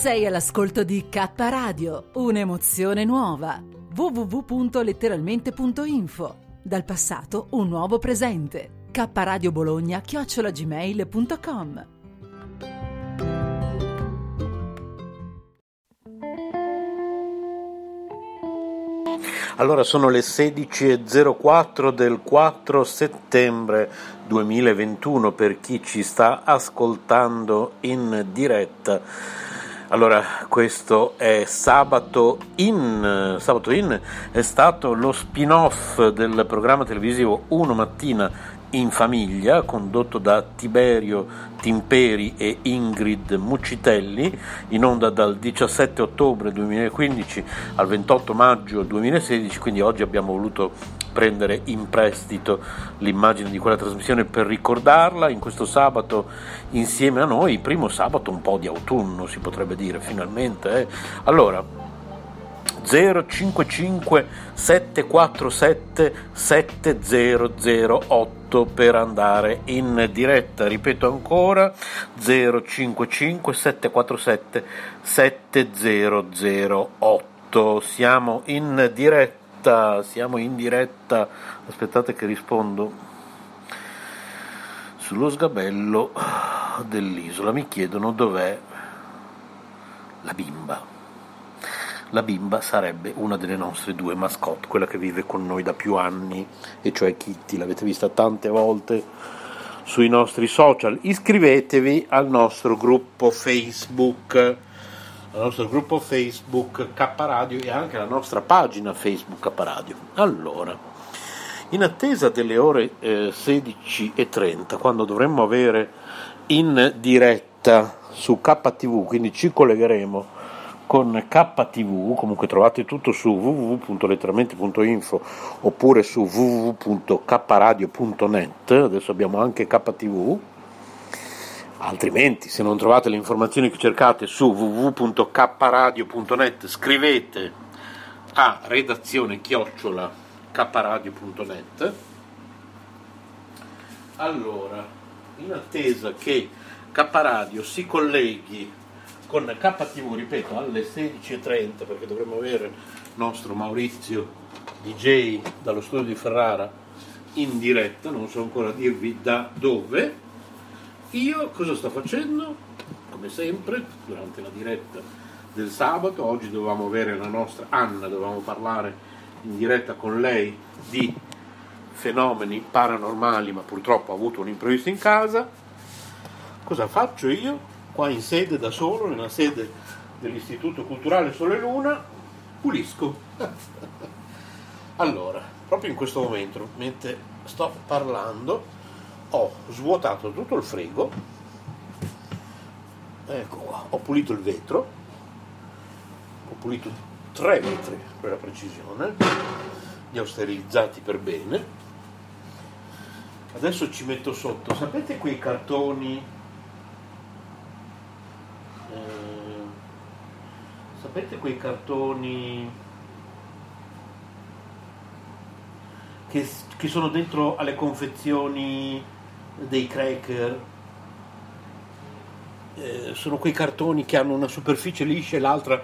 Sei all'ascolto di K Radio, un'emozione nuova. www.letteralmente.info. Dal passato un nuovo presente. K Radio Bologna chiocciolagmail.com. Allora sono le 16.04 del 4 settembre 2021 per chi ci sta ascoltando in diretta. Allora, questo è Sabato In. Sabato In è stato lo spin-off del programma televisivo Uno Mattina in famiglia, condotto da Tiberio Timperi e Ingrid Muccitelli, in onda dal 17 ottobre 2015 al 28 maggio 2016, quindi oggi abbiamo voluto prendere in prestito l'immagine di quella trasmissione per ricordarla in questo sabato insieme a noi, primo sabato un po' di autunno si potrebbe dire finalmente. Eh? Allora, 055 747 7008 per andare in diretta. Ripeto ancora 055 747 7008. Siamo in diretta, siamo in diretta. Aspettate che rispondo sullo sgabello dell'isola. Mi chiedono dov'è la bimba la bimba sarebbe una delle nostre due mascotte, quella che vive con noi da più anni, e cioè Kitty, l'avete vista tante volte sui nostri social. Iscrivetevi al nostro gruppo Facebook, al nostro gruppo Facebook K Radio e anche alla nostra pagina Facebook K Radio. Allora, in attesa delle ore eh, 16.30, quando dovremmo avere in diretta su KTV, quindi ci collegheremo con KTV, comunque trovate tutto su www.letteralmente.info oppure su www.kradio.net, adesso abbiamo anche KTV, altrimenti se non trovate le informazioni che cercate su www.kradio.net scrivete a redazione chiocciola kradio.net allora in attesa che K-Radio si colleghi con KTV, ripeto, alle 16.30 perché dovremmo avere il nostro Maurizio DJ dallo studio di Ferrara in diretta, non so ancora dirvi da dove. Io cosa sto facendo? Come sempre, durante la diretta del sabato, oggi dovevamo avere la nostra Anna, dovevamo parlare in diretta con lei di fenomeni paranormali, ma purtroppo ha avuto un imprevisto in casa. Cosa faccio io? qua in sede da solo, nella sede dell'Istituto Culturale Sole Luna, pulisco. allora, proprio in questo momento, mentre sto parlando, ho svuotato tutto il frigo, ecco qua, ho pulito il vetro, ho pulito tre vetri per la precisione, li ho sterilizzati per bene. Adesso ci metto sotto, sapete quei cartoni? Sapete quei cartoni che, che sono dentro alle confezioni dei cracker? Eh, sono quei cartoni che hanno una superficie liscia e l'altra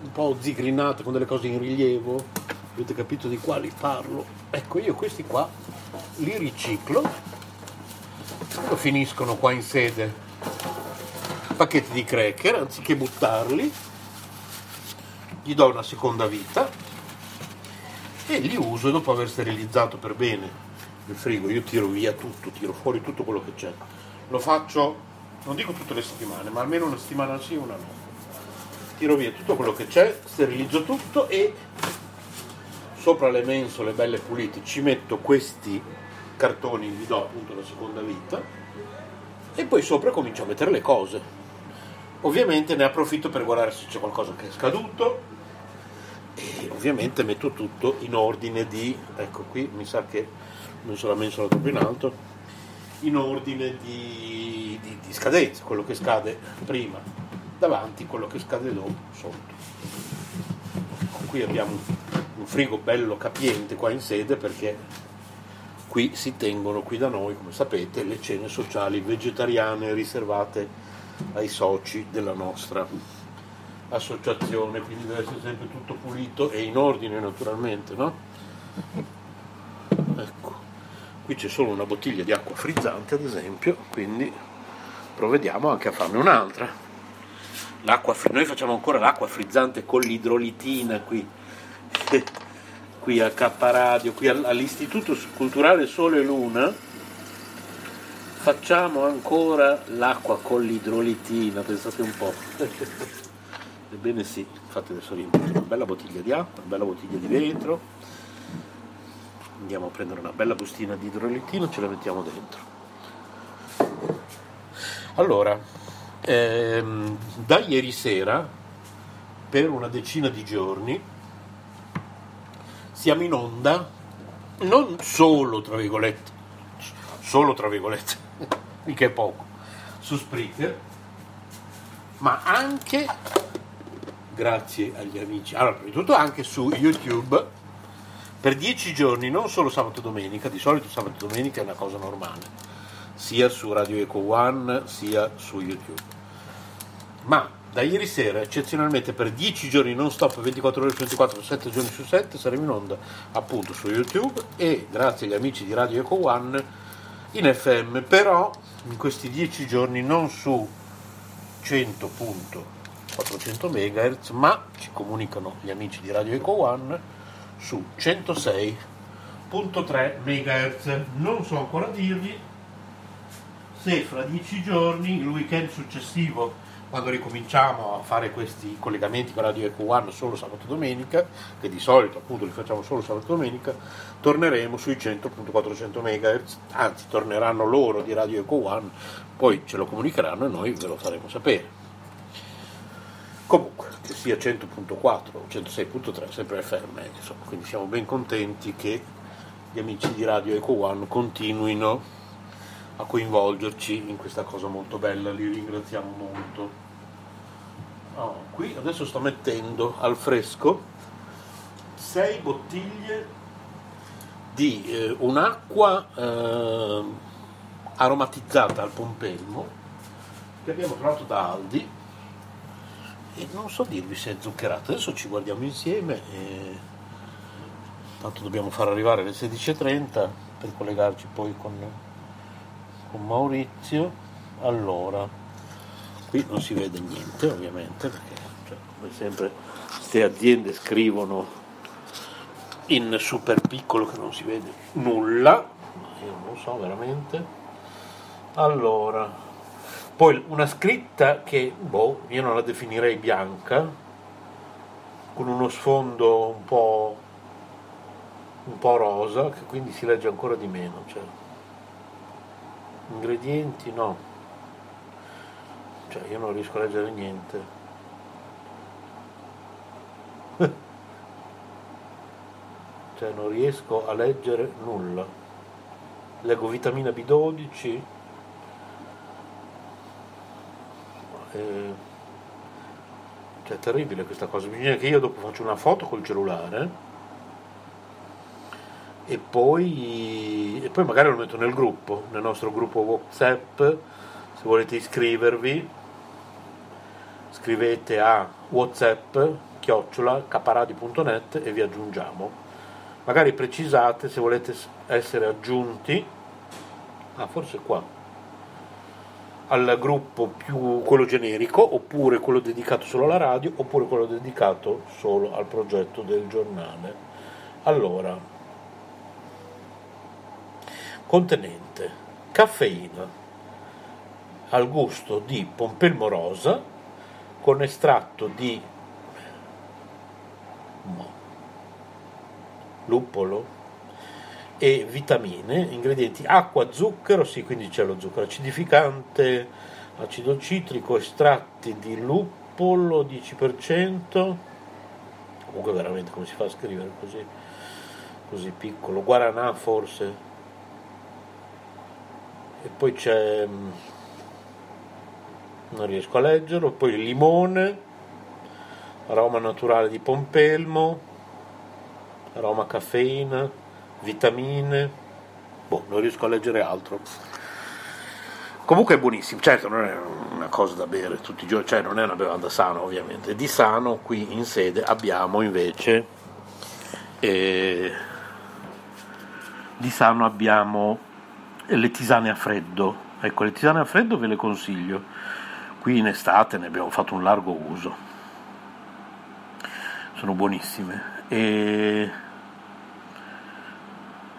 un po' zigrinata con delle cose in rilievo. Avete capito di quali parlo? Ecco, io questi qua li riciclo, lo finiscono qua in sede pacchetti di cracker anziché buttarli gli do una seconda vita e li uso dopo aver sterilizzato per bene il frigo. Io tiro via tutto, tiro fuori tutto quello che c'è. Lo faccio, non dico tutte le settimane, ma almeno una settimana sì, una no. Tiro via tutto quello che c'è, sterilizzo tutto e sopra le mensole belle pulite ci metto questi cartoni, gli do appunto la seconda vita e poi sopra comincio a mettere le cose. Ovviamente ne approfitto per guardare se c'è qualcosa che è scaduto, e ovviamente metto tutto in ordine di, ecco qui mi sa che non la mensola troppo in alto, in ordine di, di, di scadenza, quello che scade prima davanti, quello che scade dopo sotto. Qui abbiamo un frigo bello capiente qua in sede perché qui si tengono qui da noi, come sapete, le cene sociali vegetariane riservate ai soci della nostra associazione, quindi deve essere sempre tutto pulito e in ordine naturalmente, no? Qui c'è solo una bottiglia di acqua frizzante ad esempio, quindi provvediamo anche a farne un'altra. L'acqua, noi facciamo ancora l'acqua frizzante con l'idrolitina qui, qui a K qui all'Istituto Culturale Sole e Luna facciamo ancora l'acqua con l'idrolitina, pensate un po'. Ebbene sì, infatti adesso riempito una bella bottiglia di acqua, una bella bottiglia di vetro, andiamo a prendere una bella bustina di idrolitina e ce la mettiamo dentro. Allora, ehm, da ieri sera, per una decina di giorni, siamo in onda, non solo tra virgolette, solo tra virgolette, mica è poco, su Spreaker, ma anche, grazie agli amici, allora, prima di tutto anche su YouTube, per dieci giorni, non solo sabato e domenica, di solito sabato e domenica è una cosa normale, sia su Radio Eco One sia su YouTube. Ma da ieri sera, eccezionalmente per 10 giorni non stop, 24 ore su 24, 7 giorni su 7, saremo in onda appunto su YouTube e grazie agli amici di Radio Eco One in FM, però in questi 10 giorni non su 100.400 MHz, ma ci comunicano gli amici di Radio Eco One su 106.3 MHz. Non so ancora dirvi se fra 10 giorni, il weekend successivo, quando ricominciamo a fare questi collegamenti con Radio Eco One solo sabato e domenica, che di solito appunto li facciamo solo sabato e domenica, torneremo sui 100.400 MHz, anzi torneranno loro di Radio Eco One, poi ce lo comunicheranno e noi ve lo faremo sapere. Comunque, che sia 100.4 o 106.3, sempre FM, insomma, quindi siamo ben contenti che gli amici di Radio Eco One continuino a coinvolgerci in questa cosa molto bella, li ringraziamo molto. Oh, qui adesso sto mettendo al fresco sei bottiglie di eh, un'acqua eh, aromatizzata al pompelmo che abbiamo trovato da Aldi e non so dirvi se è zuccherata, adesso ci guardiamo insieme e tanto dobbiamo far arrivare alle 16.30 per collegarci poi con con Maurizio. Allora qui non si vede niente ovviamente perché cioè, come sempre queste aziende scrivono in super piccolo che non si vede nulla. Io non so veramente. Allora poi una scritta che boh, io non la definirei bianca con uno sfondo un po' un po' rosa che quindi si legge ancora di meno cioè. Ingredienti no. Cioè io non riesco a leggere niente. Cioè non riesco a leggere nulla. Leggo vitamina B12 eh, cioè è terribile questa cosa. Bisogna che io dopo faccio una foto col cellulare e poi, e poi magari lo metto nel gruppo, nel nostro gruppo WhatsApp, se volete iscrivervi scrivete a whatsapp chiocciola caparadi.net e vi aggiungiamo. Magari precisate se volete essere aggiunti, ah forse qua, al gruppo più quello generico, oppure quello dedicato solo alla radio, oppure quello dedicato solo al progetto del giornale. Allora, contenente caffeina al gusto di pompelmo rosa con estratto di luppolo e vitamine, ingredienti acqua, zucchero, sì, quindi c'è lo zucchero acidificante, acido citrico, estratti di luppolo 10%, comunque veramente come si fa a scrivere così, così piccolo, guaranà forse. E poi c'è mm, non riesco a leggerlo poi il limone aroma naturale di pompelmo aroma caffeina vitamine boh non riesco a leggere altro Comunque è buonissimo, certo non è una cosa da bere tutti i giorni, cioè non è una bevanda sana ovviamente. Di sano qui in sede abbiamo invece, eh, di sano abbiamo le tisane a freddo. Ecco, le tisane a freddo ve le consiglio. Qui in estate ne abbiamo fatto un largo uso. Sono buonissime. E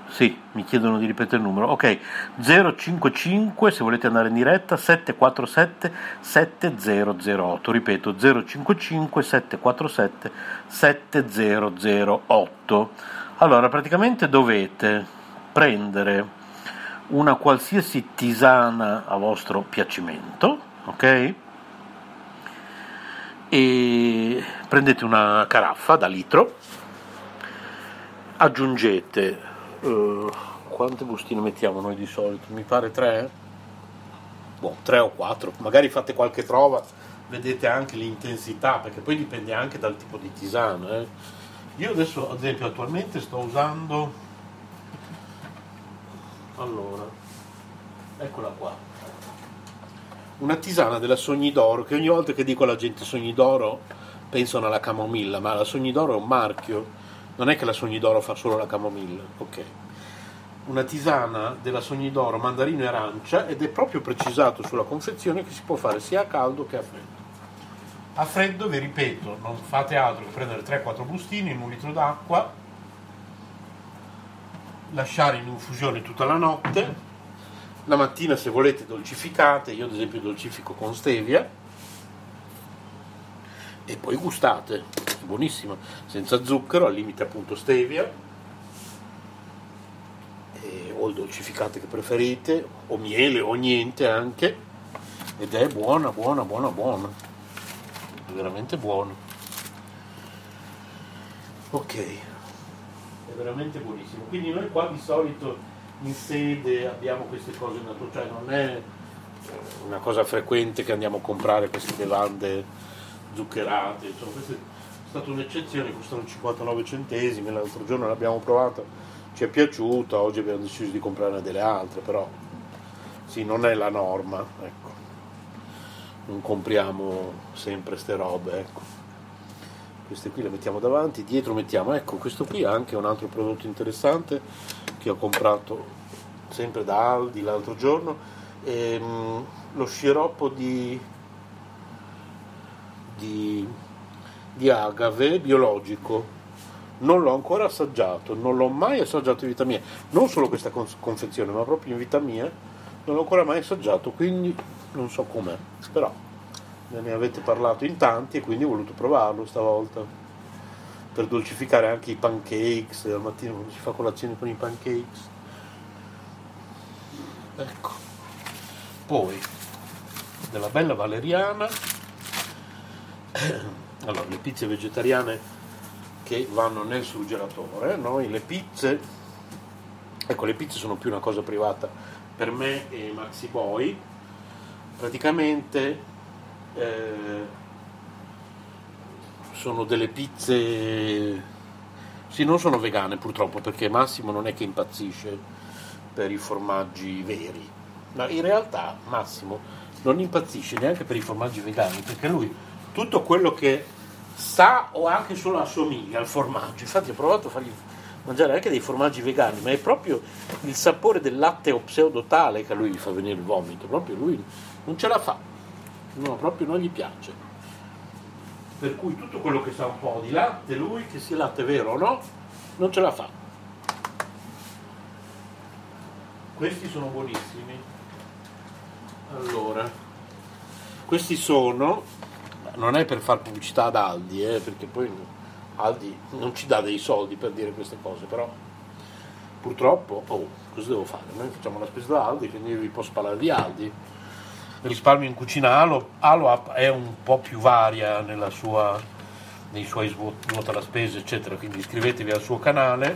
sì, mi chiedono di ripetere il numero. Ok, 055 se volete andare in diretta 747 7008. Ripeto 055 747 7008. Allora, praticamente dovete prendere una qualsiasi tisana a vostro piacimento, ok? E prendete una caraffa da litro, aggiungete Uh, quante bustine mettiamo noi di solito? Mi pare tre? Boh, tre o quattro. Magari fate qualche trova, vedete anche l'intensità, perché poi dipende anche dal tipo di tisana. Eh. Io adesso, ad esempio, attualmente sto usando... Allora, eccola qua. Una tisana della Sogni d'Oro, che ogni volta che dico alla gente Sogni d'Oro pensano alla camomilla, ma la Sogni d'Oro è un marchio non è che la Sognidoro fa solo la camomilla, ok. Una tisana della Sognidoro mandarino e arancia ed è proprio precisato sulla confezione che si può fare sia a caldo che a freddo. A freddo, vi ripeto, non fate altro che prendere 3-4 bustine in un litro d'acqua, lasciare in infusione tutta la notte, la mattina se volete dolcificate, io ad esempio dolcifico con stevia, e poi gustate, buonissima, senza zucchero, al limite appunto stevia, o il dolcificante che preferite, o miele o niente anche, ed è buona, buona, buona, buona, è veramente buona. Ok, è veramente buonissimo. Quindi noi qua di solito in sede abbiamo queste cose naturali, cioè non è una cosa frequente che andiamo a comprare queste bevande zuccherate, insomma, questa è stata un'eccezione, costano 59 centesimi, l'altro giorno l'abbiamo provata, ci è piaciuta, oggi abbiamo deciso di comprarne delle altre, però sì, non è la norma, ecco. Non compriamo sempre ste robe, ecco. Queste qui le mettiamo davanti, dietro mettiamo, ecco, questo qui è anche un altro prodotto interessante che ho comprato sempre da Aldi l'altro giorno, ehm, lo sciroppo di di, di agave biologico. Non l'ho ancora assaggiato, non l'ho mai assaggiato in vita mia, non solo questa confezione, ma proprio in vita mia, non l'ho ancora mai assaggiato, quindi non so com'è, però ne avete parlato in tanti e quindi ho voluto provarlo stavolta. Per dolcificare anche i pancakes al mattino quando si fa colazione con i pancakes. Ecco. Poi della bella valeriana allora, le pizze vegetariane che vanno nel surgelatore, noi le pizze, ecco le pizze sono più una cosa privata per me e Maxi Boy, praticamente eh, sono delle pizze, sì non sono vegane purtroppo perché Massimo non è che impazzisce per i formaggi veri, ma in realtà Massimo non impazzisce neanche per i formaggi vegani perché lui tutto quello che sa o anche solo assomiglia al formaggio. Infatti ho provato a fargli mangiare anche dei formaggi vegani, ma è proprio il sapore del latte o pseudotale che a lui gli fa venire il vomito, proprio lui non ce la fa, no, proprio non gli piace. Per cui tutto quello che sa un po' di latte, lui, che sia latte vero o no, non ce la fa. Questi sono buonissimi. Allora, questi sono non è per fare pubblicità ad Aldi, eh, perché poi Aldi non ci dà dei soldi per dire queste cose, però purtroppo, oh, cosa devo fare? Noi facciamo la spesa da Aldi, quindi vi posso parlare di Aldi. Risparmio in cucina Alo, Aloap è un po' più varia sua, nei suoi svuota la spesa, eccetera, quindi iscrivetevi al suo canale.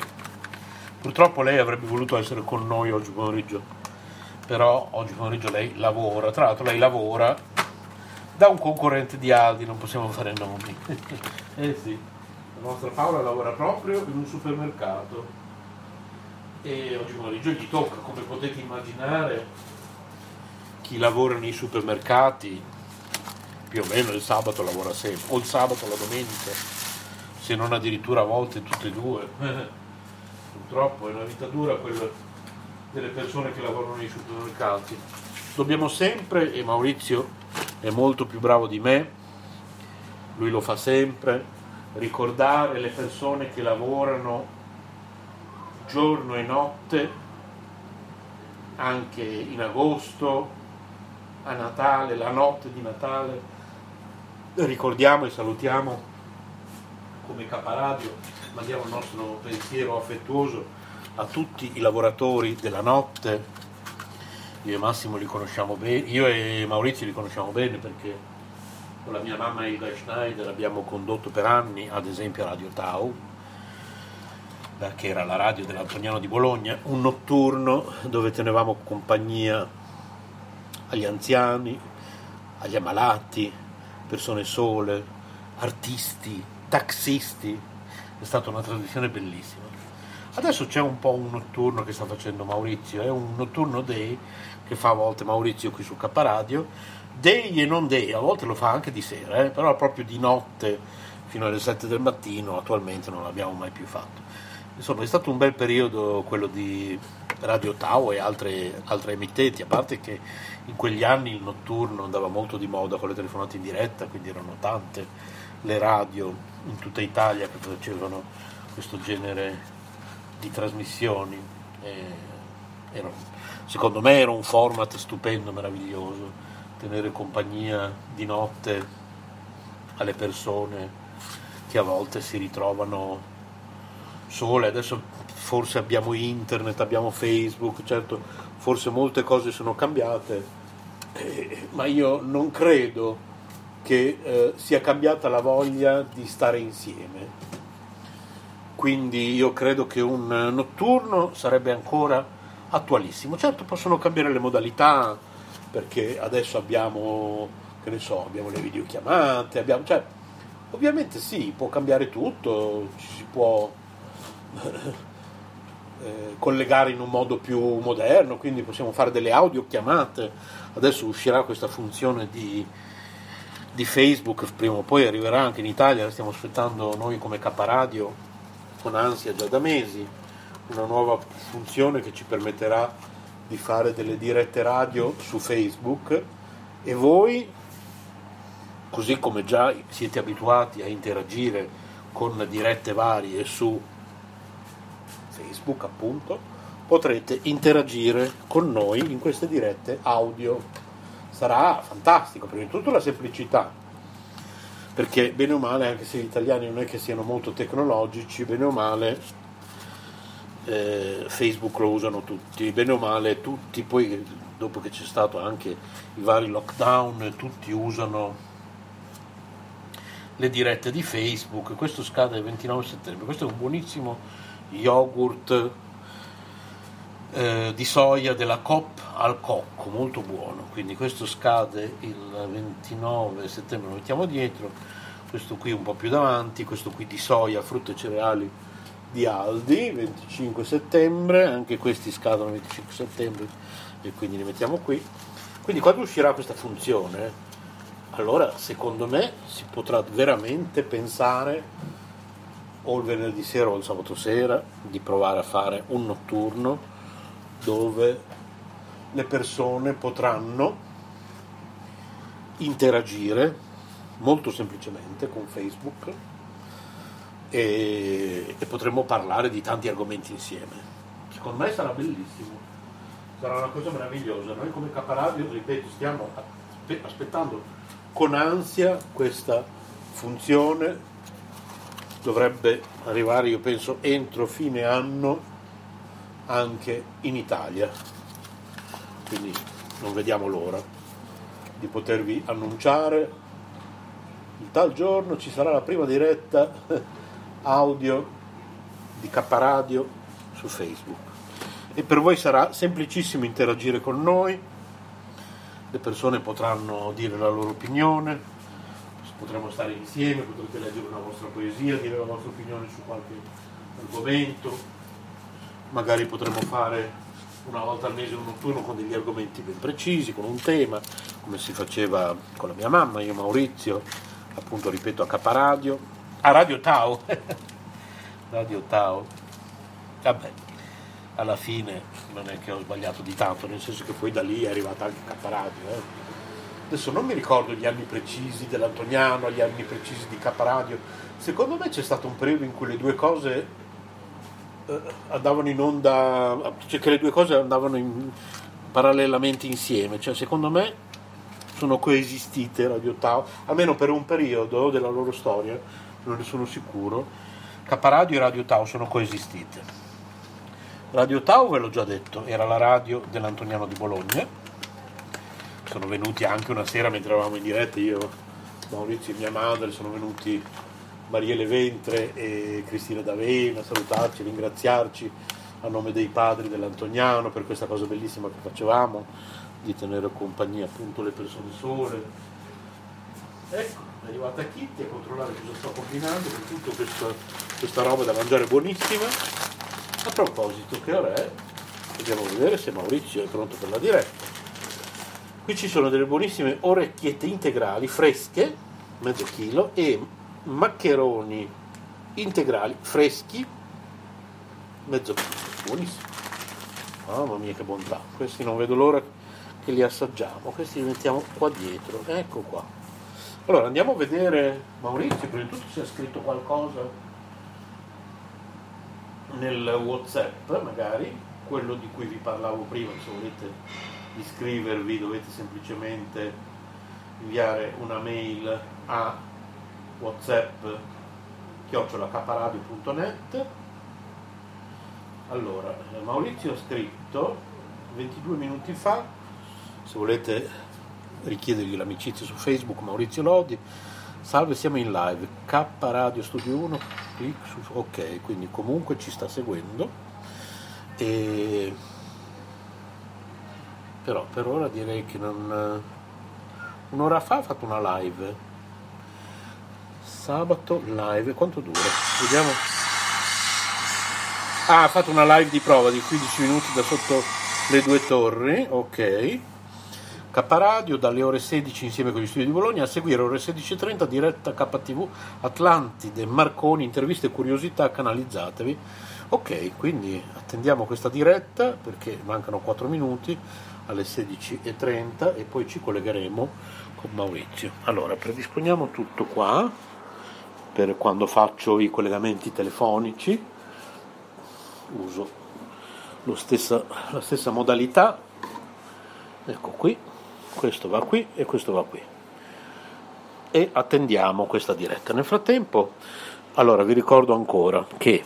Purtroppo lei avrebbe voluto essere con noi oggi pomeriggio, però oggi pomeriggio lei lavora, tra l'altro lei lavora da un concorrente di Aldi, non possiamo fare nomi. eh sì, la nostra Paola lavora proprio in un supermercato e oggi pomeriggio gli tocca, come potete immaginare, chi lavora nei supermercati più o meno il sabato lavora sempre, o il sabato o la domenica, se non addirittura a volte tutte e due. Purtroppo è una vita dura quella delle persone che lavorano nei supermercati. Dobbiamo sempre, e Maurizio è molto più bravo di me, lui lo fa sempre, ricordare le persone che lavorano giorno e notte, anche in agosto, a Natale, la notte di Natale, ricordiamo e salutiamo come Caparadio, mandiamo il nostro pensiero affettuoso a tutti i lavoratori della notte. Io e Massimo li conosciamo bene, io e Maurizio li conosciamo bene perché con la mia mamma Hilda Schneider abbiamo condotto per anni, ad esempio a Radio Tau, che era la radio dell'Antoniano di Bologna, un notturno dove tenevamo compagnia agli anziani, agli ammalati, persone sole, artisti, taxisti, è stata una tradizione bellissima. Adesso c'è un po' un notturno che sta facendo Maurizio, è un notturno day che fa a volte Maurizio qui su K Radio, day e non day, a volte lo fa anche di sera, eh, però proprio di notte fino alle 7 del mattino, attualmente non l'abbiamo mai più fatto. Insomma è stato un bel periodo quello di Radio Tau e altre, altre emittenti, a parte che in quegli anni il notturno andava molto di moda con le telefonate in diretta, quindi erano tante le radio in tutta Italia che facevano questo genere di trasmissioni. Era, secondo me era un format stupendo, meraviglioso, tenere compagnia di notte alle persone che a volte si ritrovano sole, adesso forse abbiamo internet, abbiamo Facebook, certo forse molte cose sono cambiate, eh, ma io non credo che eh, sia cambiata la voglia di stare insieme. Quindi io credo che un notturno sarebbe ancora attualissimo. Certo possono cambiare le modalità, perché adesso abbiamo, che ne so, abbiamo le videochiamate, abbiamo, cioè, ovviamente sì, può cambiare tutto, ci si può eh, collegare in un modo più moderno, quindi possiamo fare delle audio chiamate. Adesso uscirà questa funzione di, di Facebook, prima o poi arriverà anche in Italia, la stiamo aspettando noi come Caparadio con ansia già da mesi, una nuova funzione che ci permetterà di fare delle dirette radio su Facebook e voi, così come già siete abituati a interagire con dirette varie su Facebook appunto, potrete interagire con noi in queste dirette audio. Sarà fantastico, prima di tutto la semplicità, perché bene o male, anche se gli italiani non è che siano molto tecnologici, bene o male eh, Facebook lo usano tutti, bene o male tutti, poi dopo che c'è stato anche i vari lockdown, tutti usano le dirette di Facebook, questo scade il 29 settembre, questo è un buonissimo yogurt eh, di soia della Coop al cocco, molto buono. Quindi questo scade il 29 settembre, lo mettiamo dietro, questo qui un po' più davanti, questo qui di soia, frutta e cereali di Aldi, 25 settembre, anche questi scadono il 25 settembre e quindi li mettiamo qui. Quindi quando uscirà questa funzione, allora secondo me si potrà veramente pensare o il venerdì sera o il sabato sera di provare a fare un notturno dove le persone potranno interagire molto semplicemente con Facebook e, e potremo parlare di tanti argomenti insieme. Secondo me sarà bellissimo, sarà una cosa meravigliosa. Noi come Caparadio, ripeto, stiamo aspettando con ansia questa funzione dovrebbe arrivare, io penso, entro fine anno anche in Italia. Quindi non vediamo l'ora di potervi annunciare. Il tal giorno ci sarà la prima diretta audio di K Radio su Facebook. E per voi sarà semplicissimo interagire con noi, le persone potranno dire la loro opinione, potremo stare insieme, potrete leggere una vostra poesia, dire la vostra opinione su qualche argomento, magari potremo fare una volta al mese un notturno con degli argomenti ben precisi, con un tema, come si faceva con la mia mamma, io Maurizio, appunto ripeto a Caparadio, a Radio Tao, Radio Tao, vabbè, alla fine non è che ho sbagliato di tanto, nel senso che poi da lì è arrivata anche Caparadio. Eh. Adesso non mi ricordo gli anni precisi dell'Antoniano, gli anni precisi di Caparadio, secondo me c'è stato un periodo in cui le due cose eh, andavano in onda, cioè che le due cose andavano in, parallelamente insieme, cioè secondo me sono coesistite Radio Tao, almeno per un periodo della loro storia, non ne sono sicuro, Caparadio e Radio Tao sono coesistite. Radio Tao, ve l'ho già detto, era la radio dell'Antoniano di Bologna, sono venuti anche una sera mentre eravamo in diretta, io, Maurizio e mia madre, sono venuti Mariele Ventre e Cristina D'Avena, salutarci, ringraziarci a nome dei padri dell'Antoniano per questa cosa bellissima che facevamo, di tenere compagnia appunto le persone sole. Ecco, è arrivata Kitty a controllare cosa sto combinando con tutta questa, questa roba da mangiare buonissima. A proposito, che ora è? Andiamo a vedere se Maurizio è pronto per la diretta. Qui ci sono delle buonissime orecchiette integrali fresche, mezzo chilo, e maccheroni integrali freschi, mezzo chilo, buonissimo. Mamma mia che bontà, questi non vedo l'ora che li assaggiamo, questi li mettiamo qua dietro, ecco qua. Allora andiamo a vedere Maurizio, prima di tutto si è scritto qualcosa nel Whatsapp, magari, quello di cui vi parlavo prima, se volete iscrivervi dovete semplicemente inviare una mail a whatsapp chiocciolacaparadio.net allora Maurizio ha scritto 22 minuti fa se volete richiedergli l'amicizia su Facebook Maurizio Lodi. Salve siamo in live. K Radio Studio 1 clic su ok quindi comunque ci sta seguendo. E però per ora direi che non un'ora fa ha fatto una live. Sabato live quanto dura? vediamo. Ah ha fatto una live di prova di 15 minuti da sotto le due torri ok K Radio dalle ore 16 insieme con gli studi di Bologna a seguire ore 16.30 diretta KTV Atlantide Marconi interviste e curiosità canalizzatevi. Ok quindi attendiamo questa diretta perché mancano 4 minuti alle 16.30 e poi ci collegheremo con Maurizio. Allora predisponiamo tutto qua per quando faccio i collegamenti telefonici, uso stessa, la stessa modalità, ecco qui, questo va qui e questo va qui. E attendiamo questa diretta. Nel frattempo, allora vi ricordo ancora che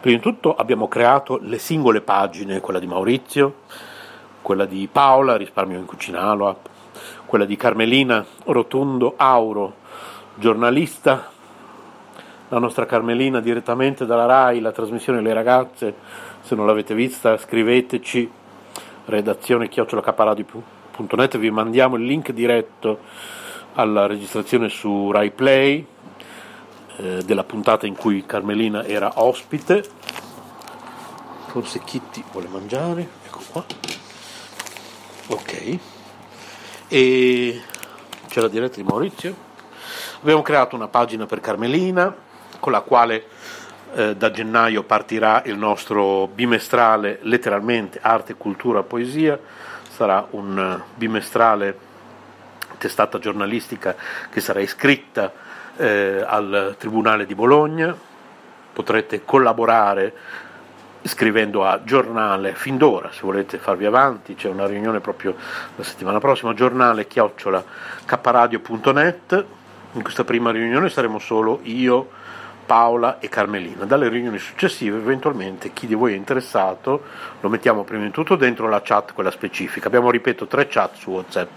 prima di tutto abbiamo creato le singole pagine, quella di Maurizio, quella di Paola, risparmio in cucinalo, quella di Carmelina Rotondo Auro, giornalista, la nostra Carmelina direttamente dalla RAI, la trasmissione Le ragazze, se non l'avete vista scriveteci, redazione chiocciolacaparadio.net, vi mandiamo il link diretto alla registrazione su RAI Play eh, della puntata in cui Carmelina era ospite, forse Kitty vuole mangiare, ecco qua, ok, e c'è la diretta di Maurizio. Abbiamo creato una pagina per Carmelina con la quale eh, da gennaio partirà il nostro bimestrale letteralmente arte, cultura, poesia. Sarà un bimestrale testata giornalistica che sarà iscritta eh, al Tribunale di Bologna. Potrete collaborare scrivendo a giornale fin d'ora se volete farvi avanti c'è una riunione proprio la settimana prossima giornale chiocciola karadio.net in questa prima riunione saremo solo io, Paola e Carmelina. Dalle riunioni successive, eventualmente, chi di voi è interessato, lo mettiamo prima di tutto dentro la chat, quella specifica. Abbiamo, ripeto, tre chat su WhatsApp.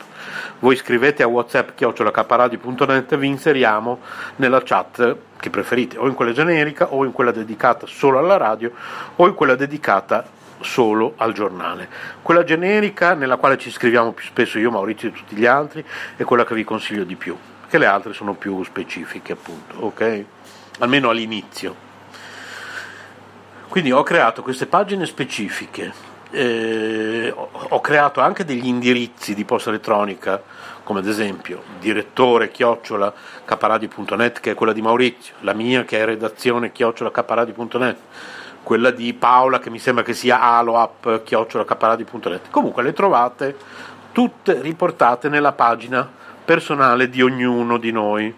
Voi scrivete a whatsapp chiocciolacaparadio.net e vi inseriamo nella chat che preferite, o in quella generica, o in quella dedicata solo alla radio, o in quella dedicata solo al giornale. Quella generica nella quale ci scriviamo più spesso io, Maurizio e tutti gli altri, è quella che vi consiglio di più che le altre sono più specifiche, appunto, ok? Almeno all'inizio. Quindi ho creato queste pagine specifiche eh, ho creato anche degli indirizzi di posta elettronica, come ad esempio direttore chiocciola caparadio.net che è quella di Maurizio, la mia che è redazione chiocciola caparadio.net, quella di Paola che mi sembra che sia aloap chiocciola caparadio.net. Comunque le trovate tutte riportate nella pagina personale di ognuno di noi.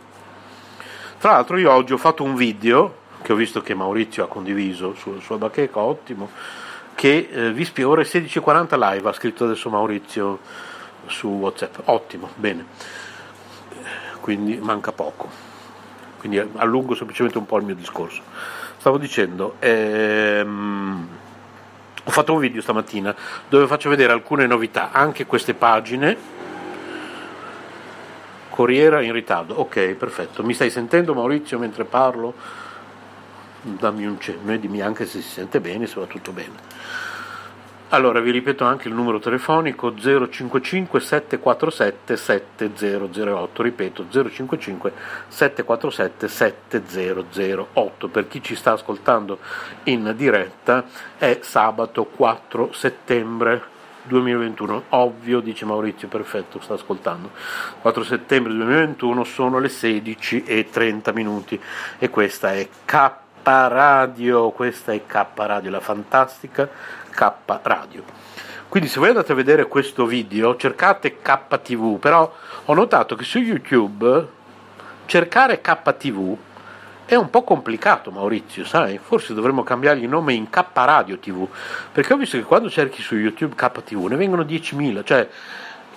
Tra l'altro io oggi ho fatto un video che ho visto che Maurizio ha condiviso sul suo bacheca, ottimo, che eh, vi spiego ore 16.40 live, ha scritto adesso Maurizio su Whatsapp, ottimo, bene, quindi manca poco, quindi allungo semplicemente un po' il mio discorso. Stavo dicendo, ehm, ho fatto un video stamattina dove faccio vedere alcune novità, anche queste pagine. Corriera in ritardo, ok, perfetto. Mi stai sentendo Maurizio mentre parlo? dammi un cenno e dimmi anche se si sente bene, se va tutto bene. Allora vi ripeto anche il numero telefonico 055 747 7008, ripeto 055 747 7008, per chi ci sta ascoltando in diretta è sabato 4 settembre 2021, ovvio dice Maurizio, perfetto, sta ascoltando, 4 settembre 2021 sono le 16 e 30 minuti. E questa è K Radio, questa è K Radio, la fantastica K Radio. Quindi se voi andate a vedere questo video cercate KTV, però ho notato che su YouTube cercare KTV è un po' complicato Maurizio, sai? Forse dovremmo cambiargli il nome in K Radio TV, perché ho visto che quando cerchi su YouTube KTV ne vengono 10.000, cioè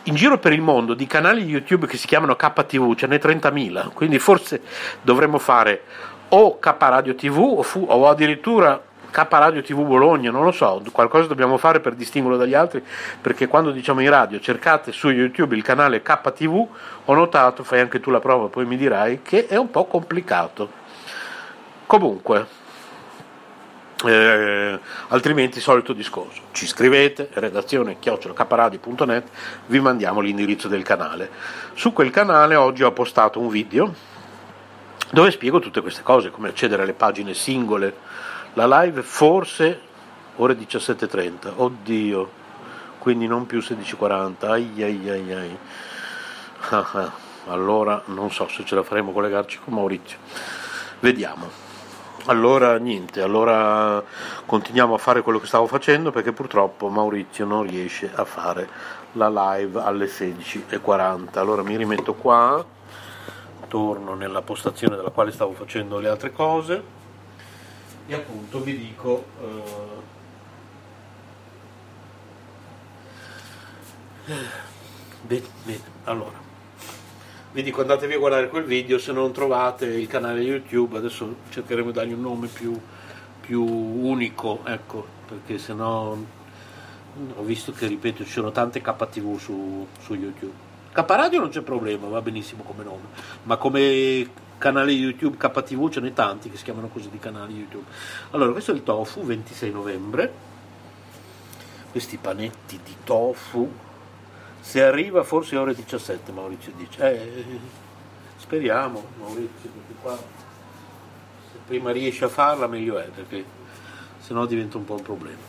in giro per il mondo di canali YouTube che si chiamano KTV ce n'è 30.000, quindi forse dovremmo fare o K Radio TV o, fu, o addirittura K Radio TV Bologna, non lo so, qualcosa dobbiamo fare per distinguerlo dagli altri, perché quando diciamo in radio cercate su YouTube il canale KTV, ho notato, fai anche tu la prova, poi mi dirai, che è un po' complicato. Comunque, eh, altrimenti solito discorso, ci scrivete, redazione chiocciolacaparadio.net, vi mandiamo l'indirizzo del canale. Su quel canale oggi ho postato un video dove spiego tutte queste cose, come accedere alle pagine singole. La live forse ore 17.30, oddio, quindi non più 16.40, ai ai ai ai. Ah, ah. Allora non so se ce la faremo collegarci con Maurizio. Vediamo. Allora niente, allora continuiamo a fare quello che stavo facendo perché purtroppo Maurizio non riesce a fare la live alle 16.40. Allora mi rimetto qua torno nella postazione dalla quale stavo facendo le altre cose e appunto vi dico eh, bene, bene, allora vi dico andatevi a guardare quel video se non trovate il canale YouTube adesso cercheremo di dargli un nome più, più unico ecco perché se no ho visto che ripeto ci sono tante KTV su, su YouTube. K-Radio non c'è problema, va benissimo come nome, ma come canale YouTube KTV ce n'è tanti che si chiamano così di canali YouTube. Allora, questo è il tofu, 26 novembre, questi panetti di tofu, se arriva forse ore 17 Maurizio dice, eh, speriamo Maurizio, perché qua se prima riesce a farla meglio è, perché sennò diventa un po' un problema.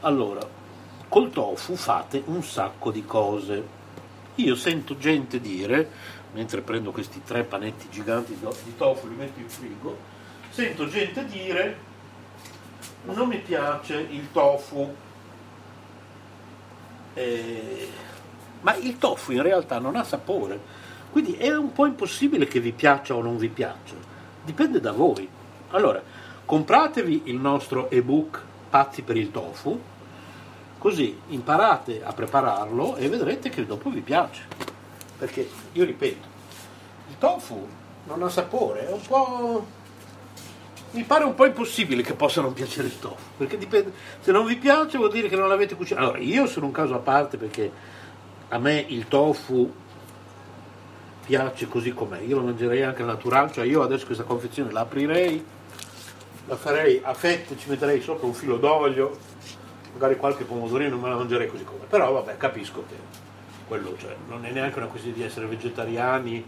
Allora, col tofu fate un sacco di cose io sento gente dire, mentre prendo questi tre panetti giganti di tofu e li metto in frigo, sento gente dire non mi piace il tofu. Eh, ma il tofu in realtà non ha sapore, quindi è un po' impossibile che vi piaccia o non vi piaccia, dipende da voi. Allora, compratevi il nostro ebook Pazzi per il tofu, Così imparate a prepararlo e vedrete che dopo vi piace. Perché io ripeto, il tofu non ha sapore, è un po'. Mi pare un po' impossibile che possa non piacere il tofu, perché dipende, se non vi piace vuol dire che non l'avete cucinato. Allora, io sono un caso a parte perché a me il tofu piace così com'è, io lo mangerei anche naturale, cioè io adesso questa confezione la aprirei, la farei a fette, ci metterei sopra un filo d'olio, magari qualche pomodorino me la mangerei così come, però vabbè capisco che quello cioè, non è neanche una questione di essere vegetariani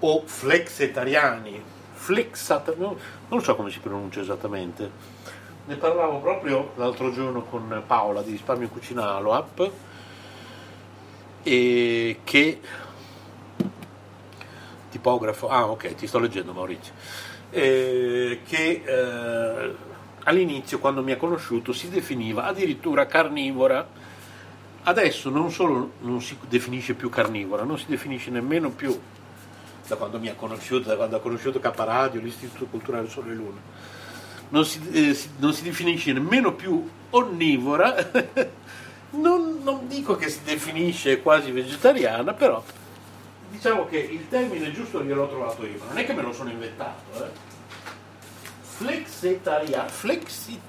o flexetariani, flexat, non, non so come si pronuncia esattamente, ne parlavo proprio l'altro giorno con Paola di Risparmio Cucina Aloap e che tipografo, ah ok, ti sto leggendo Maurizio, eh, che eh, all'inizio quando mi ha conosciuto si definiva addirittura carnivora, adesso non solo non si definisce più carnivora, non si definisce nemmeno più da quando mi ha conosciuto, da quando ha conosciuto Caparadio, l'Istituto Culturale Sole e Luna, non si, eh, si, non si definisce nemmeno più onnivora, non, non dico che si definisce quasi vegetariana, però diciamo che il termine giusto gliel'ho trovato io, non è che me lo sono inventato. Eh. Flexitaria, flexi,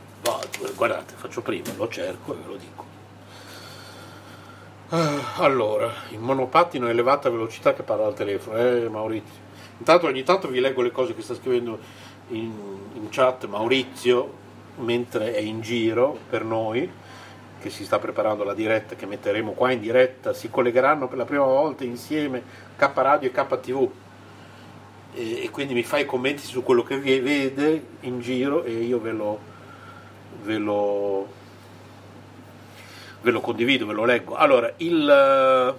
guardate, faccio prima, lo cerco e ve lo dico. Uh, allora, in monopattino a elevata velocità che parla al telefono, eh Maurizio. Intanto ogni tanto vi leggo le cose che sta scrivendo in, in chat Maurizio mentre è in giro per noi, che si sta preparando la diretta che metteremo qua in diretta, si collegheranno per la prima volta insieme K Radio e KTV. E, e quindi mi fa i commenti su quello che vede in giro e io ve lo, ve lo ve lo condivido, ve lo leggo. Allora, il...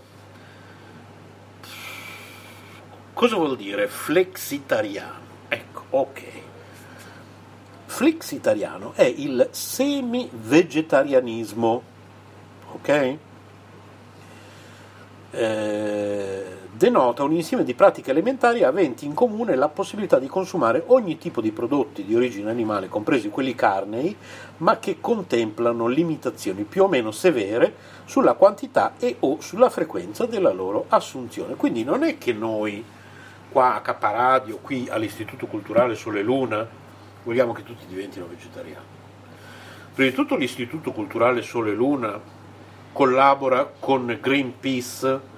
Cosa vuol dire flexitariano? Ecco, ok. Flexitariano è il semi-vegetarianismo, ok? Eh, denota un insieme di pratiche elementari aventi in comune la possibilità di consumare ogni tipo di prodotti di origine animale, compresi quelli carnei, ma che contemplano limitazioni più o meno severe sulla quantità e o sulla frequenza della loro assunzione. Quindi non è che noi qua a Caparadio, qui all'Istituto Culturale Sole Luna, vogliamo che tutti diventino vegetariani. Prima di tutto l'Istituto Culturale Sole Luna collabora con Greenpeace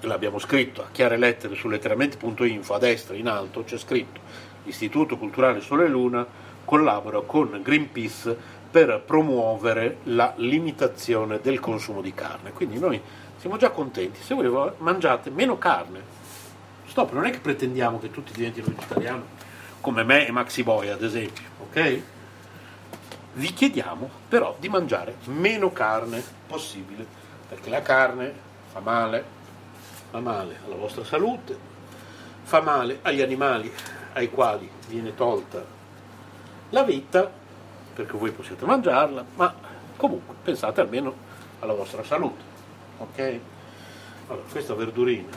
l'abbiamo scritto a chiare lettere su letteralmente.info, a destra in alto c'è scritto l'Istituto Culturale Sole e Luna collabora con Greenpeace per promuovere la limitazione del consumo di carne. Quindi noi siamo già contenti, se voi mangiate meno carne, stop, non è che pretendiamo che tutti diventino vegetariani come me e Maxi Boy ad esempio, ok? Vi chiediamo però di mangiare meno carne possibile, perché la carne fa male, fa male alla vostra salute, fa male agli animali ai quali viene tolta la vita, perché voi possiate mangiarla, ma comunque pensate almeno alla vostra salute. Ok? Allora, questa verdurina,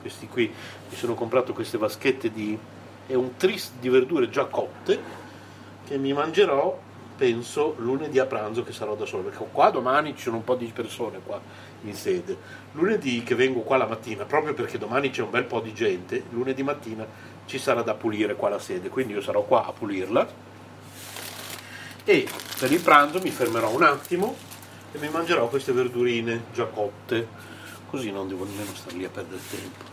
questi qui, mi sono comprato queste vaschette di... è un tris di verdure già cotte che mi mangerò penso lunedì a pranzo che sarò da solo, perché qua domani ci sono un po' di persone qua in sede. Lunedì che vengo qua la mattina, proprio perché domani c'è un bel po' di gente, lunedì mattina ci sarà da pulire qua la sede, quindi io sarò qua a pulirla e per il pranzo mi fermerò un attimo e mi mangerò queste verdurine già cotte, così non devo nemmeno star lì a perdere tempo.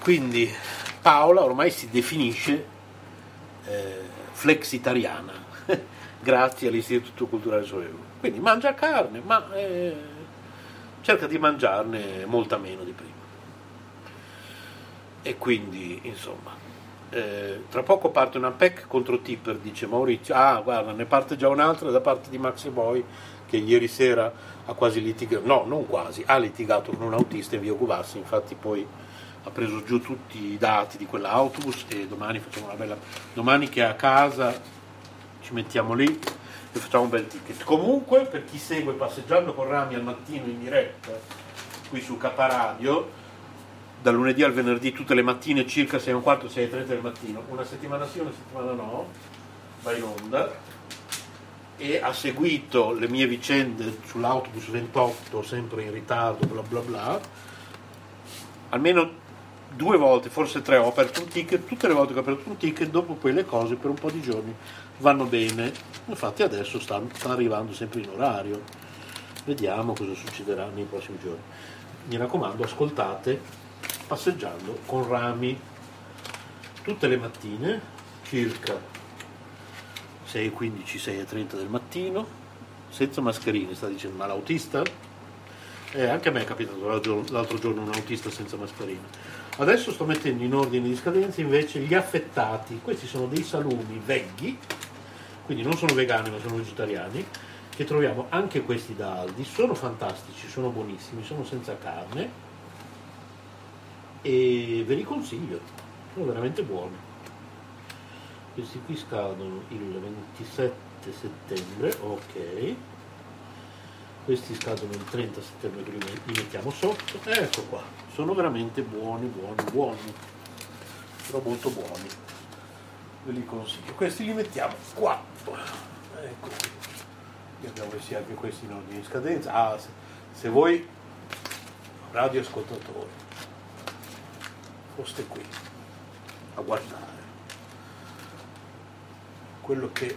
Quindi Paola ormai si definisce eh, flexitariana, grazie all'Istituto Culturale Solero. Quindi mangia carne, ma eh, cerca di mangiarne molta meno di prima. E quindi, insomma, eh, tra poco parte una PEC contro Tipper, dice Maurizio. Ah, guarda, ne parte già un'altra da parte di Maxi Boy che ieri sera ha quasi litigato, no, non quasi, ha litigato con un autista in via Gubassi, infatti poi ha preso giù tutti i dati di quell'autobus e domani facciamo una bella... domani che è a casa ci mettiamo lì e facciamo un bel ticket. Comunque per chi segue passeggiando con Rami al mattino in diretta qui su Caparadio, dal lunedì al venerdì tutte le mattine circa 6 e un quarto, 6 e 30 del mattino, una settimana sì, una settimana no, va in onda. E ha seguito le mie vicende sull'autobus 28 sempre in ritardo bla bla bla. Almeno due volte, forse tre, ho aperto un ticket, tutte le volte che ho aperto un ticket, dopo poi le cose per un po' di giorni vanno bene. Infatti adesso stanno, stanno arrivando sempre in orario. Vediamo cosa succederà nei prossimi giorni. Mi raccomando, ascoltate passeggiando con rami tutte le mattine, circa 6.15, 6.30 del mattino, senza mascherine, sta dicendo, ma l'autista? Eh, anche a me è capitato l'altro giorno un autista senza mascherina Adesso sto mettendo in ordine di scadenza invece gli affettati, questi sono dei salumi veghi quindi non sono vegani ma sono vegetariani, che troviamo anche questi da Aldi, sono fantastici, sono buonissimi, sono senza carne e ve li consiglio, sono veramente buoni. Questi qui scadono il 27 settembre, ok. Questi scadono il 30 settembre, li mettiamo sotto. Ecco qua, sono veramente buoni, buoni, buoni. Sono molto buoni. Ve li consiglio. Questi li mettiamo qua. Ecco. Vediamo se anche questi in ordine di scadenza. Ah, se, se voi radioascoltatori foste qui a guardare quello che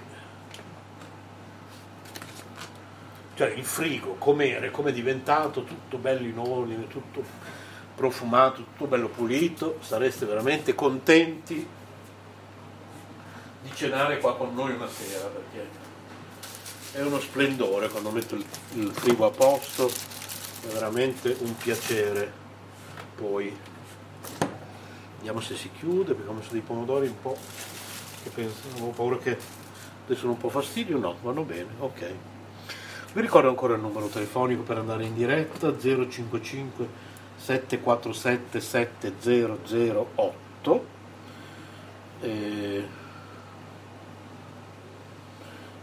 cioè il frigo com'era, come è diventato tutto bello in ordine, tutto profumato, tutto bello pulito, sareste veramente contenti di cenare qua con noi una sera perché è uno splendore quando metto il, il frigo a posto, è veramente un piacere. Poi vediamo se si chiude perché ho messo dei pomodori un po' che penso, ho paura che adesso un po' fastidio, no, vanno bene, ok. Vi ricordo ancora il numero telefonico per andare in diretta 055 747 7008 e...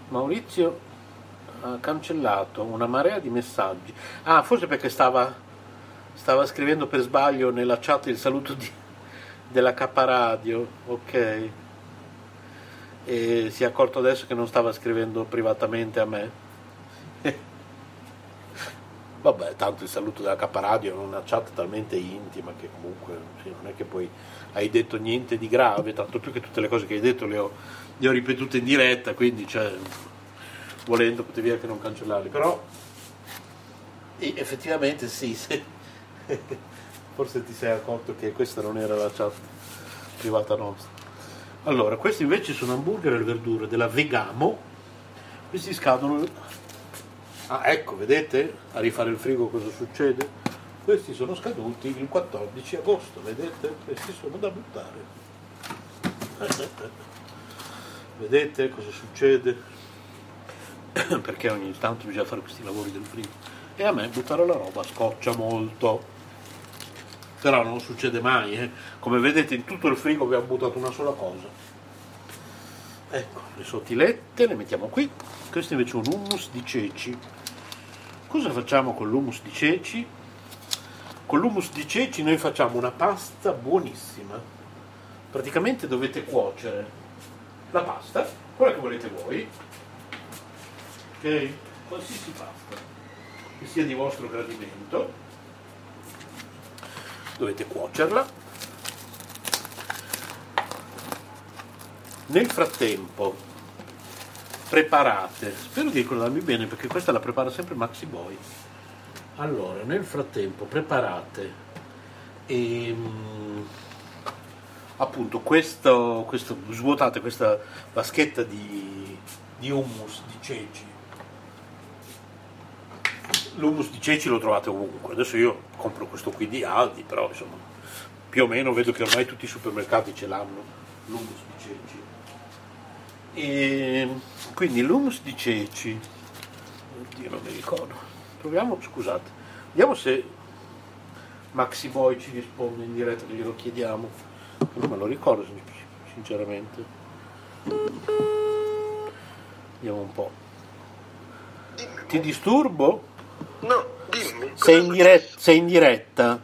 Maurizio ha cancellato una marea di messaggi. Ah, forse perché stava, stava scrivendo per sbaglio nella chat il saluto di, della K Radio, ok. E si è accorto adesso che non stava scrivendo privatamente a me. Vabbè, tanto il saluto della K Radio è una chat talmente intima che comunque sì, non è che poi hai detto niente di grave, tanto più che tutte le cose che hai detto le ho, le ho ripetute in diretta, quindi cioè, volendo potevi anche non cancellarli, però effettivamente sì, se, forse ti sei accorto che questa non era la chat privata nostra. Allora, questi invece sono hamburger e verdure della Vegamo, questi scadono Ah, ecco, vedete a rifare il frigo cosa succede? Questi sono scaduti il 14 agosto, vedete? Questi sono da buttare. Vedete cosa succede? Perché ogni tanto bisogna fare questi lavori del frigo. E a me buttare la roba scoccia molto. Però non succede mai, eh? Come vedete in tutto il frigo abbiamo buttato una sola cosa. Ecco, le sottilette le mettiamo qui. Questo invece è un hummus di ceci. Cosa facciamo con l'hummus di ceci? Con l'hummus di ceci noi facciamo una pasta buonissima. Praticamente dovete cuocere la pasta, quella che volete voi, ok? Qualsiasi pasta, che sia di vostro gradimento, dovete cuocerla. Nel frattempo preparate, spero di ricordarmi bene perché questa la prepara sempre Maxi Boy. Allora, nel frattempo preparate ehm, appunto questo, questo, svuotate questa vaschetta di, di hummus di ceci. L'hummus di ceci lo trovate ovunque, adesso io compro questo qui di Aldi, però insomma più o meno vedo che ormai tutti i supermercati ce l'hanno, l'hummus di ceci. E quindi l'humus di ceci, oddio non mi ricordo, proviamo, scusate, vediamo se Maxi Boy ci risponde in diretta glielo chiediamo, non me lo ricordo sinceramente. Vediamo un po'. Ti disturbo? No, dimmi. Sei in, diretta, sei in diretta?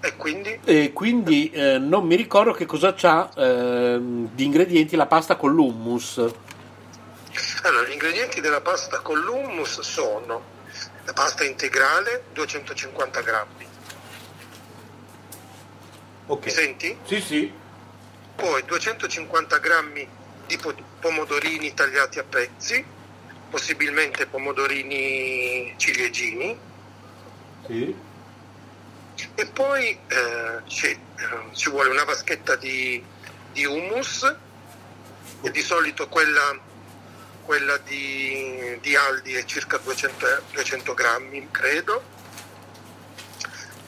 E quindi? E quindi eh, non mi ricordo che cosa c'ha eh, di ingredienti la pasta con l'hummus. Allora, gli ingredienti della pasta con l'hummus sono la pasta integrale 250 grammi. Ok. Mi senti? Sì, sì. Poi 250 grammi di po- pomodorini tagliati a pezzi, possibilmente pomodorini ciliegini. Sì. E poi eh, ci, eh, ci vuole una vaschetta di, di hummus, e di solito quella, quella di, di Aldi è circa 200, 200 grammi, credo.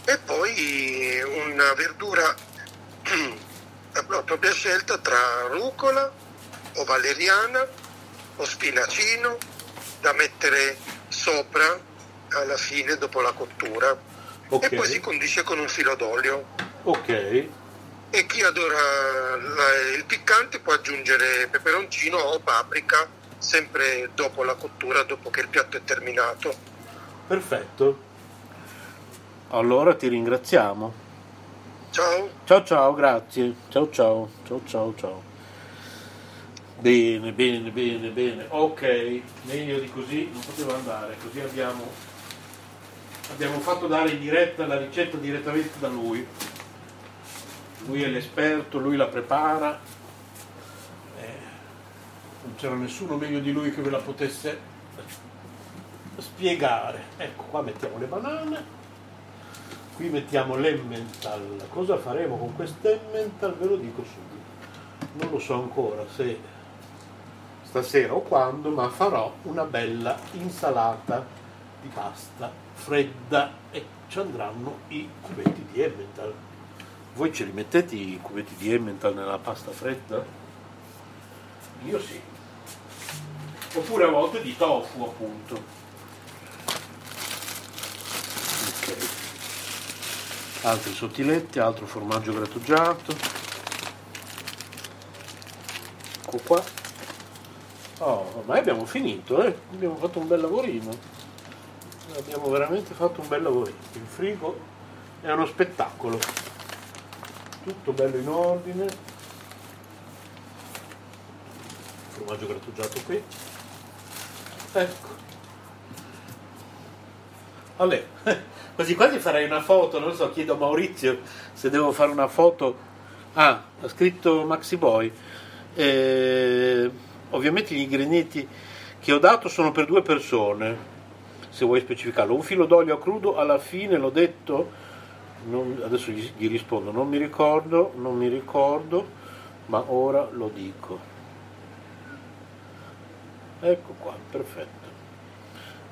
E poi una verdura a propria scelta tra rucola o valeriana o spinacino da mettere sopra alla fine dopo la cottura Ok. e poi si condisce con un filo d'olio. Ok, E chi adora la- il piccante può aggiungere peperoncino o paprika sempre dopo la cottura, dopo che il piatto è terminato. perfetto. Allora ti ringraziamo. Ciao! Ciao ciao, grazie. Ciao ciao, ciao ciao ciao. Bene, bene, bene, bene. Ok, meglio di così non poteva andare, così abbiamo, abbiamo fatto dare in diretta la ricetta direttamente da lui. Lui è l'esperto, lui la prepara. Eh, non c'era nessuno meglio di lui che ve la potesse spiegare. Ecco, qua mettiamo le banane, qui mettiamo l'emmental. Cosa faremo con quest'emmental? Ve lo dico subito. Non lo so ancora se stasera o quando, ma farò una bella insalata di pasta fredda e ci andranno i cubetti di emmental. Voi ce li mettete i cubetti di emmental nella pasta fredda? Io sì. Oppure a volte di tofu, appunto. Ok. Altri sottiletti, altro formaggio grattugiato. Ecco qua. Oh, ormai abbiamo finito, eh? Abbiamo fatto un bel lavorino. Abbiamo veramente fatto un bel lavorino. Il frigo è uno spettacolo. Tutto bello in ordine. Formaggio grattugiato qui. Ecco. Vabbè, quasi quasi farei una foto, non so, chiedo a Maurizio se devo fare una foto. Ah, ha scritto Maxi Boy. Eh, ovviamente gli ingredienti che ho dato sono per due persone, se vuoi specificarlo. Un filo d'olio a crudo, alla fine l'ho detto, non- adesso gli, gli rispondo, non mi ricordo, non mi ricordo, ma ora lo dico. Ecco qua, perfetto.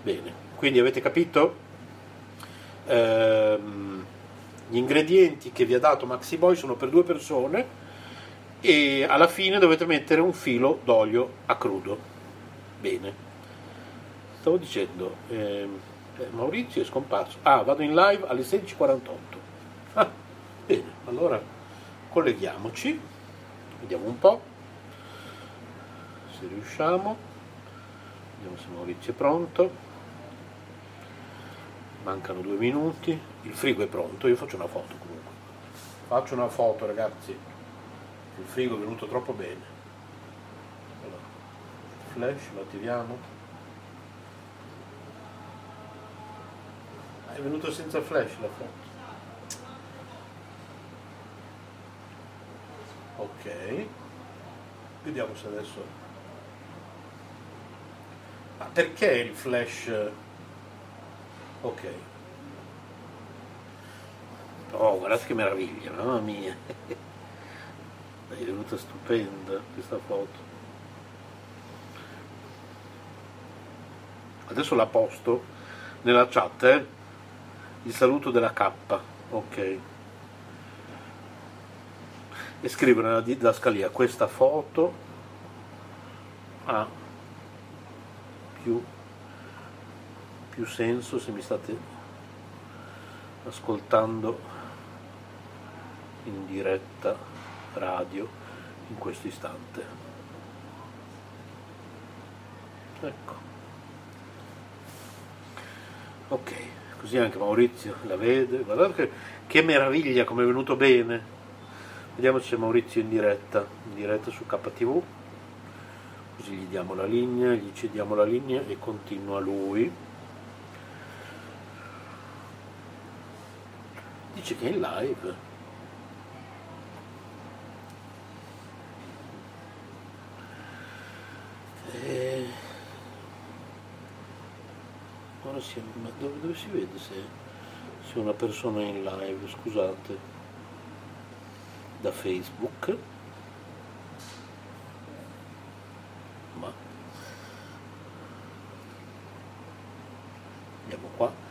Bene, quindi avete capito? Ehm, gli ingredienti che vi ha dato Maxi Boy sono per due persone e alla fine dovete mettere un filo d'olio a crudo. Bene. Stavo dicendo, ehm, eh, Maurizio è scomparso. Ah, vado in live alle 16.48. Ah, bene, allora colleghiamoci, vediamo un po' se riusciamo. Vediamo se Maurizio è pronto. Mancano due minuti. Il frigo è pronto, io faccio una foto comunque. Faccio una foto ragazzi. Il frigo è venuto troppo bene. Allora, flash lo attiviamo. È venuto senza flash la foto. Ok. Vediamo se adesso ma perché il flash? Ok. Oh, guardate che meraviglia, mamma mia. È venuta stupenda questa foto. Adesso la posto nella chat, eh? Il saluto della K. Ok. E scrivo nella didascalia questa foto ha più, più senso se mi state ascoltando in diretta radio in questo istante. Ecco. Ok, così anche Maurizio la vede. Guardate che, che meraviglia come è venuto bene. Vediamo se Maurizio in diretta, in diretta su KTV. Così gli diamo la linea, gli cediamo la linea e continua lui. Dice che è in live. Eh, Ora si, ma dove, dove si vede se, se una persona è in live? Scusate. Da Facebook. Ma andiamo qua.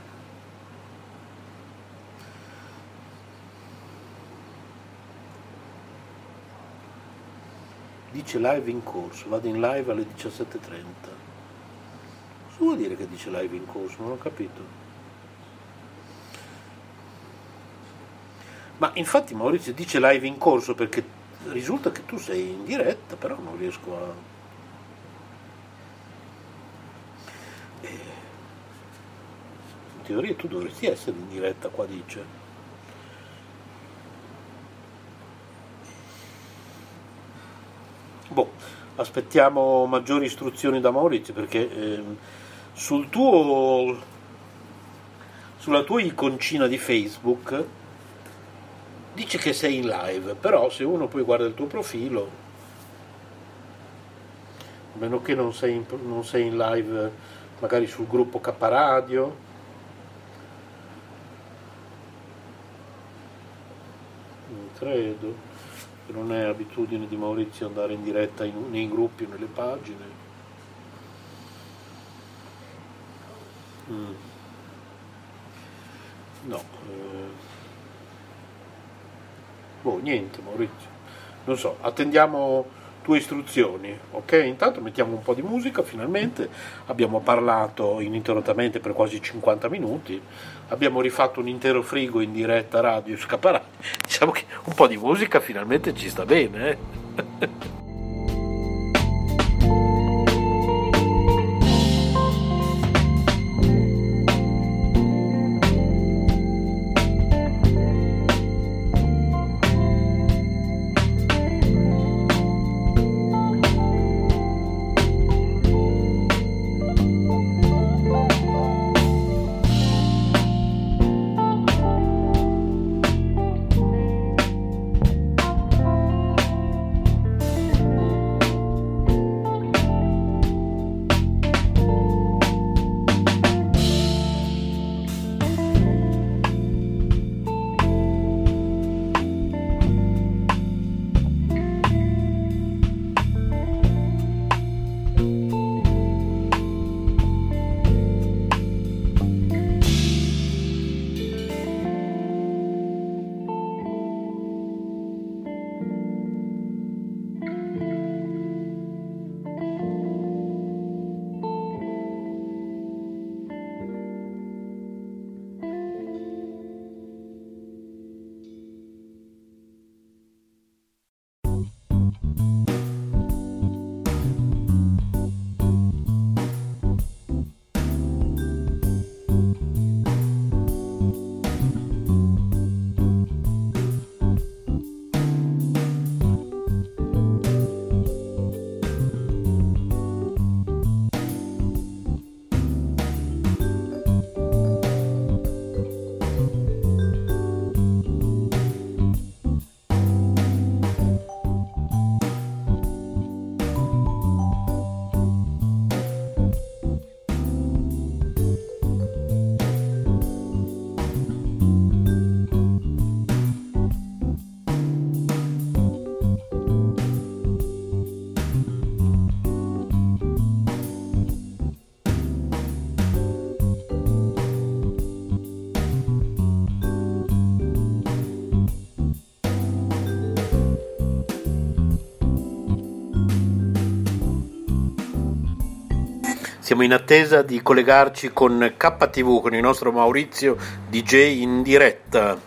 dice live in corso, vado in live alle 17.30. Cosa vuol dire che dice live in corso? Non ho capito. Ma infatti Maurizio dice live in corso perché risulta che tu sei in diretta, però non riesco a... Eh, in teoria tu dovresti essere in diretta, qua dice. Boh, aspettiamo maggiori istruzioni da Maurizio perché eh, sul tuo, sulla tua iconcina di Facebook dice che sei in live, però se uno poi guarda il tuo profilo, a meno che non sei in, non sei in live magari sul gruppo K Radio, non credo, non è abitudine di Maurizio andare in diretta in, nei gruppi o nelle pagine. Mm. No. Eh. Boh, niente Maurizio. Non so, attendiamo tue istruzioni, ok? Intanto mettiamo un po' di musica, finalmente abbiamo parlato ininterrottamente per quasi 50 minuti, abbiamo rifatto un intero frigo in diretta radio Scaparà, diciamo che un po' di musica finalmente ci sta bene, eh? Siamo in attesa di collegarci con KTV, con il nostro Maurizio DJ in diretta.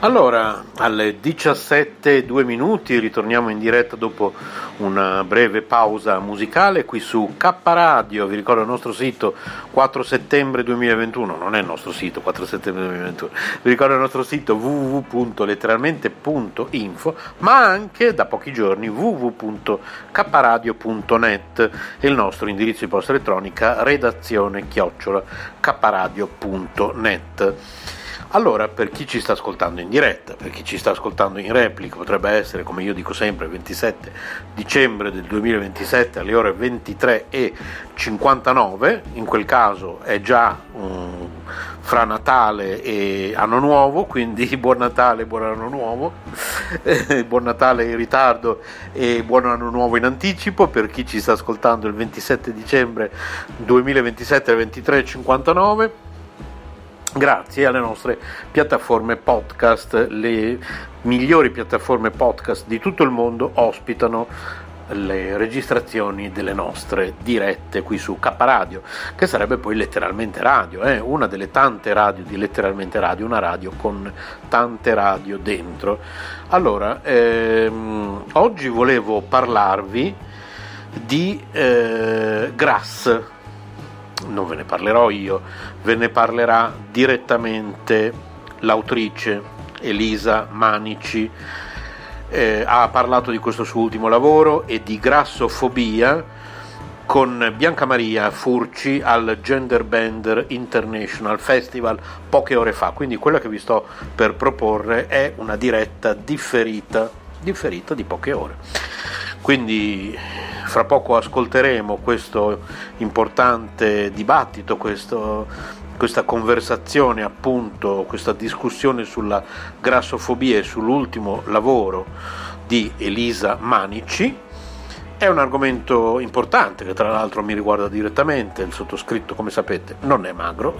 Allora, alle 17 2 minuti ritorniamo in diretta dopo una breve pausa musicale qui su K Radio, vi ricordo il nostro sito 4 settembre 2021, non è il nostro sito 4 settembre 2021, vi ricordo il nostro sito www.letteralmente.info, ma anche da pochi giorni www.kradio.net e il nostro indirizzo di posta elettronica redazione chiocciola kradio.net. Allora, per chi ci sta ascoltando in diretta, per chi ci sta ascoltando in replica, potrebbe essere, come io dico sempre, il 27 dicembre del 2027 alle ore 23.59, in quel caso è già um, fra Natale e Anno Nuovo, quindi buon Natale e buon Anno Nuovo, buon Natale in ritardo e buon Anno Nuovo in anticipo, per chi ci sta ascoltando il 27 dicembre 2027 alle 23.59 grazie alle nostre piattaforme podcast. Le migliori piattaforme podcast di tutto il mondo ospitano le registrazioni delle nostre dirette qui su K Radio, che sarebbe poi letteralmente radio, eh? una delle tante radio di letteralmente radio, una radio con tante radio dentro. Allora, ehm, oggi volevo parlarvi di eh, Grass non ve ne parlerò io, ve ne parlerà direttamente l'autrice Elisa Manici. Eh, ha parlato di questo suo ultimo lavoro e di grassofobia con Bianca Maria Furci al Gender Bender International Festival poche ore fa. Quindi quella che vi sto per proporre è una diretta differita, differita di poche ore. Quindi fra poco ascolteremo questo importante dibattito, questo, questa conversazione, appunto, questa discussione sulla grassofobia e sull'ultimo lavoro di Elisa Manici. È un argomento importante che tra l'altro mi riguarda direttamente, il sottoscritto come sapete non è magro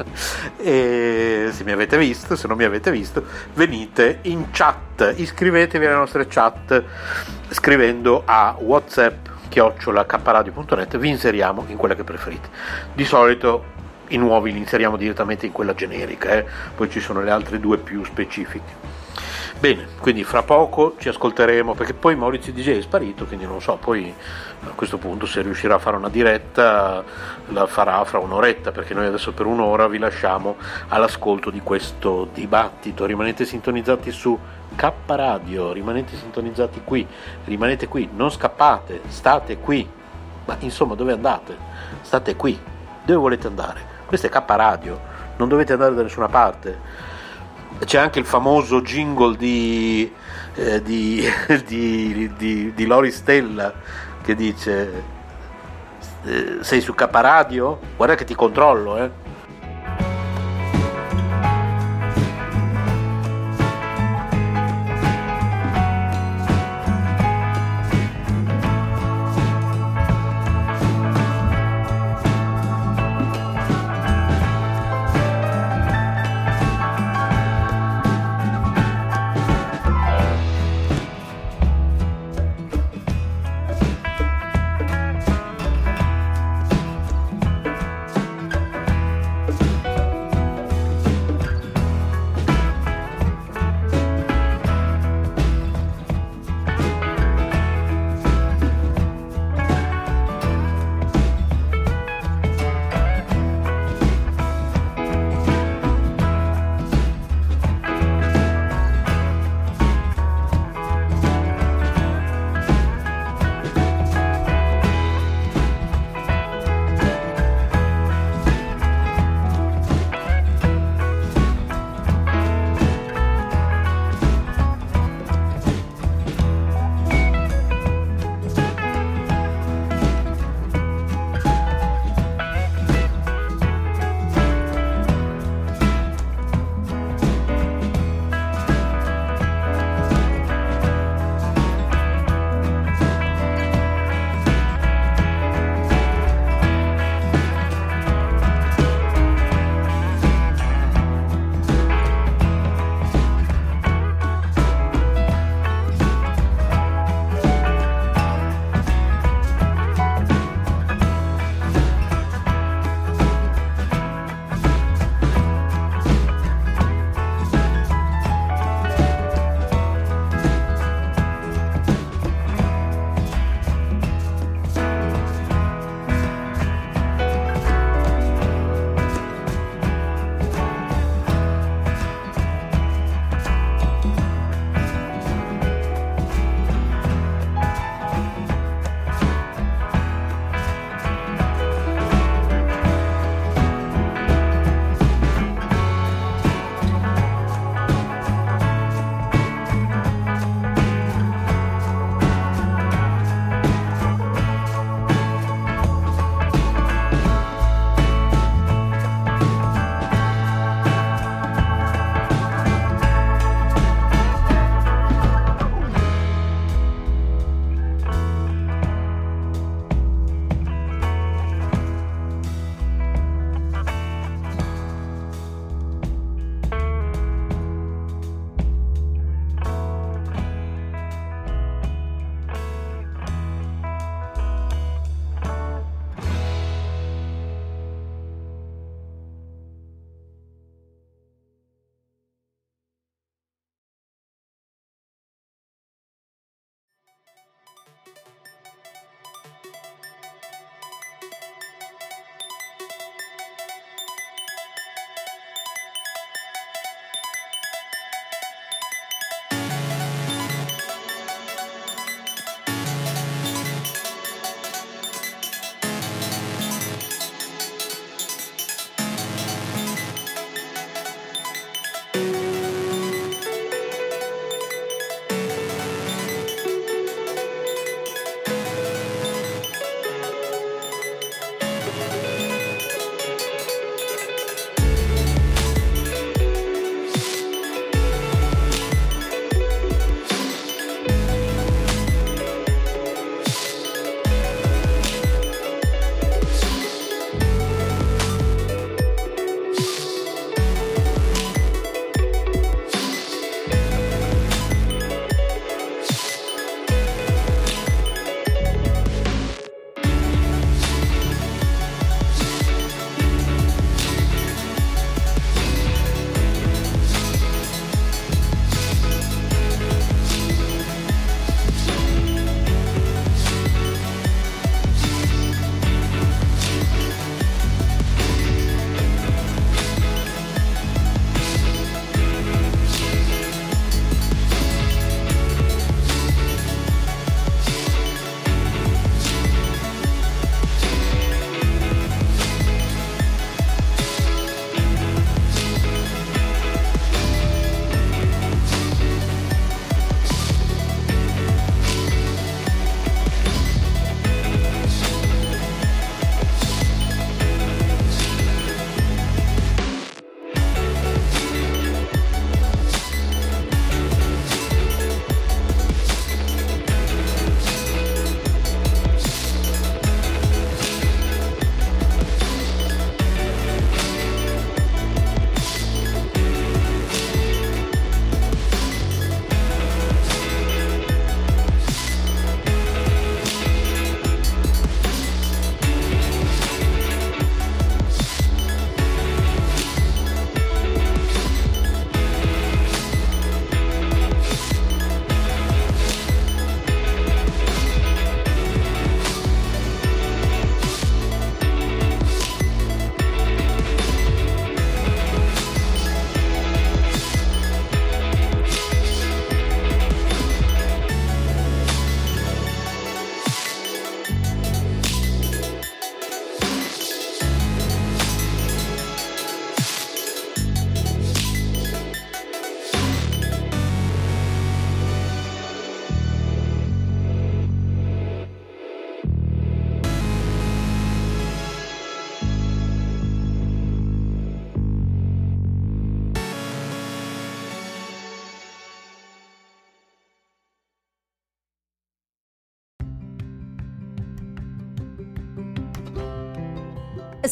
e se mi avete visto, se non mi avete visto, venite in chat, iscrivetevi alle nostre chat scrivendo a whatsapp chiocciolacaparadio.net vi inseriamo in quella che preferite. Di solito i nuovi li inseriamo direttamente in quella generica, eh? poi ci sono le altre due più specifiche. Bene, quindi fra poco ci ascolteremo perché poi Maurizio DJ è sparito, quindi non so, poi a questo punto se riuscirà a fare una diretta la farà fra un'oretta perché noi adesso per un'ora vi lasciamo all'ascolto di questo dibattito. Rimanete sintonizzati su K Radio, rimanete sintonizzati qui, rimanete qui, non scappate, state qui. Ma insomma, dove andate? State qui. Dove volete andare? Questo è K Radio, non dovete andare da nessuna parte. C'è anche il famoso jingle di, eh, di, di, di, di Lori Stella che dice eh, sei su K Radio? Guarda che ti controllo, eh.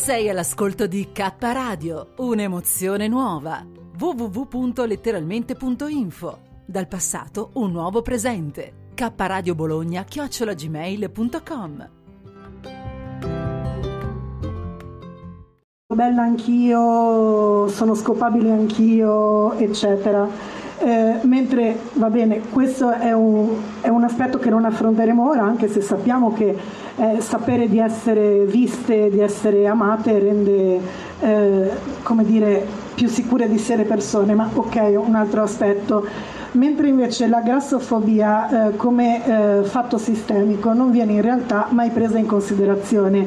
Sei all'ascolto di K Radio, un'emozione nuova. www.letteralmente.info. Dal passato un nuovo presente. K Radio Bologna chiocciolagmail.com. Bella anch'io, sono scopabile anch'io, eccetera. Eh, mentre va bene, questo è un, è un, aspetto che non affronteremo ora, anche se sappiamo che eh, sapere di essere viste, di essere amate rende eh, come dire, più sicure di sé le persone, ma ok, un altro aspetto. Mentre invece la grassofobia eh, come eh, fatto sistemico non viene in realtà mai presa in considerazione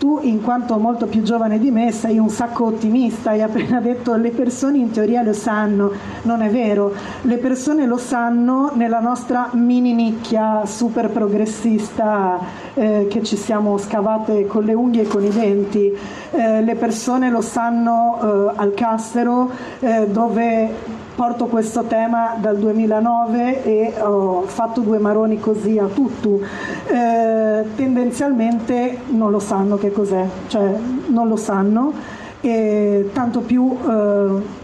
tu in quanto molto più giovane di me sei un sacco ottimista, hai appena detto le persone in teoria lo sanno, non è vero, le persone lo sanno nella nostra mini nicchia super progressista eh, che ci siamo scavate con le unghie e con i denti, eh, le persone lo sanno eh, al Castero eh, dove porto questo tema dal 2009 e ho fatto due maroni così a tutto. Eh, tendenzialmente non lo sanno che cos'è, cioè non lo sanno e tanto più eh,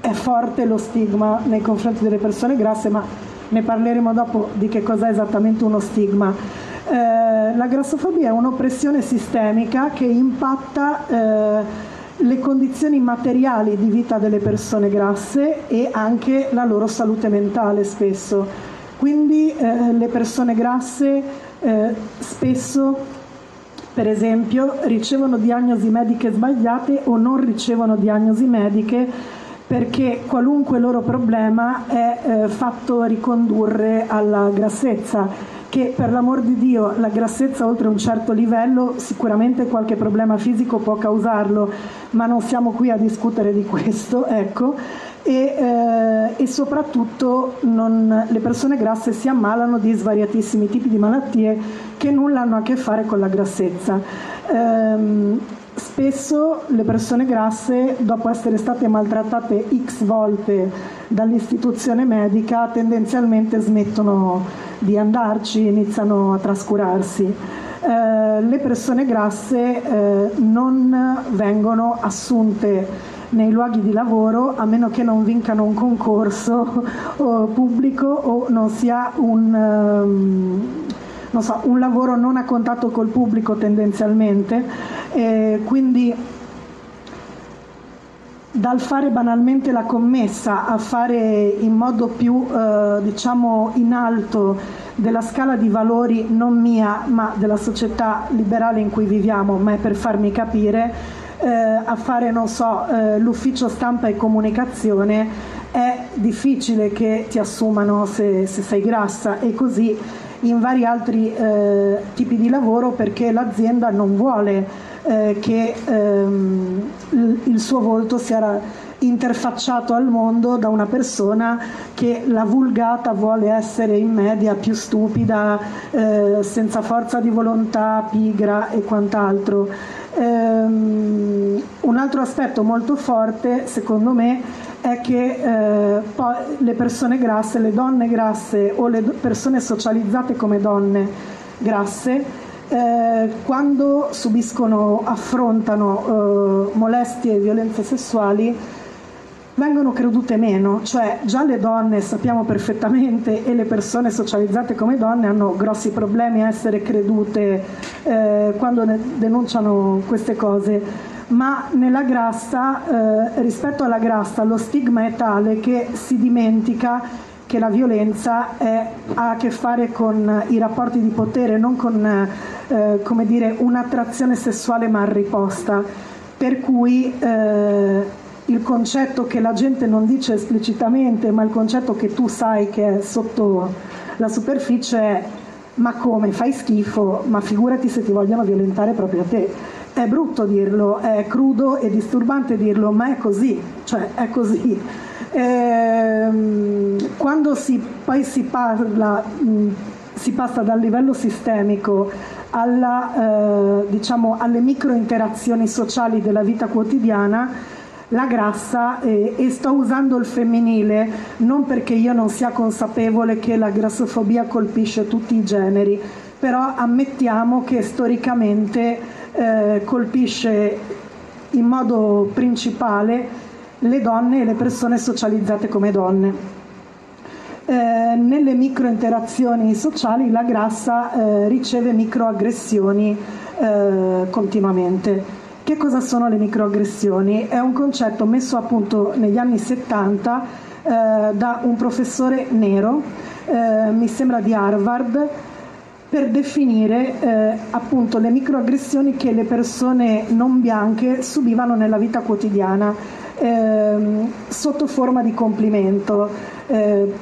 è forte lo stigma nei confronti delle persone grasse, ma ne parleremo dopo di che cos'è esattamente uno stigma. Eh, la grassofobia è un'oppressione sistemica che impatta eh, le condizioni materiali di vita delle persone grasse e anche la loro salute mentale spesso. Quindi eh, le persone grasse eh, spesso, per esempio, ricevono diagnosi mediche sbagliate o non ricevono diagnosi mediche perché qualunque loro problema è eh, fatto ricondurre alla grassezza che per l'amor di Dio la grassezza oltre un certo livello sicuramente qualche problema fisico può causarlo, ma non siamo qui a discutere di questo, ecco. E, eh, e soprattutto non, le persone grasse si ammalano di svariatissimi tipi di malattie che nulla hanno a che fare con la grassezza. Ehm, Spesso le persone grasse, dopo essere state maltrattate x volte dall'istituzione medica, tendenzialmente smettono di andarci, iniziano a trascurarsi. Eh, le persone grasse eh, non vengono assunte nei luoghi di lavoro a meno che non vincano un concorso pubblico o non sia un, um, so, un lavoro non a contatto col pubblico tendenzialmente, eh, quindi dal fare banalmente la commessa a fare in modo più eh, diciamo in alto della scala di valori non mia ma della società liberale in cui viviamo, ma è per farmi capire, eh, a fare non so, eh, l'ufficio stampa e comunicazione è difficile che ti assumano se, se sei grassa e così in vari altri eh, tipi di lavoro perché l'azienda non vuole eh, che ehm, il suo volto sia interfacciato al mondo da una persona che la vulgata vuole essere in media più stupida, eh, senza forza di volontà, pigra e quant'altro. Um, un altro aspetto molto forte, secondo me, è che eh, le persone grasse, le donne grasse o le persone socializzate come donne grasse, eh, quando subiscono, affrontano eh, molestie e violenze sessuali, vengono credute meno, cioè già le donne sappiamo perfettamente e le persone socializzate come donne hanno grossi problemi a essere credute eh, quando denunciano queste cose ma nella grassa, eh, rispetto alla grassa, lo stigma è tale che si dimentica che la violenza è, ha a che fare con i rapporti di potere, non con eh, dire, un'attrazione sessuale mal riposta. Per cui eh, il concetto che la gente non dice esplicitamente, ma il concetto che tu sai che è sotto la superficie è ma come fai schifo, ma figurati se ti vogliono violentare proprio a te. È brutto dirlo, è crudo e disturbante dirlo, ma è così, cioè è così. Ehm, quando si, poi si parla, mh, si passa dal livello sistemico alla, eh, diciamo, alle micro interazioni sociali della vita quotidiana, la grassa, eh, e sto usando il femminile non perché io non sia consapevole che la grassofobia colpisce tutti i generi, però ammettiamo che storicamente eh, colpisce in modo principale le donne e le persone socializzate come donne. Eh, nelle microinterazioni sociali la grassa eh, riceve microaggressioni eh, continuamente. Che cosa sono le microaggressioni? È un concetto messo a punto negli anni 70 eh, da un professore nero, eh, mi sembra di Harvard, per definire eh, appunto le microaggressioni che le persone non bianche subivano nella vita quotidiana ehm, sotto forma di complimento. Eh,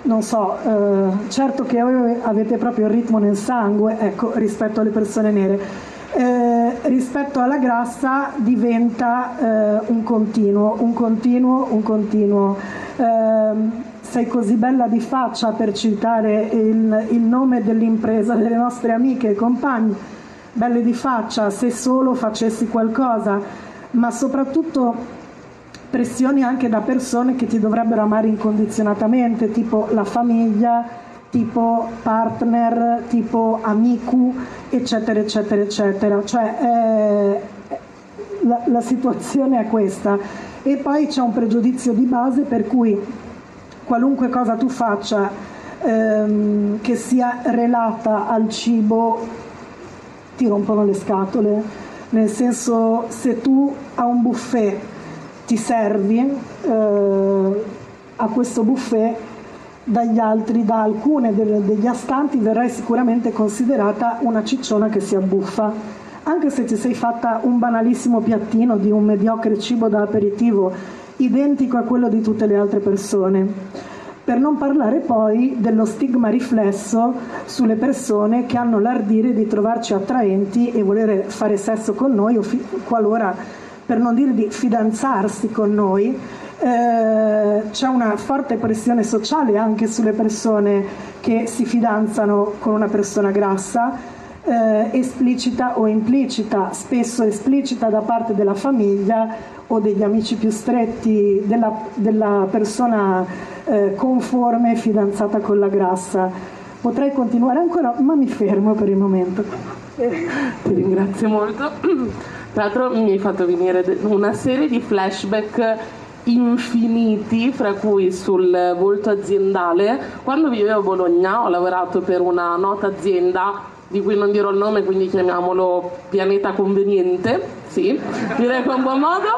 non so, eh, certo che voi avete proprio il ritmo nel sangue, ecco, rispetto alle persone nere. Eh, rispetto alla grassa diventa eh, un continuo, un continuo, un continuo. Ehm, sei così bella di faccia per citare il, il nome dell'impresa delle nostre amiche e compagne, belle di faccia se solo facessi qualcosa, ma soprattutto pressioni anche da persone che ti dovrebbero amare incondizionatamente, tipo la famiglia, tipo partner, tipo amico, eccetera, eccetera, eccetera. Cioè, eh, la, la situazione è questa. E poi c'è un pregiudizio di base per cui qualunque cosa tu faccia ehm, che sia relata al cibo ti rompono le scatole, nel senso se tu a un buffet ti servi eh, a questo buffet dagli altri, da alcune delle, degli astanti verrai sicuramente considerata una cicciona che si abbuffa anche se ti sei fatta un banalissimo piattino di un mediocre cibo da aperitivo identico a quello di tutte le altre persone. Per non parlare poi dello stigma riflesso sulle persone che hanno l'ardire di trovarci attraenti e volere fare sesso con noi o fi- qualora, per non dire di fidanzarsi con noi, eh, c'è una forte pressione sociale anche sulle persone che si fidanzano con una persona grassa, eh, esplicita o implicita, spesso esplicita da parte della famiglia o degli amici più stretti della, della persona eh, conforme fidanzata con la grassa. Potrei continuare ancora, ma mi fermo per il momento. Ti ringrazio molto. Tra l'altro mi hai fatto venire una serie di flashback infiniti, fra cui sul volto aziendale. Quando vivevo a Bologna ho lavorato per una nota azienda di cui non dirò il nome, quindi chiamiamolo Pianeta Conveniente, sì, direi con buon modo,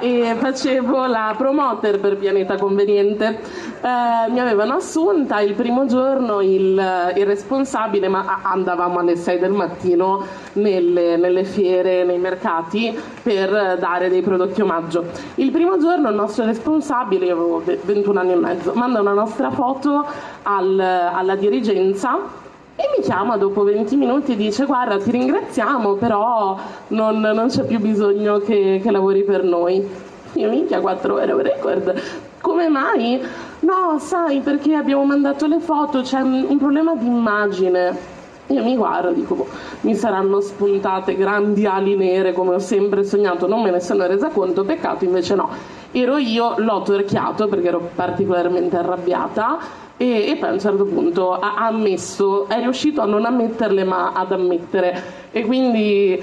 eh, e facevo la promoter per Pianeta Conveniente. Eh, mi avevano assunta il primo giorno il, il, responsabile, ma andavamo alle 6 del mattino nelle, nelle fiere, nei mercati per dare dei prodotti omaggio. Il primo giorno il nostro responsabile, io avevo 21 anni e mezzo, manda una nostra foto al, alla dirigenza e mi chiama dopo 20 minuti e dice guarda ti ringraziamo però non, non c'è più bisogno che, che, lavori per noi. Io minchia 4 ore record. Come mai? No, sai perché abbiamo mandato le foto, c'è un problema di immagine. Io mi guardo, dico, boh, mi saranno spuntate grandi ali nere come ho sempre sognato, non me ne sono resa conto, peccato invece no. Ero io, l'ho torchiato perché ero particolarmente arrabbiata e, e, poi a un certo punto ha, ammesso, è riuscito a non ammetterle ma ad ammettere. E quindi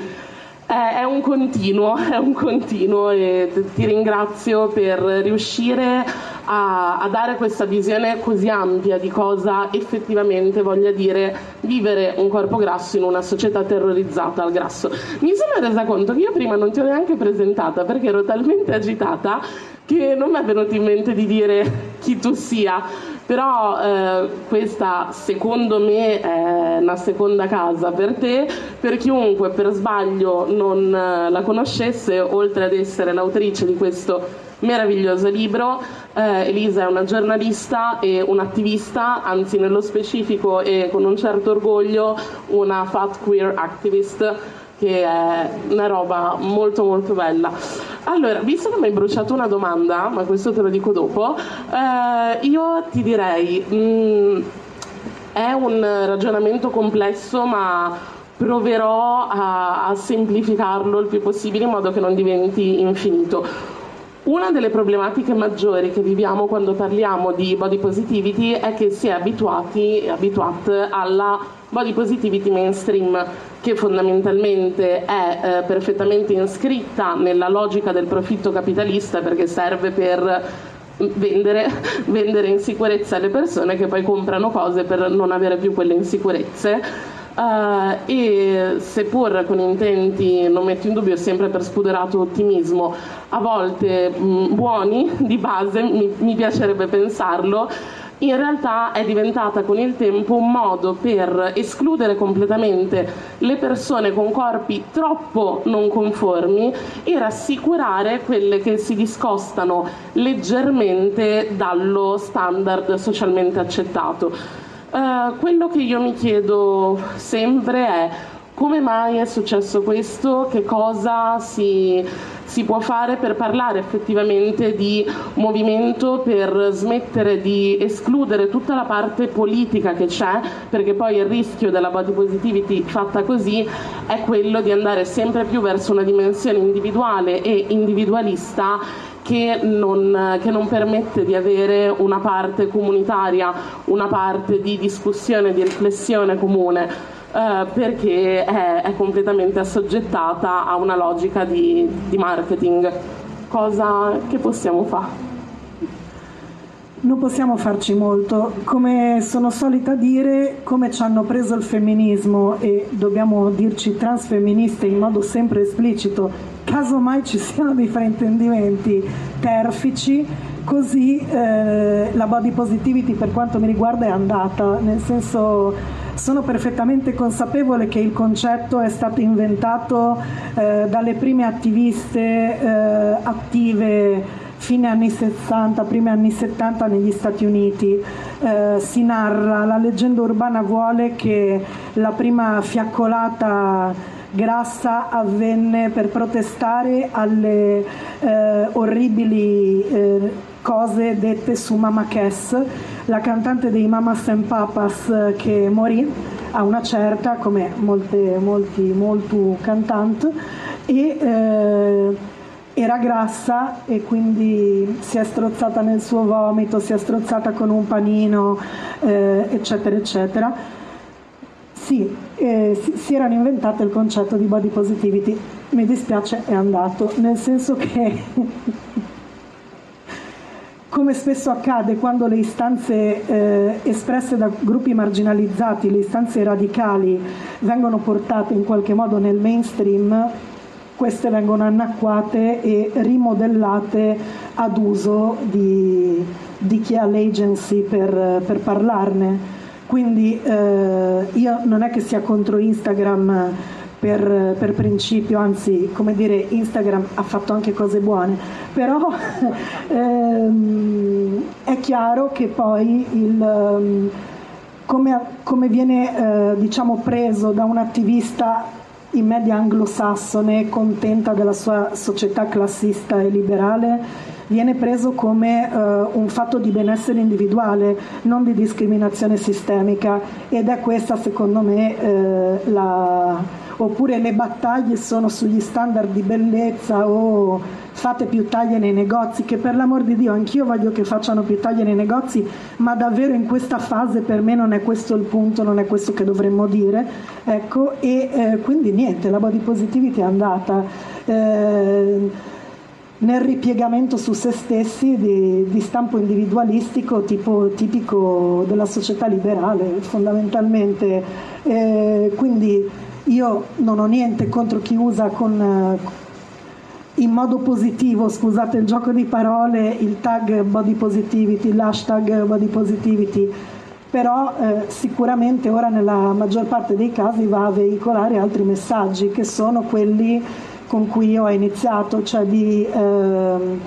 è un continuo, è un continuo. E ti ringrazio per riuscire a, a, dare questa visione così ampia di cosa effettivamente voglia dire vivere un corpo grasso in una società terrorizzata al grasso. Mi sono resa conto che io prima non ti ho neanche presentata perché ero talmente agitata che non mi è venuto in mente di dire chi tu sia, però eh, questa secondo me è una seconda casa per te, per chiunque per sbaglio non eh, la conoscesse, oltre ad essere l'autrice di questo meraviglioso libro. Eh, Elisa è una giornalista e un'attivista, anzi nello specifico e con un certo orgoglio una fat queer activist che è una roba molto molto bella. Allora, visto che mi hai bruciato una domanda, ma questo te lo dico dopo, eh, io ti direi, mh, mm, è un ragionamento complesso, ma proverò a, a semplificarlo il più possibile in modo che non diventi infinito. Una delle problematiche maggiori che viviamo quando parliamo di body positivity è che si è abituati, abituati alla body positivity mainstream, che fondamentalmente è eh, perfettamente iscritta nella logica del profitto capitalista perché serve per vendere, vendere insicurezza alle persone che poi comprano cose per non avere più quelle insicurezze Uh, e seppur con intenti, non metto in dubbio, sempre per spuderato ottimismo, a volte mh, buoni di base, mi, mi piacerebbe pensarlo, in realtà è diventata con il tempo un modo per escludere completamente le persone con corpi troppo non conformi e rassicurare quelle che si discostano leggermente dallo standard socialmente accettato. Uh, quello che io mi chiedo sempre è come mai è successo questo, che cosa si, si, può fare per parlare effettivamente di movimento, per smettere di escludere tutta la parte politica che c'è, perché poi il rischio della body positivity fatta così è quello di andare sempre più verso una dimensione individuale e individualista che non, che non, permette di avere una parte comunitaria, una parte di discussione, di riflessione comune, eh, perché è, è, completamente assoggettata a una logica di, di marketing. Cosa che possiamo fare? Non possiamo farci molto, come sono solita dire, come ci hanno preso il femminismo e dobbiamo dirci transfemministe in modo sempre esplicito casomai ci siano dei fraintendimenti terfici, così eh, la body positivity per quanto mi riguarda è andata, nel senso sono perfettamente consapevole che il concetto è stato inventato eh, dalle prime attiviste eh, attive fine anni 60, primi anni 70 negli Stati Uniti. Eh, si narra, la leggenda urbana vuole che la prima fiaccolata grassa avvenne per protestare alle eh, orribili eh, cose dette su Mama Cass, la cantante dei Mamas and Papas eh, che morì a una certa, come molte, molti, molto cantanti, e eh, era grassa e quindi si è strozzata nel suo vomito, si è strozzata con un panino, eh, eccetera, eccetera sì, eh, si, erano inventate il concetto di body positivity. Mi dispiace, è andato, nel senso che, come spesso accade quando le istanze eh, espresse da gruppi marginalizzati, le istanze radicali, vengono portate in qualche modo nel mainstream, queste vengono annacquate e rimodellate ad uso di, di chi ha l'agency per, per parlarne quindi eh, io non è che sia contro Instagram per, per, principio, anzi come dire Instagram ha fatto anche cose buone, però ehm, è chiaro che poi il, ehm, come, come, viene eh, diciamo preso da un attivista in media anglosassone contenta della sua società classista e liberale viene preso come uh, un fatto di benessere individuale, non di discriminazione sistemica ed è questa secondo me uh, la oppure le battaglie sono sugli standard di bellezza o fate più taglie nei negozi, che per l'amor di Dio anch'io voglio che facciano più taglie nei negozi, ma davvero in questa fase per me non è questo il punto, non è questo che dovremmo dire. Ecco, e eh, quindi niente, la body positivity è andata. Eh, nel ripiegamento su se stessi di, di stampo individualistico tipo, tipico della società liberale fondamentalmente. Eh, quindi io non ho niente contro chi usa con, eh, in modo positivo, scusate il gioco di parole, il tag body positivity, l'hashtag body positivity, però eh, sicuramente ora nella maggior parte dei casi va a veicolare altri messaggi che sono quelli con cui io ho iniziato, cioè di eh,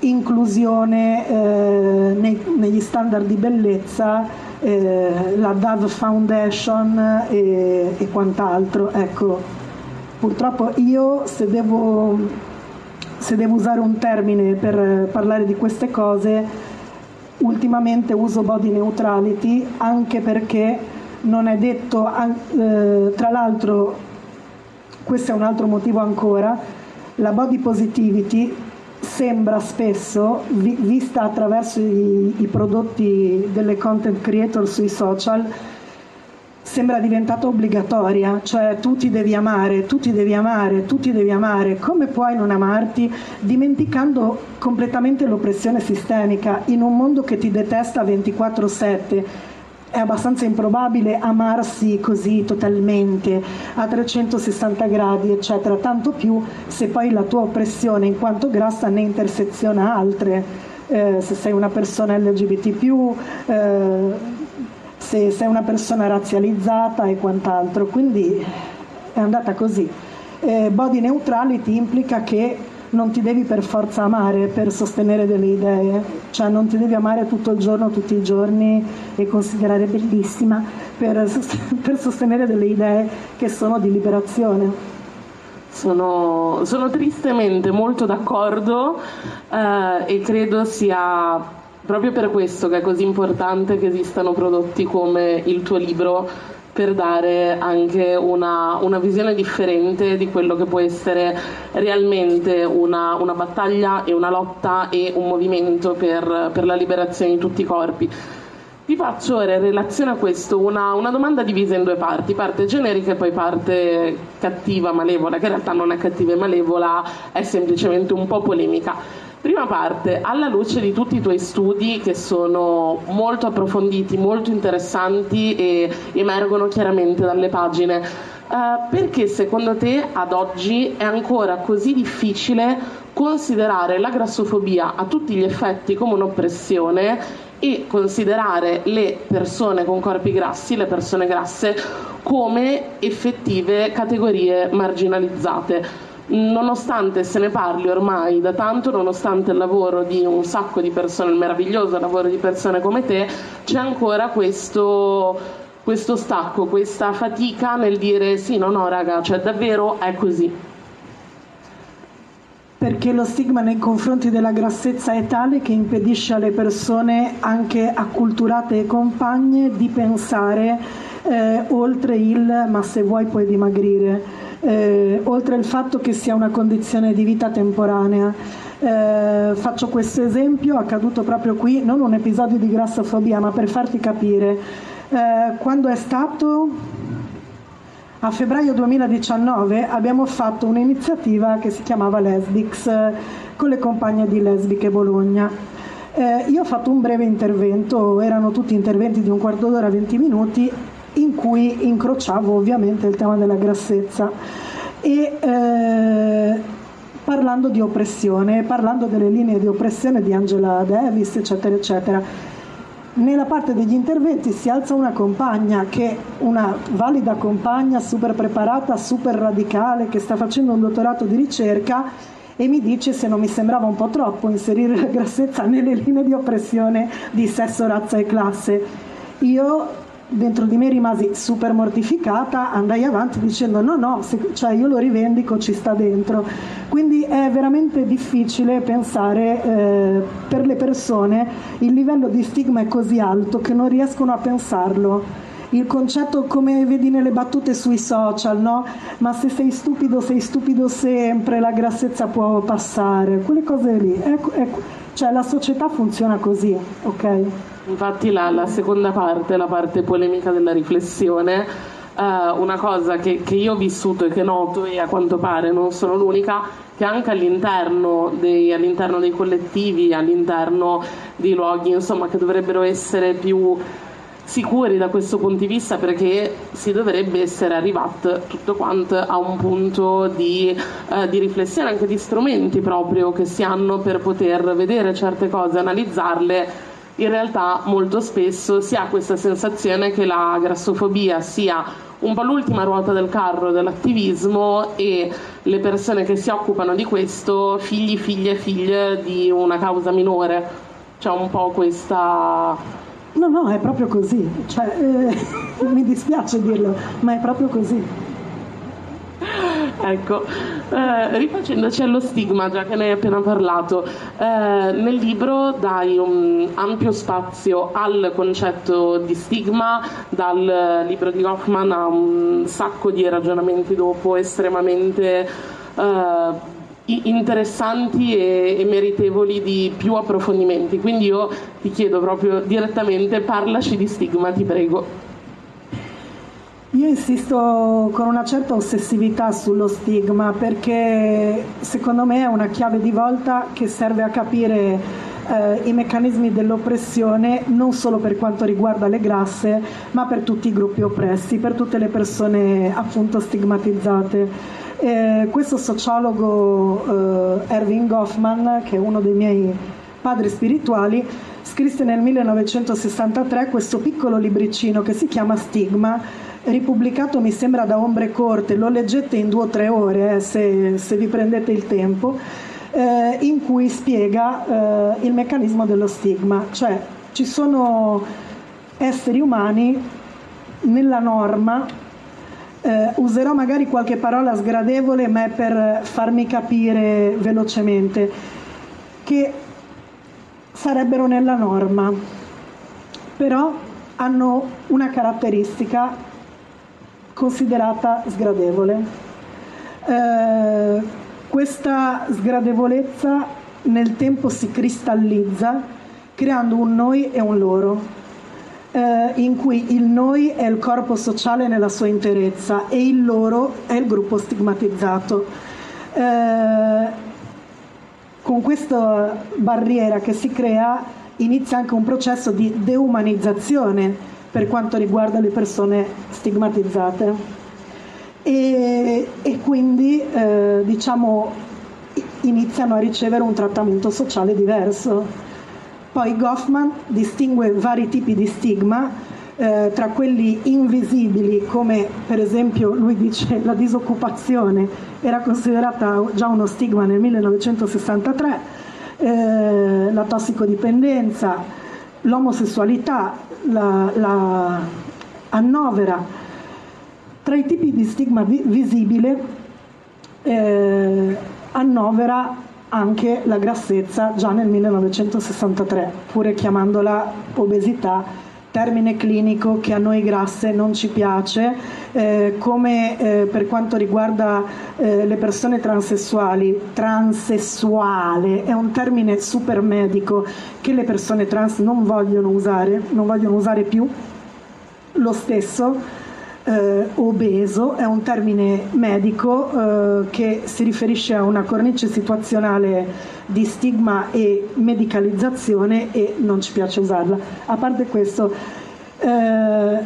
inclusione eh, nei, negli standard di bellezza, eh, la Dove Foundation e, e quant'altro. Ecco, purtroppo io se devo, se devo usare un termine per parlare di queste cose, ultimamente uso body neutrality anche perché non è detto, eh, tra l'altro questo è un altro motivo ancora, la body positivity sembra spesso, vi, vista attraverso i, i prodotti delle content creator sui social, sembra diventata obbligatoria, cioè tu ti devi amare, tu ti devi amare, tu ti devi amare, come puoi non amarti dimenticando completamente l'oppressione sistemica in un mondo che ti detesta 24/7 è abbastanza improbabile amarsi così totalmente a 360 gradi, eccetera, tanto più se poi la tua oppressione in quanto grassa ne interseziona altre, eh, se sei una persona LGBT, eh, se sei una persona razzializzata e quant'altro. Quindi è andata così. Eh, body neutrality implica che non ti devi per forza amare per sostenere delle idee, cioè non ti devi amare tutto il giorno, tutti i giorni e considerare bellissima per, per sostenere delle idee che sono di liberazione. Sono, sono tristemente molto d'accordo eh, e credo sia proprio per questo che è così importante che esistano prodotti come il tuo libro per dare anche una, una, visione differente di quello che può essere realmente una, una battaglia e una lotta e un movimento per, per, la liberazione di tutti i corpi. Vi faccio ora in relazione a questo una, una domanda divisa in due parti, parte generica e poi parte cattiva, malevola, che in realtà non è cattiva e malevola, è semplicemente un po' polemica. Prima parte, alla luce di tutti i tuoi studi che sono molto approfonditi, molto interessanti e emergono chiaramente dalle pagine, eh, perché secondo te ad oggi è ancora così difficile considerare la grassofobia a tutti gli effetti come un'oppressione e considerare le persone con corpi grassi, le persone grasse, come effettive categorie marginalizzate? Nonostante se ne parli ormai da tanto, nonostante il lavoro di un sacco di persone, il meraviglioso lavoro di persone come te, c'è ancora questo, questo stacco, questa fatica nel dire sì, no, no, raga, cioè davvero è così. Perché lo stigma nei confronti della grassezza è tale che impedisce alle persone, anche acculturate e compagne, di pensare eh, oltre il ma se vuoi puoi dimagrire eh, oltre al fatto che sia una condizione di vita temporanea. Eh, faccio questo esempio, accaduto proprio qui, non un episodio di grassofobia, ma per farti capire. Eh, quando è stato a febbraio 2019 abbiamo fatto un'iniziativa che si chiamava Lesbix eh, con le compagne di Lesbiche Bologna. Eh, io ho fatto un breve intervento, erano tutti interventi di un quarto d'ora, 20 minuti, in cui incrociavo ovviamente il tema della grassezza e eh, parlando di oppressione, parlando delle linee di oppressione di Angela Davis, eccetera, eccetera. Nella parte degli interventi si alza una compagna che una valida compagna super preparata, super radicale, che sta facendo un dottorato di ricerca e mi dice se non mi sembrava un po' troppo inserire la grassezza nelle linee di oppressione di sesso, razza e classe. Io dentro di me rimasi super mortificata, andai avanti dicendo no, no, se, cioè io lo rivendico, ci sta dentro. Quindi è veramente difficile pensare eh, per le persone, il livello di stigma è così alto che non riescono a pensarlo. Il concetto come vedi nelle battute sui social, no? Ma se sei stupido, sei stupido sempre, la grassezza può passare, quelle cose lì. Ecco, ecco. Cioè la società funziona così, ok? Infatti la, la, seconda parte, la parte polemica della riflessione, eh, una cosa che, che, io ho vissuto e che noto e a quanto pare non sono l'unica, che anche all'interno dei, all'interno dei collettivi, all'interno di luoghi insomma, che dovrebbero essere più sicuri da questo punto di vista perché si dovrebbe essere arrivati tutto quanto a un punto di, eh, di, riflessione, anche di strumenti proprio che si hanno per poter vedere certe cose, analizzarle in realtà molto spesso si ha questa sensazione che la grassofobia sia un po' l'ultima ruota del carro dell'attivismo e le persone che si occupano di questo, figli, figlie, figlie di una causa minore. C'è un po' questa... No, no, è proprio così. Cioè, eh, mi dispiace dirlo, ma è proprio così. Ecco, eh, rifacendoci allo stigma, già che ne hai appena parlato, eh, nel libro dai un ampio spazio al concetto di stigma, dal libro di Hoffman a un sacco di ragionamenti dopo estremamente... Eh, interessanti e, e, meritevoli di più approfondimenti. Quindi io ti chiedo proprio direttamente, parlaci di stigma, ti prego. Io insisto con una certa ossessività sullo stigma perché secondo me è una chiave di volta che serve a capire eh, i meccanismi dell'oppressione non solo per quanto riguarda le grasse ma per tutti i gruppi oppressi, per tutte le persone appunto stigmatizzate. Eh, questo sociologo eh, Erving Goffman, che è uno dei miei padri spirituali, scrisse nel 1963 questo piccolo libricino che si chiama Stigma, ripubblicato mi sembra da Ombre Corte, lo leggete in due o tre ore eh, se, se, vi prendete il tempo, eh, in cui spiega eh, il meccanismo dello stigma, cioè ci sono esseri umani nella norma eh, userò magari qualche parola sgradevole, ma è per farmi capire velocemente che sarebbero nella norma, però hanno una caratteristica considerata sgradevole. Eh, questa sgradevolezza nel tempo si cristallizza creando un noi e un loro eh, in cui il noi è il corpo sociale nella sua interezza e il loro è il gruppo stigmatizzato. Eh, con questa barriera che si crea inizia anche un processo di deumanizzazione per quanto riguarda le persone stigmatizzate e, e quindi eh, diciamo iniziano a ricevere un trattamento sociale diverso. Poi Goffman distingue vari tipi di stigma, eh, tra quelli invisibili, come per esempio lui dice la disoccupazione era considerata già uno stigma nel 1963, eh, la tossicodipendenza, l'omosessualità, la, la annovera. Tra i tipi di stigma vi- visibile eh, annovera anche la grassezza già nel 1963, pure chiamandola obesità, termine clinico che a noi grasse non ci piace, eh, come eh, per quanto riguarda eh, le persone transessuali, transessuale è un termine super medico che le persone trans non vogliono usare, non vogliono usare più, lo stesso eh, obeso è un termine medico eh, che si riferisce a una cornice situazionale di stigma e medicalizzazione e non ci piace usarla. A parte questo, eh,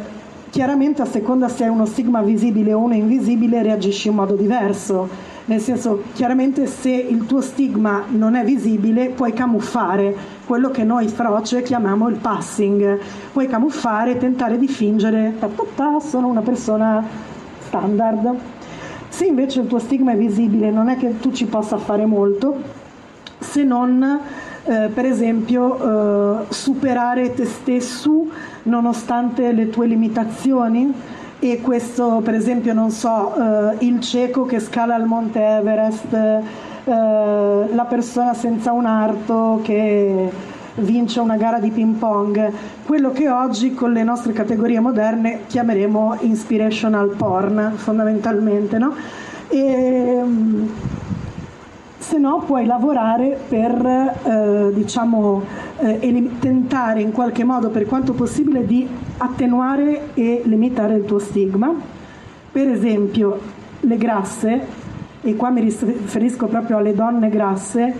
chiaramente a seconda se è uno stigma visibile o uno invisibile reagisci in modo diverso nel senso chiaramente se il tuo stigma non è visibile puoi camuffare quello che noi froce chiamiamo il passing, puoi camuffare, tentare di fingere, ta, ta, ta, sono una persona standard. Se invece il tuo stigma è visibile non è che tu ci possa fare molto, se non eh, per esempio eh, superare te stesso nonostante le tue limitazioni e questo per esempio non so eh, il cieco che scala il monte Everest eh, la persona senza un arto che vince una gara di ping pong quello che oggi con le nostre categorie moderne chiameremo inspirational porn fondamentalmente no? e, se no puoi lavorare per eh, diciamo, eh, tentare in qualche modo per quanto possibile di attenuare e limitare il tuo stigma. Per esempio le grasse, e qua mi riferisco proprio alle donne grasse,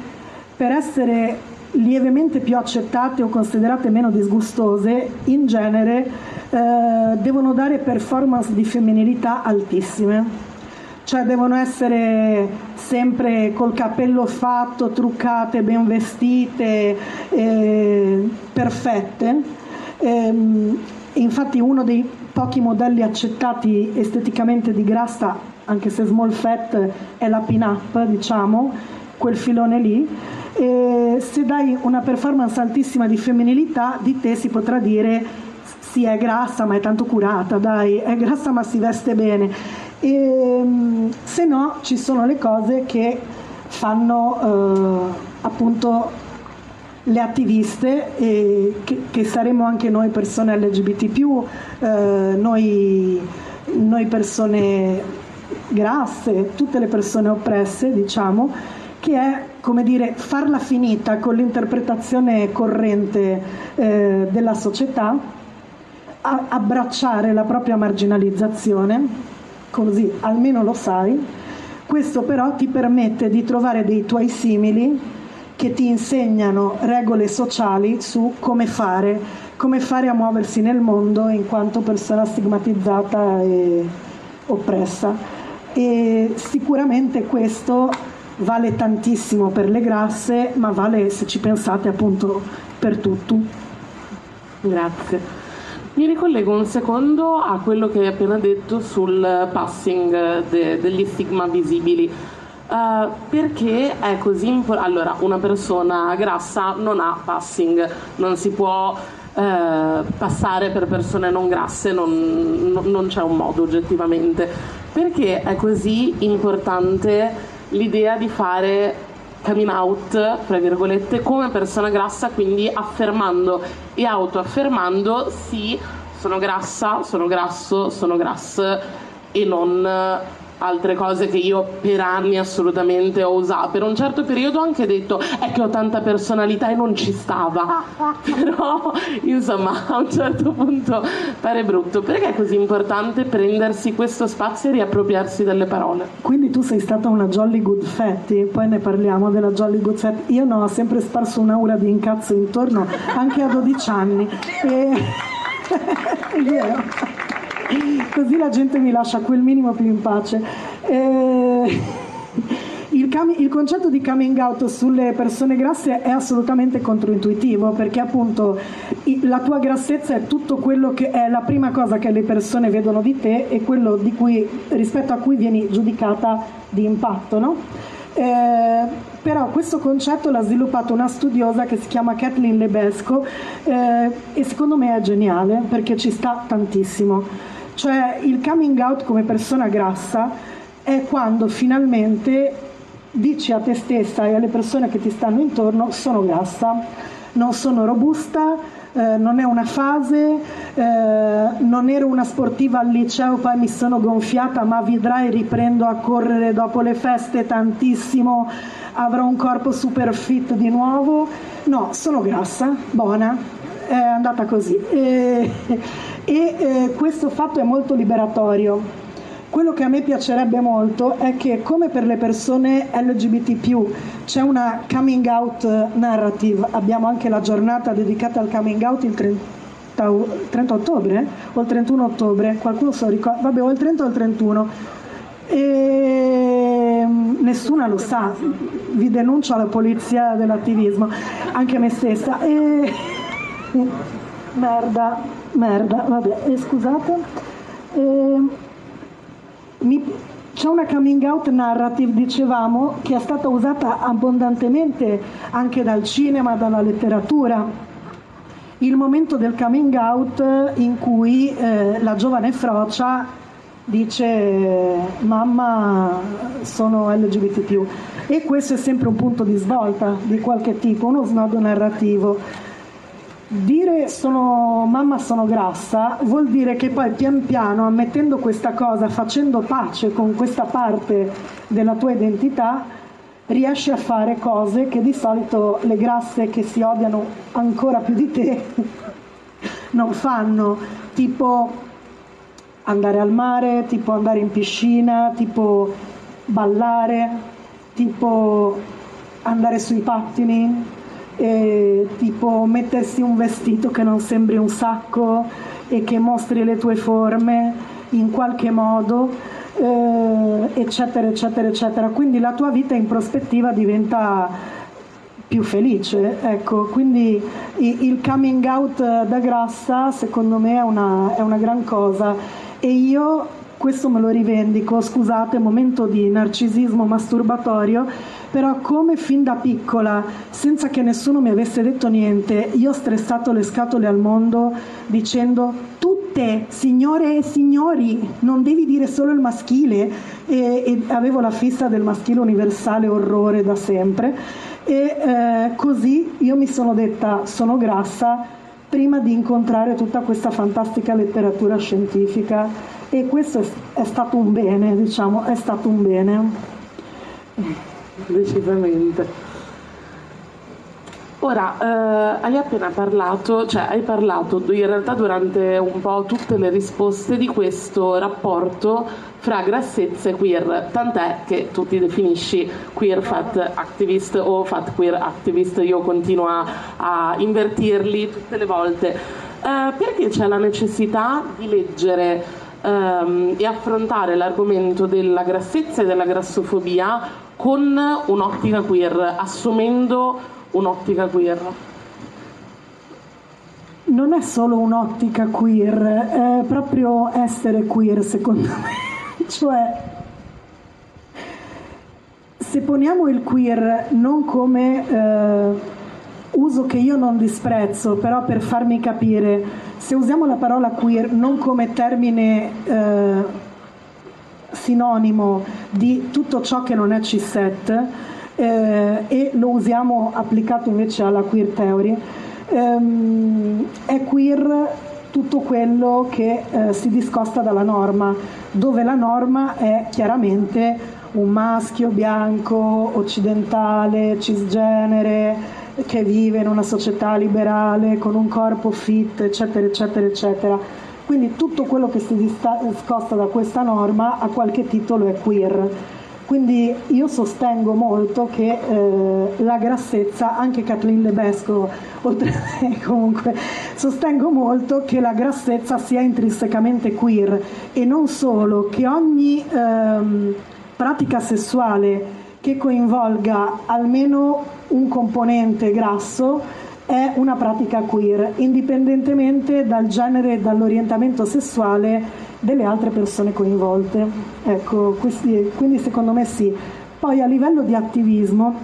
per essere lievemente più accettate o considerate meno disgustose, in genere eh, devono dare performance di femminilità altissime cioè devono essere sempre col capello fatto, truccate, ben vestite, eh, perfette. Eh, infatti uno dei pochi modelli accettati esteticamente di grassa, anche se small fat, è la pin-up, diciamo, quel filone lì. E se dai una performance altissima di femminilità, di te si potrà dire sì, è grassa ma è tanto curata, dai, è grassa ma si veste bene e, ehm, se no ci sono le cose che fanno eh, appunto le attiviste e che, che, saremo anche noi persone LGBT, eh, noi, noi persone grasse, tutte le persone oppresse, diciamo, che è come dire farla finita con l'interpretazione corrente eh, della società, abbracciare la propria marginalizzazione, così almeno lo sai. Questo però ti permette di trovare dei tuoi simili che ti insegnano regole sociali su come fare, come fare a muoversi nel mondo in quanto persona stigmatizzata e oppressa. E sicuramente questo vale tantissimo per le grasse, ma vale se ci pensate appunto per tutto. Grazie. Mi ricollego un secondo a quello che hai appena detto sul passing de- degli stigma visibili. Uh, perché è così importante? Allora, una persona grassa non ha passing, non si può uh, passare per persone non grasse, non, non c'è un modo oggettivamente. Perché è così importante l'idea di fare coming out, tra virgolette, come persona grassa, quindi affermando e autoaffermando sì, sono grassa, sono grasso, sono grass e non altre cose che io per anni assolutamente ho usato. Per un certo periodo ho anche detto è che ho tanta personalità e non ci stava. Però insomma a un certo punto pare brutto. Perché è così importante prendersi questo spazio e riappropriarsi delle parole? Quindi tu sei stata una Jolly Good Fatty, poi ne parliamo della Jolly Good Fatty. Io no, ho sempre sparso un'aura di incazzo intorno anche a 12 anni. E... è vero così la gente mi lascia quel minimo più in pace. Eh, il, cam- il, concetto di coming out sulle persone grasse è assolutamente controintuitivo perché appunto la tua grassezza è tutto quello che è la prima cosa che le persone vedono di te e quello di cui, rispetto a cui vieni giudicata di impatto. No? Eh, però questo concetto l'ha sviluppato una studiosa che si chiama Kathleen Lebesco eh, e secondo me è geniale perché ci sta tantissimo. Cioè il coming out come persona grassa è quando finalmente dici a te stessa e alle persone che ti stanno intorno sono grassa, non sono robusta, eh, non è una fase, eh, non ero una sportiva al liceo, poi mi sono gonfiata, ma vedrai riprendo a correre dopo le feste tantissimo, avrò un corpo super fit di nuovo. No, sono grassa, buona, è andata così. E, e eh, questo fatto è molto liberatorio. Quello che a me piacerebbe molto è che come per le persone LGBT c'è una coming out narrative, abbiamo anche la giornata dedicata al coming out il 30, 30 ottobre o il 31 ottobre, qualcuno se lo ricorda, vabbè o il 30 o il 31 e nessuna lo sa, vi denuncio alla polizia dell'attivismo, anche me stessa. E... Merda, merda, vabbè, eh, scusate. Eh, mi, c'è una coming out narrative, dicevamo, che è stata usata abbondantemente anche dal cinema, dalla letteratura. Il momento del coming out in cui eh, la giovane Frocia dice mamma sono LGBT e questo è sempre un punto di svolta di qualche tipo, uno snodo narrativo Dire sono mamma sono grassa vuol dire che poi pian piano ammettendo questa cosa, facendo pace con questa parte della tua identità, riesci a fare cose che di solito le grasse che si odiano ancora più di te non fanno, tipo andare al mare, tipo andare in piscina, tipo ballare, tipo andare sui pattini, eh, tipo mettersi un vestito che non sembri un sacco e che mostri le tue forme in qualche modo, eh, eccetera, eccetera, eccetera. Quindi la tua vita in prospettiva diventa più felice. Ecco, quindi il coming out da grassa secondo me è una, è una gran cosa e io questo me lo rivendico, scusate, momento di narcisismo masturbatorio, però come fin da piccola, senza che nessuno mi avesse detto niente, io ho stressato le scatole al mondo dicendo tutte, signore e signori, non devi dire solo il maschile. E, e avevo la fissa del maschile universale orrore da sempre. E eh, così io mi sono detta sono grassa prima di incontrare tutta questa fantastica letteratura scientifica e questo è, è stato un bene, diciamo, è stato un bene. decisamente. Ora, eh, hai appena parlato, cioè hai parlato in realtà durante un po' tutte le risposte di questo rapporto fra grassezza e queer, tant'è che tu ti definisci queer fat activist o fat queer activist, io continuo a, a invertirli tutte le volte. Eh, perché c'è la necessità di leggere ehm, e affrontare l'argomento della grassezza e della grassofobia con un'ottica queer, assumendo un'ottica queer? Non è solo un'ottica queer, è proprio essere queer secondo me. cioè, se poniamo il queer non come eh, uso che io non disprezzo, però per farmi capire, se usiamo la parola queer non come termine eh, sinonimo di tutto ciò che non è cisset, eh, e lo usiamo applicato invece alla queer theory, ehm, è queer tutto quello che eh, si discosta dalla norma, dove la norma è chiaramente un maschio bianco, occidentale, cisgenere, che vive in una società liberale, con un corpo fit, eccetera, eccetera, eccetera. Quindi tutto quello che si discosta da questa norma a qualche titolo è queer. Quindi io sostengo molto che eh, la grassezza, anche Kathleen Lebesco, oltre a me comunque, sostengo molto che la grassezza sia intrinsecamente queer e non solo, che ogni ehm, pratica sessuale che coinvolga almeno un componente grasso è una pratica queer, indipendentemente dal genere e dall'orientamento sessuale delle altre persone coinvolte. Ecco, questi, quindi secondo me sì. Poi a livello di attivismo,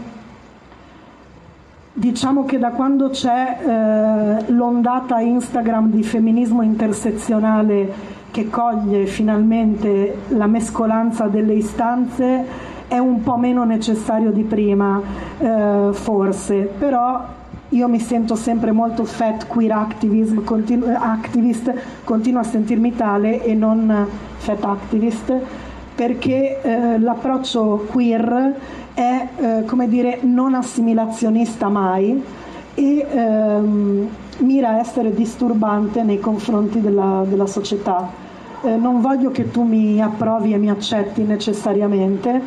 diciamo che da quando c'è eh, l'ondata Instagram di femminismo intersezionale che coglie finalmente la mescolanza delle istanze, è un po' meno necessario di prima, eh, forse, però io mi sento sempre molto fat queer activism, continu- activist, continuo a sentirmi tale e non fat activist perché eh, l'approccio queer è eh, come dire non assimilazionista mai e ehm, mira a essere disturbante nei confronti della, della società. Eh, non voglio che tu mi approvi e mi accetti necessariamente,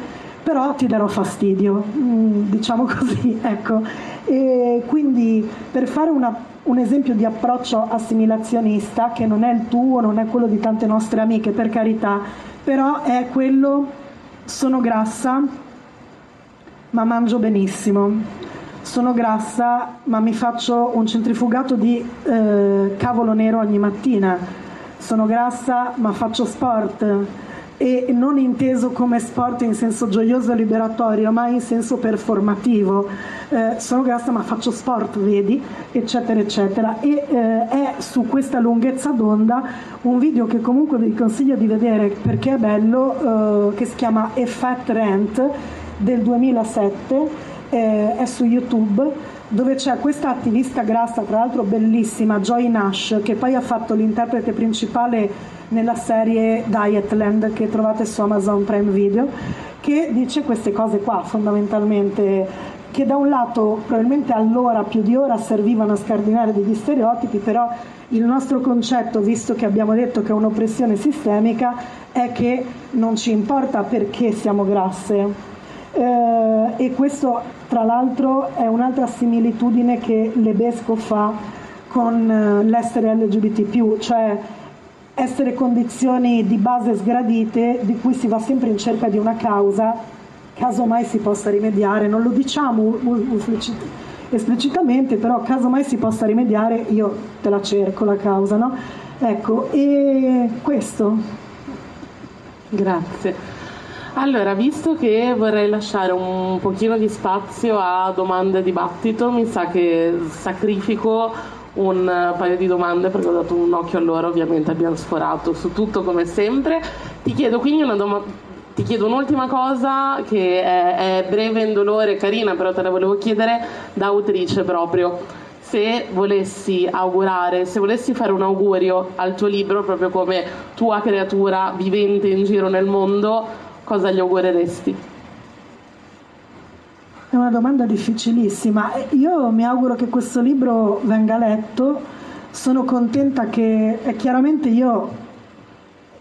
però ti darò fastidio, mm, diciamo così, ecco. E quindi per fare una, un esempio di approccio assimilazionista, che non è il tuo, non è quello di tante nostre amiche, per carità, però è quello, sono grassa, ma mangio benissimo. Sono grassa, ma mi faccio un centrifugato di eh, cavolo nero ogni mattina. Sono grassa, ma faccio sport e non inteso come sport in senso gioioso e liberatorio, ma in senso performativo. Eh, sono grassa ma faccio sport, vedi, eccetera, eccetera. E eh, è su questa lunghezza d'onda un video che comunque vi consiglio di vedere perché è bello, eh, che si chiama A Fat Rant del 2007, eh, è su YouTube dove c'è questa attivista grassa, tra l'altro bellissima, Joy Nash, che poi ha fatto l'interprete principale nella serie Dietland che trovate su Amazon Prime Video, che dice queste cose qua fondamentalmente che da un lato probabilmente allora più di ora servivano a scardinare degli stereotipi, però il nostro concetto, visto che abbiamo detto che è un'oppressione sistemica, è che non ci importa perché siamo grasse. Eh, e questo tra l'altro è un'altra similitudine che Lebesco fa con eh, l'essere LGBT, cioè essere condizioni di base sgradite di cui si va sempre in cerca di una causa, caso mai si possa rimediare, non lo diciamo esplicitamente, però caso mai si possa rimediare io te la cerco la causa, no? Ecco, e questo. Grazie. Allora, visto che vorrei lasciare un pochino di spazio a domande e dibattito, mi sa che sacrifico un paio di domande perché ho dato un occhio a loro, ovviamente abbiamo sforato su tutto come sempre. Ti chiedo quindi una domanda. Ti chiedo un'ultima cosa che è, è breve, indolore, carina, però te la volevo chiedere da autrice proprio. Se volessi augurare, se volessi fare un augurio al tuo libro, proprio come tua creatura vivente in giro nel mondo, cosa gli augureresti? È una domanda difficilissima. Io mi auguro che questo libro venga letto. Sono contenta che chiaramente io,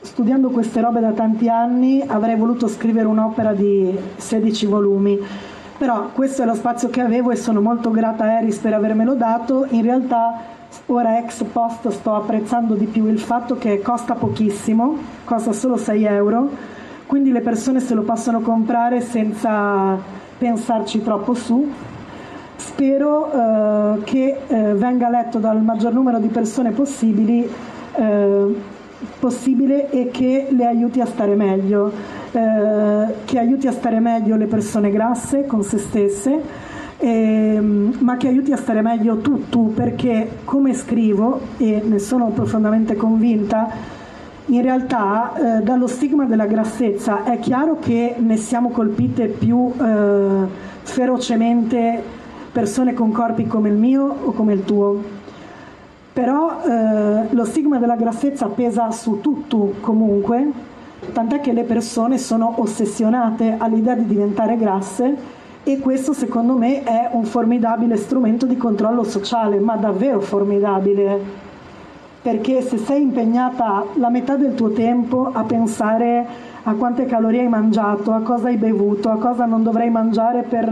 studiando queste robe da tanti anni, avrei voluto scrivere un'opera di 16 volumi. Però questo è lo spazio che avevo e sono molto grata a Eris per avermelo dato. In realtà ora ex post sto apprezzando di più il fatto che costa pochissimo, costa solo 6 euro, quindi le persone se lo possono comprare senza pensarci troppo su. Spero eh, che eh, venga letto dal maggior numero di persone possibili, eh, possibile e che le aiuti a stare meglio, eh, che aiuti a stare meglio le persone grasse con se stesse, ehm, ma che aiuti a stare meglio tu, tu, perché come scrivo, e ne sono profondamente convinta, in realtà eh, dallo stigma della grassezza è chiaro che ne siamo colpite più eh, ferocemente persone con corpi come il mio o come il tuo. Però eh, lo stigma della grassezza pesa su tutto comunque, tant'è che le persone sono ossessionate all'idea di diventare grasse e questo secondo me è un formidabile strumento di controllo sociale, ma davvero formidabile perché se sei impegnata la metà del tuo tempo a pensare a quante calorie hai mangiato, a cosa hai bevuto, a cosa non dovrai mangiare per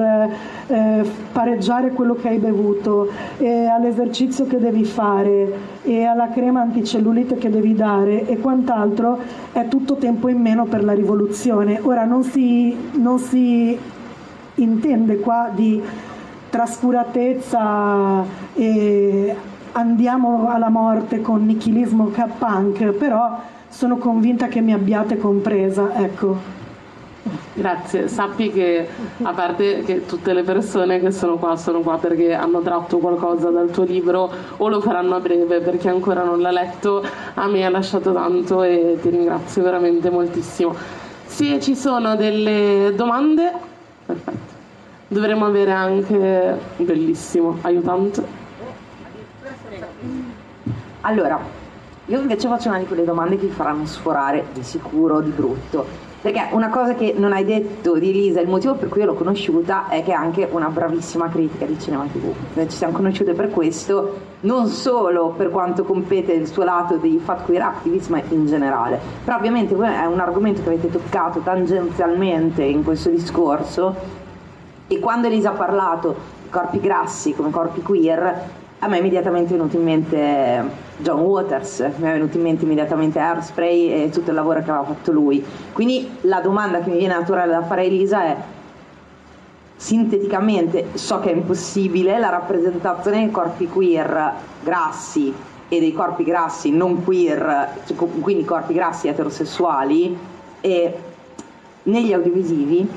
eh, pareggiare quello che hai bevuto, all'esercizio che devi fare e alla crema anticellulite che devi dare e quant'altro, è tutto tempo in meno per la rivoluzione. Ora non si, non si intende qua di trascuratezza e andiamo alla morte con nichilismo punk, però sono convinta che mi abbiate compresa, ecco. Grazie, sappi che a parte che tutte le persone che sono qua sono qua perché hanno tratto qualcosa dal tuo libro o lo faranno a breve perché ancora non l'ha letto, a me ha lasciato tanto e ti ringrazio veramente moltissimo. Se ci sono delle domande, perfetto. Dovremmo avere anche, bellissimo, aiutante. Allora, io invece faccio una di quelle domande che vi faranno sforare di sicuro, di brutto. Perché una cosa che non hai detto di Elisa, il motivo per cui l'ho conosciuta è che è anche una bravissima critica di cinema TV. Ci siamo conosciute per questo, non solo per quanto compete il suo lato dei fat queer activist, ma in generale. Però ovviamente è un argomento che avete toccato tangenzialmente in questo discorso e quando Elisa ha parlato di corpi grassi come corpi queer, a me è immediatamente venuto in mente John Waters, mi è venuto in mente immediatamente Airspray e tutto il lavoro che aveva fatto lui. Quindi la domanda che mi viene naturale da fare a Elisa è sinteticamente, so che è impossibile, la rappresentazione dei corpi queer grassi e dei corpi grassi non queer, cioè, quindi corpi grassi eterosessuali, negli audiovisivi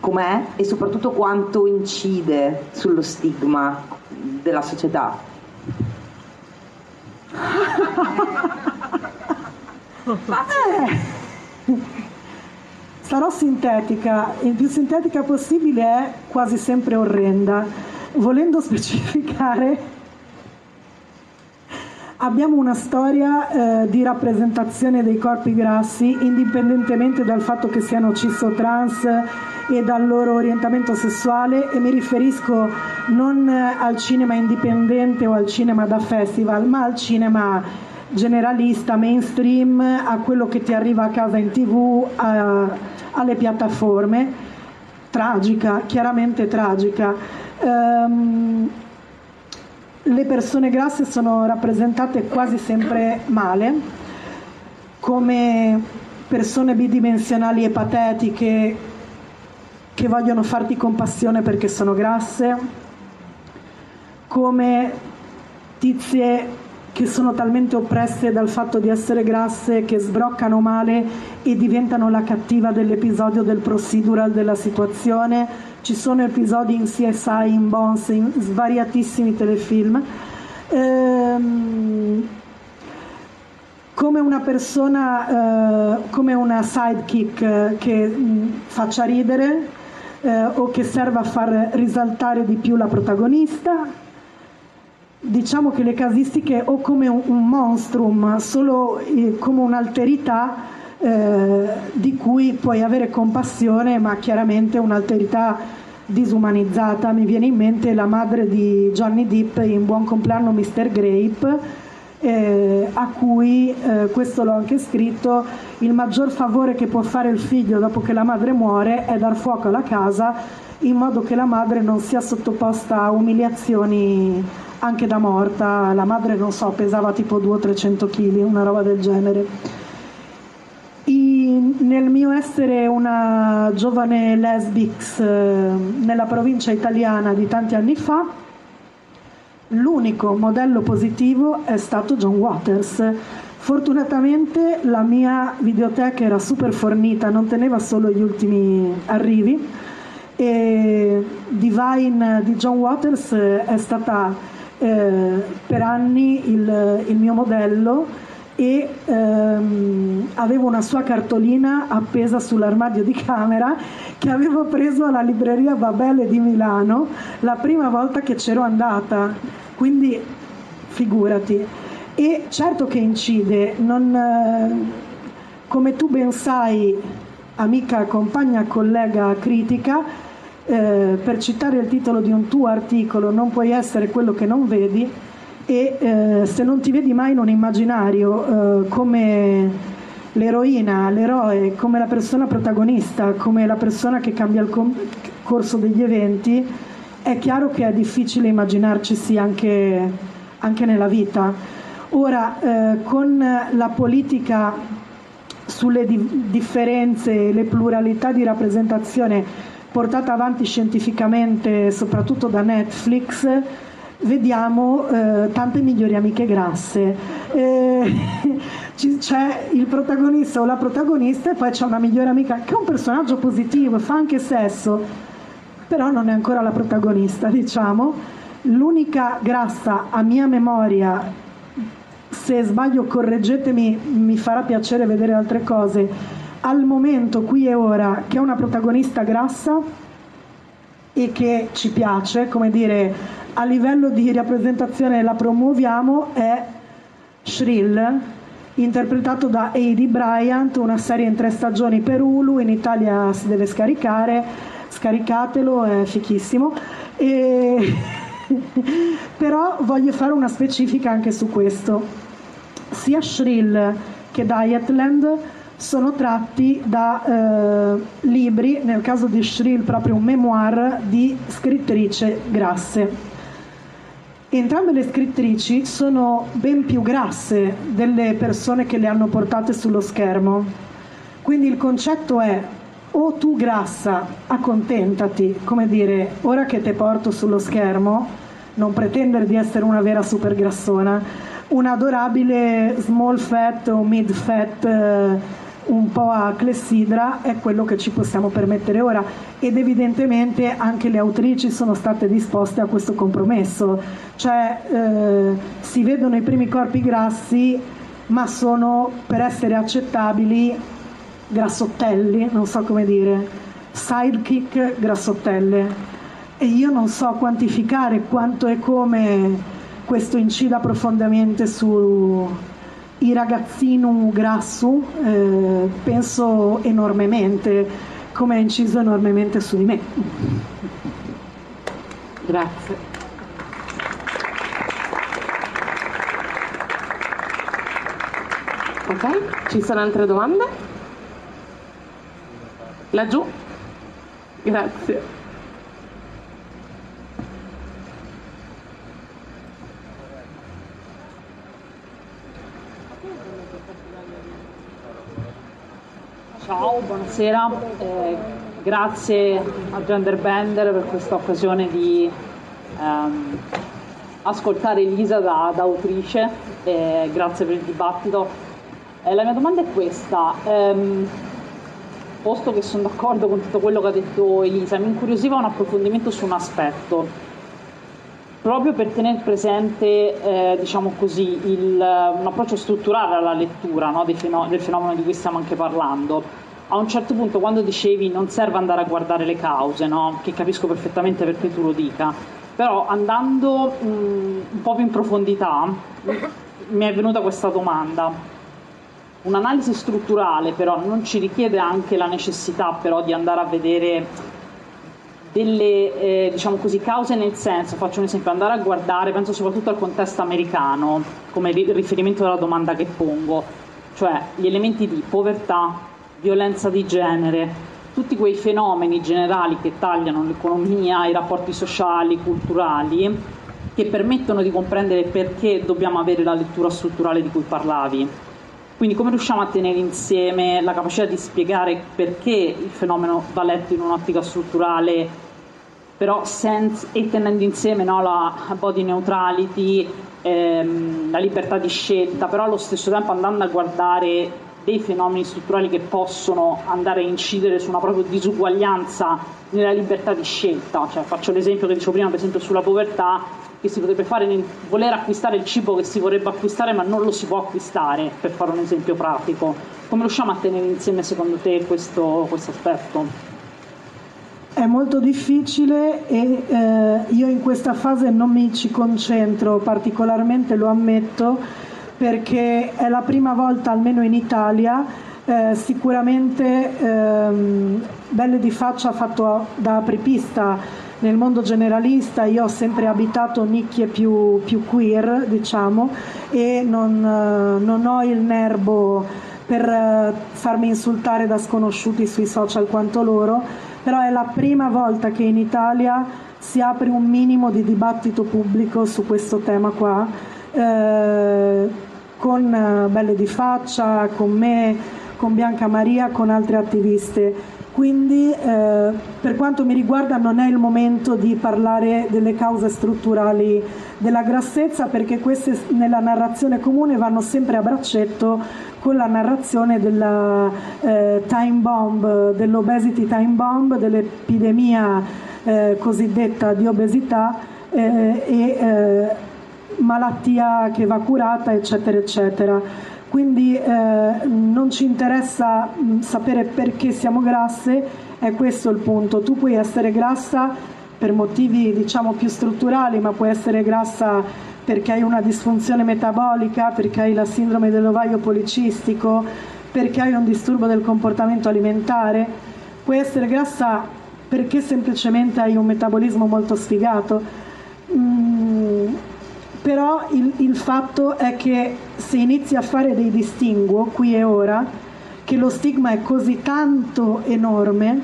com'è e soprattutto quanto incide sullo stigma della società. eh. Sarò sintetica, il più sintetica possibile è quasi sempre orrenda. Volendo specificare, abbiamo una storia eh, di rappresentazione dei corpi grassi, indipendentemente dal fatto che siano cis o trans e dal loro orientamento sessuale e mi riferisco non al cinema indipendente o al cinema da festival, ma al cinema generalista, mainstream, a quello che ti arriva a casa in tv, a, alle piattaforme. Tragica, chiaramente tragica. Um, le persone grasse sono rappresentate quasi sempre male, come persone bidimensionali e patetiche che vogliono farti compassione perché sono grasse, come tizie che sono talmente oppresse dal fatto di essere grasse che sbroccano male e diventano la cattiva dell'episodio del procedural della situazione. Ci sono episodi in CSI, in Bones, in svariatissimi telefilm. Ehm, come una persona, eh, come una sidekick eh, che mh, faccia ridere, eh, o che serva a far risaltare di più la protagonista. Diciamo che le casistiche o come un, un monstrum, solo eh, come un'alterità eh, di cui puoi avere compassione, ma chiaramente un'alterità disumanizzata. Mi viene in mente la madre di Johnny Depp in Buon compleanno Mr. Grape, eh, a cui, eh, questo l'ho anche scritto, il maggior favore che può fare il figlio dopo che la madre muore è dar fuoco alla casa in modo che la madre non sia sottoposta a umiliazioni anche da morta. La madre, non so, pesava tipo 200-300 kg, una roba del genere. Nel mio essere una giovane lesbix eh, nella provincia italiana di tanti anni fa, l'unico modello positivo è stato John Waters. Fortunatamente la mia videoteca era super fornita, non teneva solo gli ultimi arrivi e Divine di John Waters è stata eh, per anni il, il, mio modello e ehm, avevo una sua cartolina appesa sull'armadio di camera che avevo preso alla libreria Babele di Milano la prima volta che c'ero andata, quindi figurati. E certo che incide, non, eh, come tu ben sai, amica, compagna, collega critica, eh, per citare il titolo di un tuo articolo, non puoi essere quello che non vedi e eh, se non ti vedi mai in un immaginario eh, come l'eroina, l'eroe, come la persona protagonista, come la persona che cambia il com- corso degli eventi, è chiaro che è difficile immaginarcisi anche, anche nella vita. Ora, eh, con la politica sulle di- differenze e le pluralità di rappresentazione portata avanti scientificamente, soprattutto da Netflix, vediamo eh, tante migliori amiche grasse. Eh, c'è il protagonista o la protagonista e poi c'è una migliore amica che è un personaggio positivo, fa anche sesso, però non è ancora la protagonista, diciamo. L'unica grassa a mia memoria, se sbaglio correggetemi, mi farà piacere vedere altre cose, al momento, qui e ora, che è una protagonista grassa e che ci piace, come dire, a livello di rappresentazione la promuoviamo, è Shrill, interpretato da Heidi Bryant, una serie in tre stagioni per Hulu, in Italia si deve scaricare, scaricatelo, è fichissimo. E... Però voglio fare una specifica anche su questo. Sia Shrill che Dietland sono tratti da eh, libri, nel caso di Shrill proprio un memoir di scrittrice grasse. Entrambe le scrittrici sono ben più grasse delle persone che le hanno portate sullo schermo. Quindi il concetto è o tu grassa accontentati, come dire, ora che te porto sullo schermo, non pretendere di essere una vera super grassona, un adorabile small fat o mid fat eh, un po' a clessidra è quello che ci possiamo permettere ora. Ed evidentemente anche le autrici sono state disposte a questo compromesso, cioè eh, si vedono i primi corpi grassi ma sono per essere accettabili grassottelli, non so come dire, sidekick grassottelle. E io non so quantificare quanto e come questo incida profondamente su i ragazzino grasso eh, penso enormemente, come ha inciso enormemente su di me. Grazie. Ok, ci sono altre domande? Laggiù? Grazie. Ciao, buonasera, eh, grazie a Genderbender per questa occasione di ehm, ascoltare Elisa da, da autrice, eh, grazie per il dibattito. Eh, la mia domanda è questa, ehm, posto che sono d'accordo con tutto quello che ha detto Elisa, mi incuriosiva un approfondimento su un aspetto proprio per tenere presente eh, diciamo così, il, un approccio strutturale alla lettura no, del, fenomeno, del fenomeno di cui stiamo anche parlando. A un certo punto quando dicevi non serve andare a guardare le cause, no, che capisco perfettamente perché tu lo dica, però andando mh, un po' più in profondità mi è venuta questa domanda. Un'analisi strutturale però non ci richiede anche la necessità però di andare a vedere delle eh, diciamo così, cause nel senso, faccio un esempio, andare a guardare, penso soprattutto al contesto americano, come riferimento alla domanda che pongo, cioè gli elementi di povertà, violenza di genere, tutti quei fenomeni generali che tagliano l'economia, i rapporti sociali, culturali, che permettono di comprendere perché dobbiamo avere la lettura strutturale di cui parlavi. Quindi come riusciamo a tenere insieme la capacità di spiegare perché il fenomeno va letto in un'ottica strutturale però senza, e tenendo insieme no, la body neutrality, ehm, la libertà di scelta, però allo stesso tempo andando a guardare dei fenomeni strutturali che possono andare a incidere su una propria disuguaglianza nella libertà di scelta. Cioè, faccio l'esempio che dicevo prima, per esempio, sulla povertà, che si potrebbe fare nel voler acquistare il cibo che si vorrebbe acquistare ma non lo si può acquistare, per fare un esempio pratico. Come riusciamo a tenere insieme secondo te questo, questo aspetto? È molto difficile e eh, io in questa fase non mi ci concentro particolarmente, lo ammetto, perché è la prima volta, almeno in Italia, eh, sicuramente ehm, Belle di Faccia fatto da apripista nel mondo generalista, io ho sempre abitato nicchie più, più queer, diciamo, e non, eh, non ho il nervo per eh, farmi insultare da sconosciuti sui social quanto loro però è la prima volta che in Italia si apre un minimo di dibattito pubblico su questo tema qua, eh, con eh, Belle di Faccia, con me, con Bianca Maria, con altre attiviste. Quindi eh, per quanto mi riguarda non è il momento di parlare delle cause strutturali della grassezza perché queste nella narrazione comune vanno sempre a braccetto con la narrazione della eh, time bomb, dell'obesity time bomb, dell'epidemia eh, cosiddetta di obesità eh, e eh, malattia che va curata, eccetera, eccetera. Quindi eh, non ci interessa mh, sapere perché siamo grasse, è questo il punto. Tu puoi essere grassa per motivi diciamo più strutturali, ma puoi essere grassa perché hai una disfunzione metabolica, perché hai la sindrome dell'ovaio policistico, perché hai un disturbo del comportamento alimentare, puoi essere grassa perché semplicemente hai un metabolismo molto sfigato. Mm, però il, il fatto è che se inizi a fare dei distinguo qui e ora, che lo stigma è così tanto enorme,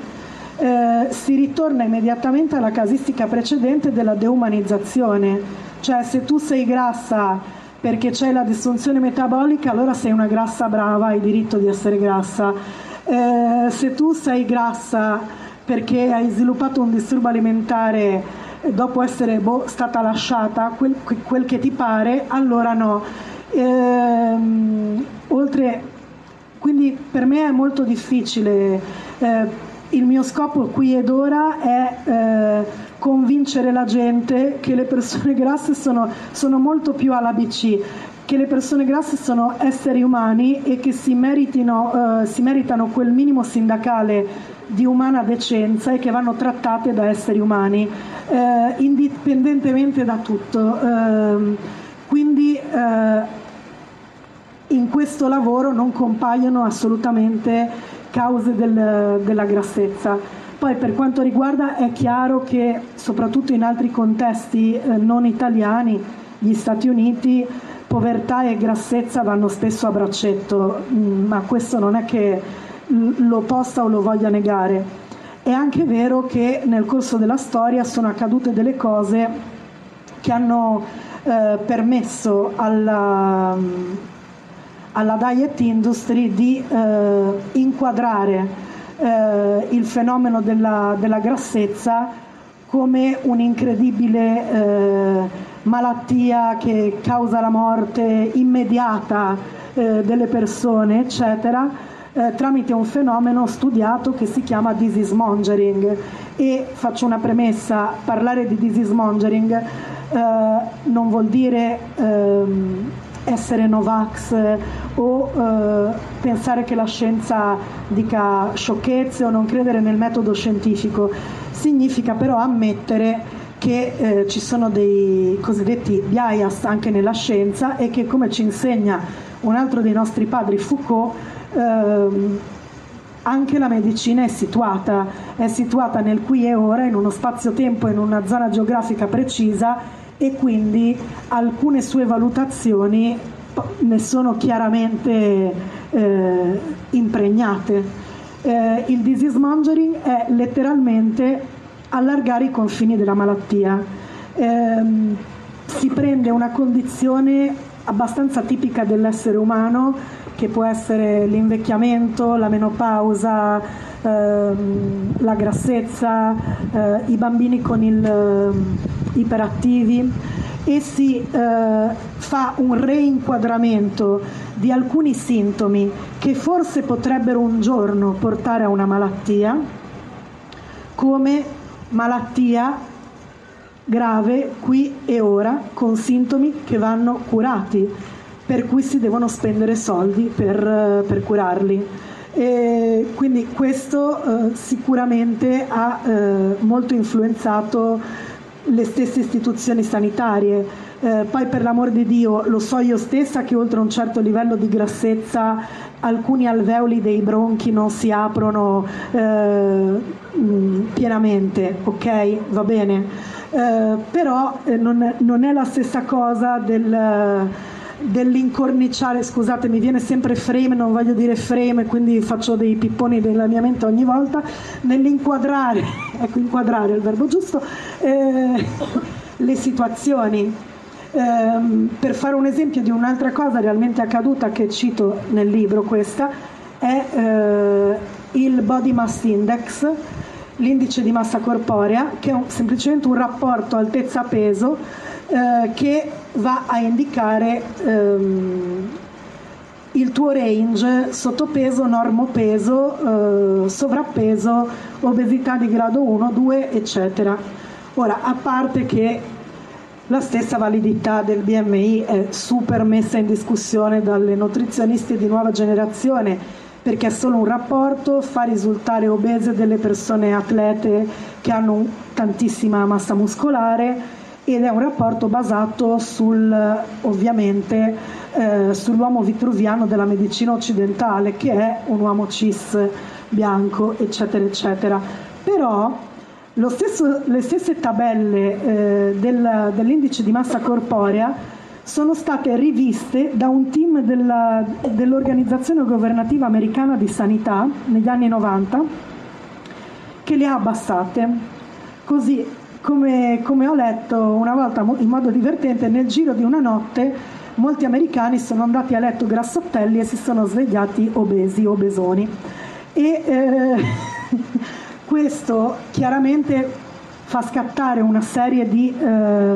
eh, si ritorna immediatamente alla casistica precedente della deumanizzazione cioè se tu sei grassa perché c'è la disfunzione metabolica, allora sei una grassa brava, hai diritto di essere grassa. Eh, se tu sei grassa perché hai sviluppato un disturbo alimentare dopo essere boh, stata lasciata, quel, quel, che ti pare, allora no. Eh, oltre, quindi per me è molto difficile. Eh, il mio scopo qui ed ora è eh, convincere la gente che le persone grasse sono, sono molto più all'ABC, che le persone grasse sono esseri umani e che si, meritino, eh, si meritano quel minimo sindacale di umana decenza e che vanno trattate da esseri umani, eh, indipendentemente da tutto. Ehm, quindi eh, in questo lavoro non compaiono assolutamente cause del, della grassezza. Poi per quanto riguarda è chiaro che soprattutto in altri contesti eh, non italiani, gli Stati Uniti, povertà e grassezza vanno spesso a braccetto, mm, ma questo non è che lo possa o lo voglia negare. È anche vero che nel corso della storia sono accadute delle cose che hanno eh, permesso alla, alla diet industry di eh, inquadrare eh, il fenomeno della, della, grassezza come un'incredibile eh, malattia che causa la morte immediata eh, delle persone, eccetera, eh, tramite un fenomeno studiato che si chiama disease mongering. E faccio una premessa, parlare di disease mongering eh, non vuol dire ehm, essere Novax o eh, pensare che la scienza dica sciocchezze o non credere nel metodo scientifico. Significa però ammettere che eh, ci sono dei cosiddetti bias anche nella scienza e che come ci insegna un altro dei nostri padri Foucault ehm, anche la medicina è situata, è situata nel qui e ora, in uno spazio-tempo, in una zona geografica precisa e quindi alcune sue valutazioni ne sono chiaramente eh, impregnate. Eh, il disease mongering è letteralmente allargare i confini della malattia. Eh, si prende una condizione abbastanza tipica dell'essere umano che può essere l'invecchiamento, la menopausa, ehm, la grassezza, eh, i bambini con il eh, iperattivi. E si eh, fa un reinquadramento di alcuni sintomi che forse potrebbero un giorno portare a una malattia come malattia grave qui e ora con sintomi che vanno curati per cui si devono spendere soldi per, per curarli. E quindi questo eh, sicuramente ha eh, molto influenzato le stesse istituzioni sanitarie. Eh, poi per l'amor di Dio lo so io stessa che oltre a un certo livello di grassezza alcuni alveoli dei bronchi non si aprono eh, pienamente, ok? Va bene. Eh, però eh, non, non, è la stessa cosa del dell'incorniciare, scusate mi viene sempre frame, non voglio dire frame, quindi faccio dei pipponi della mia mente ogni volta, nell'inquadrare, ecco inquadrare è il verbo giusto, eh, le situazioni. Eh, per fare un esempio di un'altra cosa realmente accaduta che cito nel libro questa, è eh, il Body Mass Index, l'indice di massa corporea, che è un, semplicemente un rapporto altezza-peso eh, che va a indicare ehm, il tuo range sottopeso, normopeso, eh, sovrappeso, obesità di grado 1, 2, eccetera. Ora, a parte che la stessa validità del BMI è super messa in discussione dalle nutrizionisti di nuova generazione perché solo un rapporto, fa risultare obese delle persone atlete che hanno tantissima massa muscolare ed è un rapporto basato sul, ovviamente eh, sull'uomo vitruviano della medicina occidentale che è un uomo cis bianco eccetera eccetera. Però stesso, le stesse tabelle eh, del, dell'indice di massa corporea sono state riviste da un team della, dell'organizzazione governativa americana di sanità negli anni 90 che le ha abbassate così come, come ho letto una volta in modo divertente, nel giro di una notte molti americani sono andati a letto grassottelli e si sono svegliati obesi, obesoni. E eh, questo chiaramente fa scattare una serie di eh,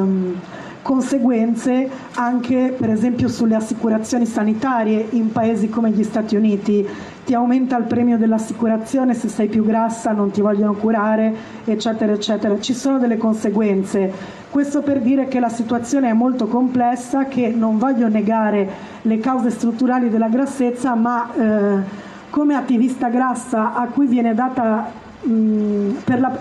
conseguenze anche per esempio sulle assicurazioni sanitarie in paesi come gli Stati Uniti ti aumenta il premio dell'assicurazione se sei più grassa, non ti vogliono curare, eccetera, eccetera. Ci sono delle conseguenze. Questo per dire che la situazione è molto complessa, che non voglio negare le cause strutturali della grassezza, ma eh, come attivista grassa a cui viene data mh, per la,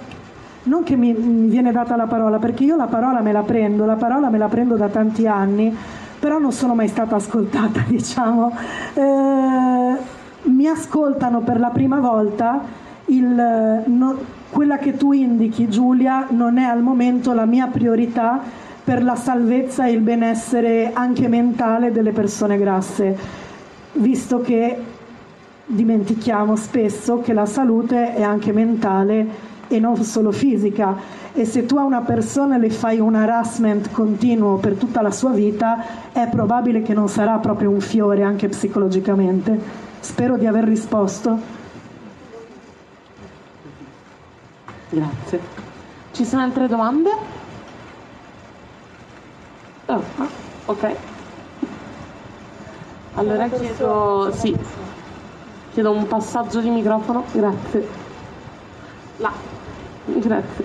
non che mi, mi, viene data la parola, perché io la parola me la prendo, la parola me la prendo da tanti anni, però non sono mai stata ascoltata, diciamo. Eh, mi ascoltano per la prima volta, il, no, quella che tu indichi Giulia non è al momento la mia priorità per la salvezza e il benessere anche mentale delle persone grasse, visto che dimentichiamo spesso che la salute è anche mentale e non solo fisica e se tu a una persona le fai un harassment continuo per tutta la sua vita è probabile che non sarà proprio un fiore anche psicologicamente. Spero di aver risposto. Grazie. Ci sono altre domande? Oh, ok. Allora chiedo, sì, chiedo un passaggio di microfono. Grazie. Là. Grazie.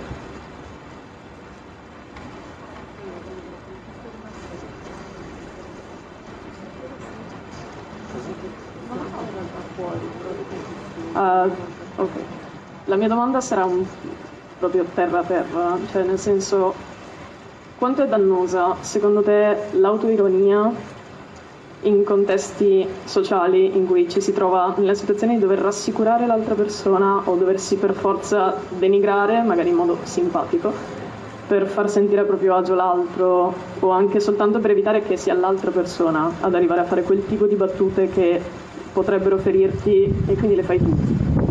Uh, okay. La mia domanda sarà un, proprio terra terra, cioè nel senso quanto è dannosa secondo te l'autoironia in contesti sociali in cui ci si trova nella situazione di dover rassicurare l'altra persona o doversi per forza denigrare, magari in modo simpatico, per far sentire a proprio agio l'altro o anche soltanto per evitare che sia l'altra persona ad arrivare a fare quel tipo di battute che potrebbero ferirti e quindi le fai tu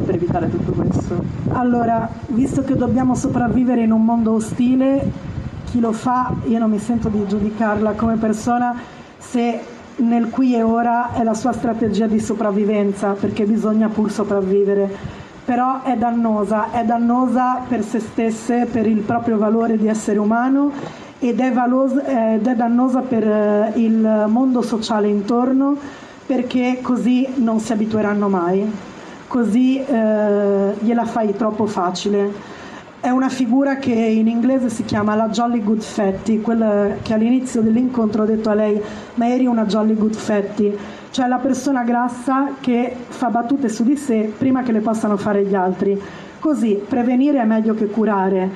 per evitare tutto questo. Allora, visto che dobbiamo sopravvivere in un mondo ostile, chi lo fa, io non mi sento di giudicarla come persona se nel qui e ora è la sua strategia di sopravvivenza, perché bisogna pur sopravvivere. Però è dannosa, è dannosa per se stesse, per il proprio valore di essere umano ed è, valosa, ed è dannosa per eh, il mondo sociale intorno perché così non si abitueranno mai, così eh, gliela fai troppo facile. È una figura che in inglese si chiama la Jolly Good Fatty, quella che all'inizio dell'incontro ho detto a lei, ma eri una Jolly Good Fatty, cioè la persona grassa che fa battute su di sé prima che le possano fare gli altri. Così prevenire è meglio che curare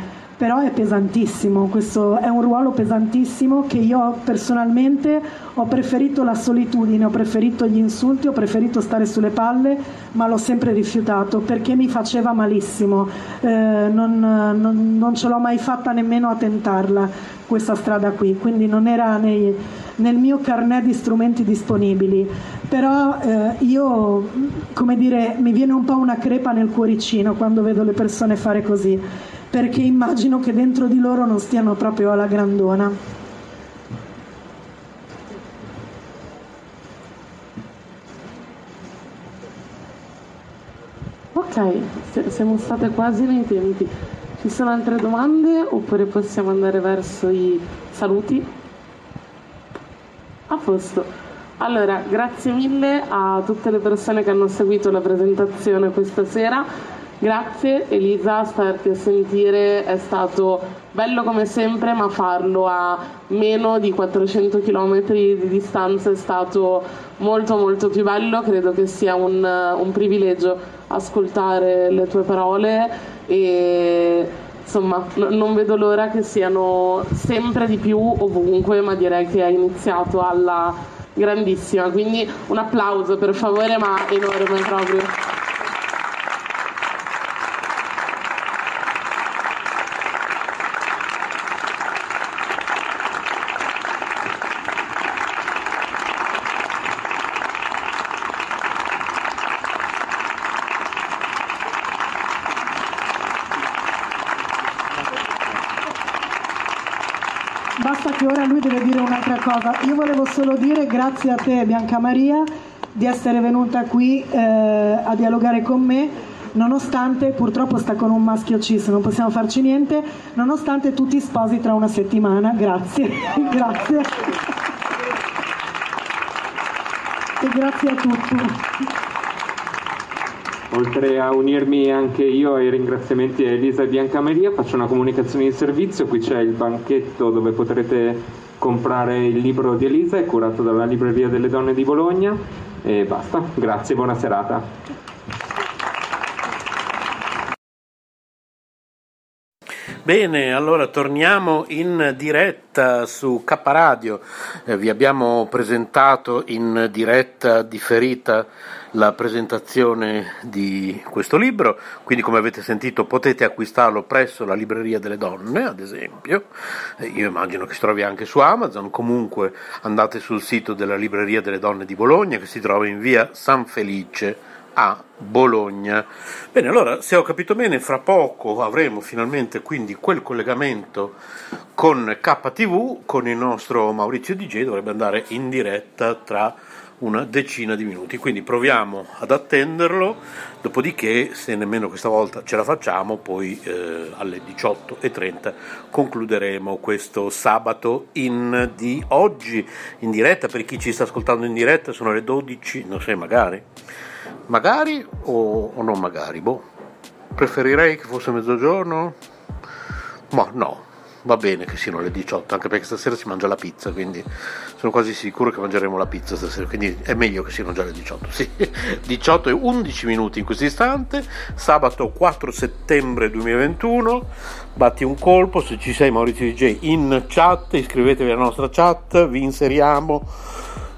però è pesantissimo, questo è un ruolo pesantissimo che io personalmente ho preferito la solitudine, ho preferito gli insulti, ho preferito stare sulle palle, ma l'ho sempre rifiutato perché mi faceva malissimo, eh, non, non, non, ce l'ho mai fatta nemmeno a tentarla questa strada qui, quindi non era nei, nel mio carnet di strumenti disponibili, però eh, io, come dire, mi viene un po' una crepa nel cuoricino quando vedo le persone fare così perché immagino che dentro di loro non stiano proprio alla grandona. Ok, siamo state quasi nei tempi. Ci sono altre domande oppure possiamo andare verso i saluti? A posto. Allora, grazie mille a tutte le persone che hanno seguito la presentazione questa sera. Grazie Elisa, starti a sentire. È stato bello come sempre, ma farlo a meno di 400 km di distanza è stato molto molto più bello, credo che sia un, un privilegio ascoltare le tue parole e insomma no, non vedo l'ora che siano sempre di più ovunque, ma direi che hai iniziato alla grandissima, quindi un applauso per favore, ma enorme proprio. Cosa, io volevo solo dire grazie a te Bianca Maria di essere venuta qui eh, a dialogare con me, nonostante purtroppo sta con un maschio cis, non possiamo farci niente, nonostante tu ti sposi tra una settimana, grazie, grazie. E grazie a tutti. Oltre a unirmi anche io ai ringraziamenti a Elisa e Bianca Maria, faccio una comunicazione di servizio, qui c'è il banchetto dove potrete comprare il libro di Elisa, è curato dalla Libreria delle Donne di Bologna e basta. Grazie, buona serata. Bene, allora torniamo in diretta su K Radio. Eh, vi abbiamo presentato in diretta differita la presentazione di questo libro, quindi come avete sentito potete acquistarlo presso la Libreria delle Donne, ad esempio, eh, io immagino che si trovi anche su Amazon, comunque andate sul sito della Libreria delle Donne di Bologna che si trova in via San Felice a Bologna. Bene, allora se ho capito bene, fra poco avremo finalmente quindi quel collegamento con KTV, con il nostro Maurizio DJ, dovrebbe andare in diretta tra una decina di minuti. Quindi proviamo ad attenderlo, dopodiché se nemmeno questa volta ce la facciamo, poi eh, alle 18.30 concluderemo questo sabato in, di oggi in diretta. Per chi ci sta ascoltando in diretta sono le 12, non so, magari. Magari o, o non magari, boh. Preferirei che fosse mezzogiorno? Ma no, va bene che siano le 18, anche perché stasera si mangia la pizza, quindi sono quasi sicuro che mangeremo la pizza stasera, quindi è meglio che siano già le 18. Sì, 18 e 11 minuti in questo istante, sabato 4 settembre 2021, batti un colpo, se ci sei Maurizio DJ in chat, iscrivetevi alla nostra chat, vi inseriamo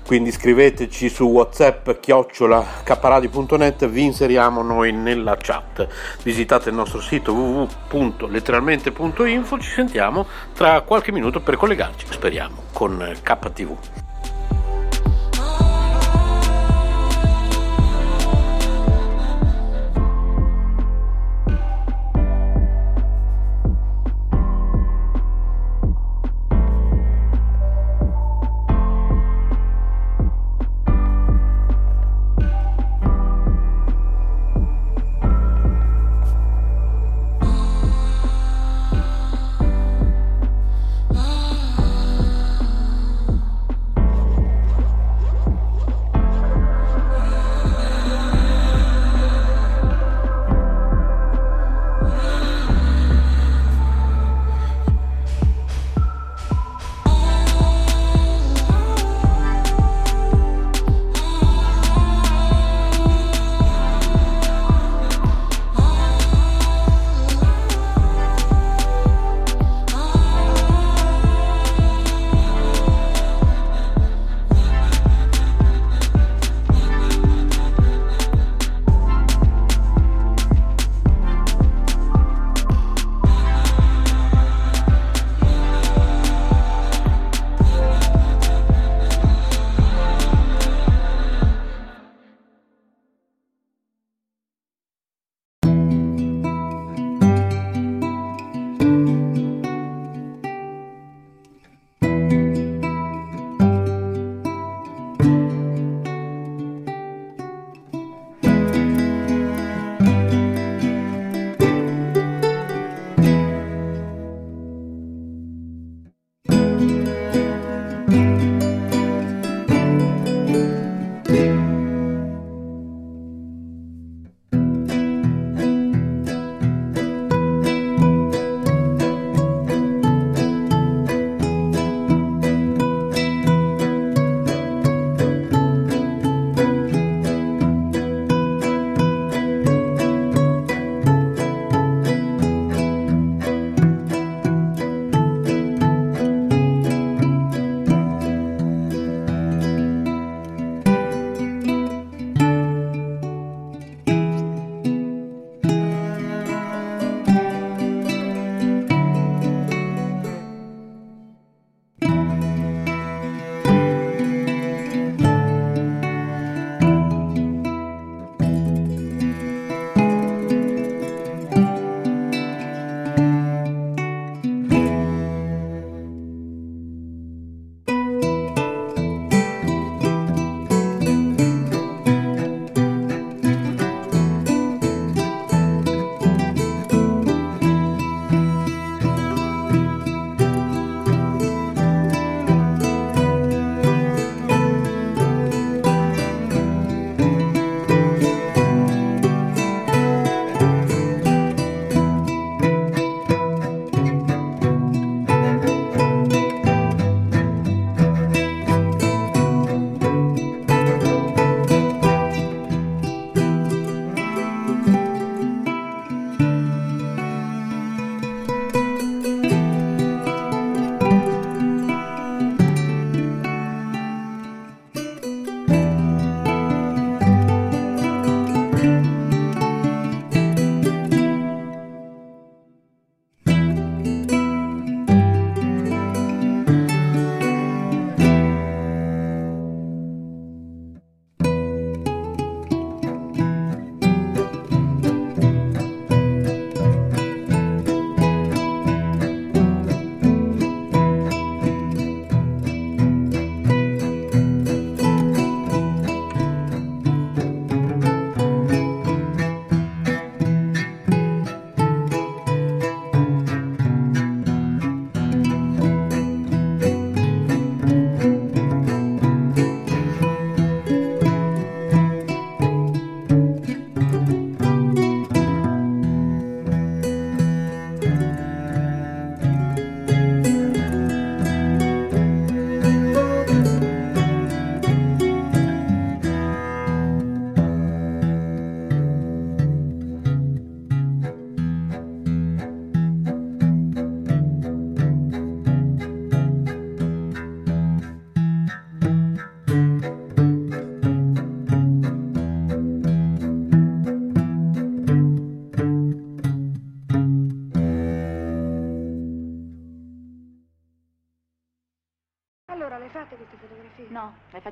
quindi scriveteci su whatsapp chiocciola caparadi.net vi inseriamo noi nella chat. Visitate il nostro sito www.letteralmente.info ci sentiamo tra qualche minuto per collegarci speriamo con KTV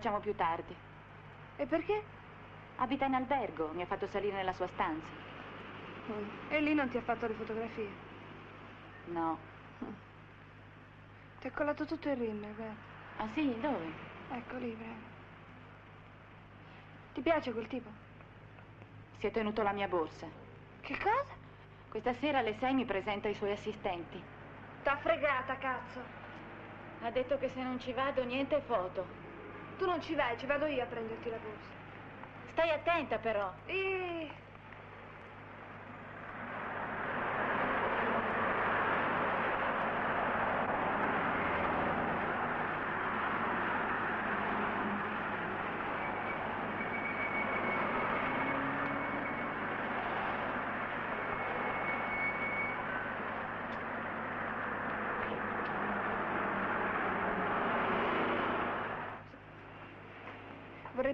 facciamo più tardi. E perché? Abita in albergo, mi ha fatto salire nella sua stanza. E lì non ti ha fatto le fotografie? No. Ti ha collato tutto il rim, guarda. Ah sì? Dove? Ecco lì, bravo. Ti piace quel tipo? Si è tenuto la mia borsa. Che cosa? Questa sera alle sei mi presenta i suoi assistenti. T'ha fregata, cazzo. Ha detto che se non ci vado niente foto. Tu non ci vai, ci vado io a prenderti la borsa. Stai attenta però. E...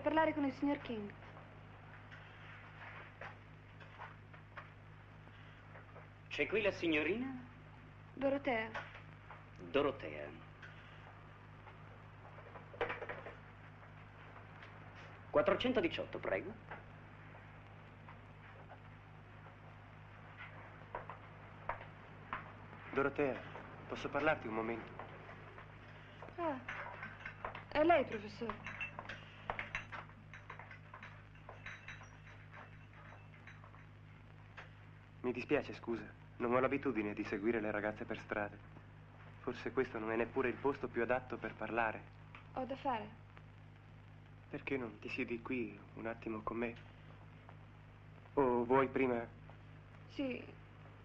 Vorrei parlare con il signor King. C'è qui la signorina Dorotea. Dorotea. Quattrocentodiciotto, prego. Dorotea, posso parlarti un momento? Ah, è lei, professore. Mi dispiace, scusa. Non ho l'abitudine di seguire le ragazze per strada. Forse questo non è neppure il posto più adatto per parlare. Ho da fare. Perché non ti siedi qui un attimo con me? O vuoi prima... Sì,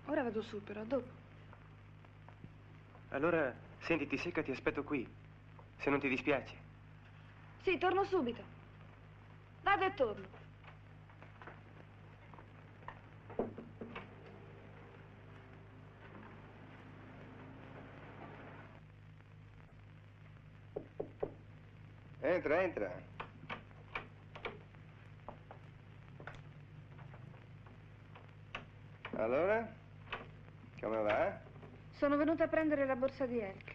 ora vado su, però dopo. Allora, sentiti secca, ti aspetto qui. Se non ti dispiace. Sì, torno subito. Vado e torno. Entra, entra. Allora? Come va? Sono venuta a prendere la borsa di Elke.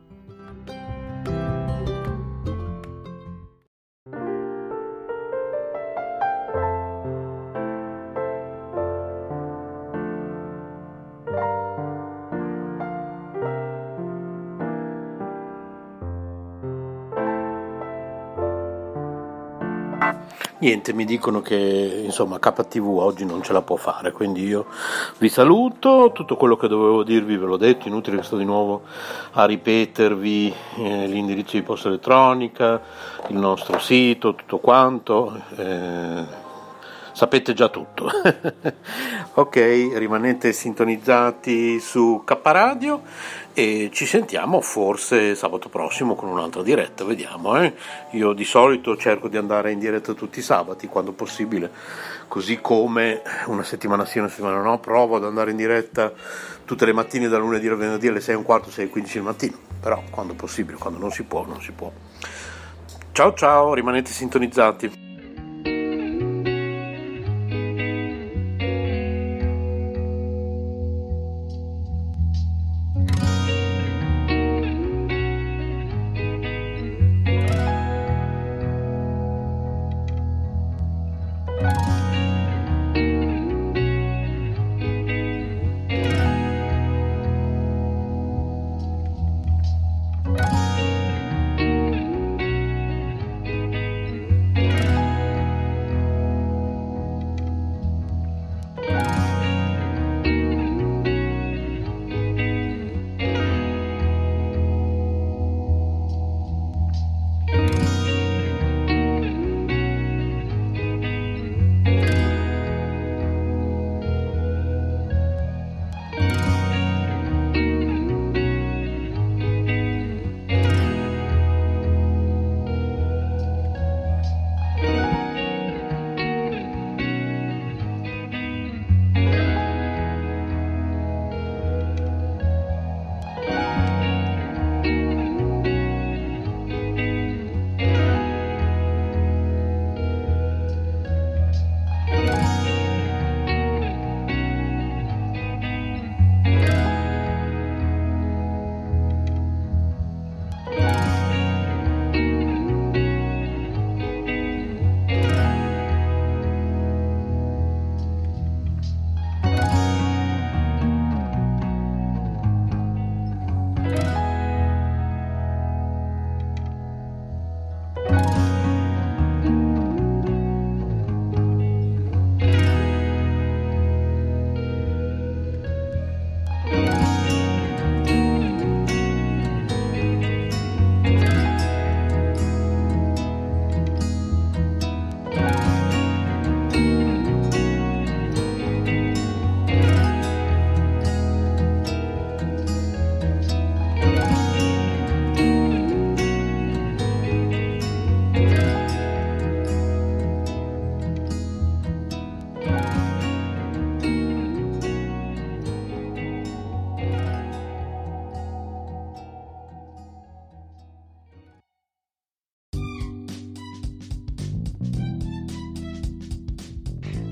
Niente, mi dicono che insomma KTV oggi non ce la può fare, quindi io vi saluto, tutto quello che dovevo dirvi ve l'ho detto, inutile che sto di nuovo a ripetervi eh, l'indirizzo di posta elettronica, il nostro sito, tutto quanto, eh, sapete già tutto. ok, rimanete sintonizzati su K Radio e ci sentiamo forse sabato prossimo con un'altra diretta, vediamo. Eh? Io di solito cerco di andare in diretta tutti i sabati quando possibile, così come una settimana sì, una settimana no, provo ad andare in diretta tutte le mattine da lunedì al venerdì alle 6 e un quarto, 6 e 15 del mattino, però quando possibile, quando non si può, non si può. Ciao ciao, rimanete sintonizzati.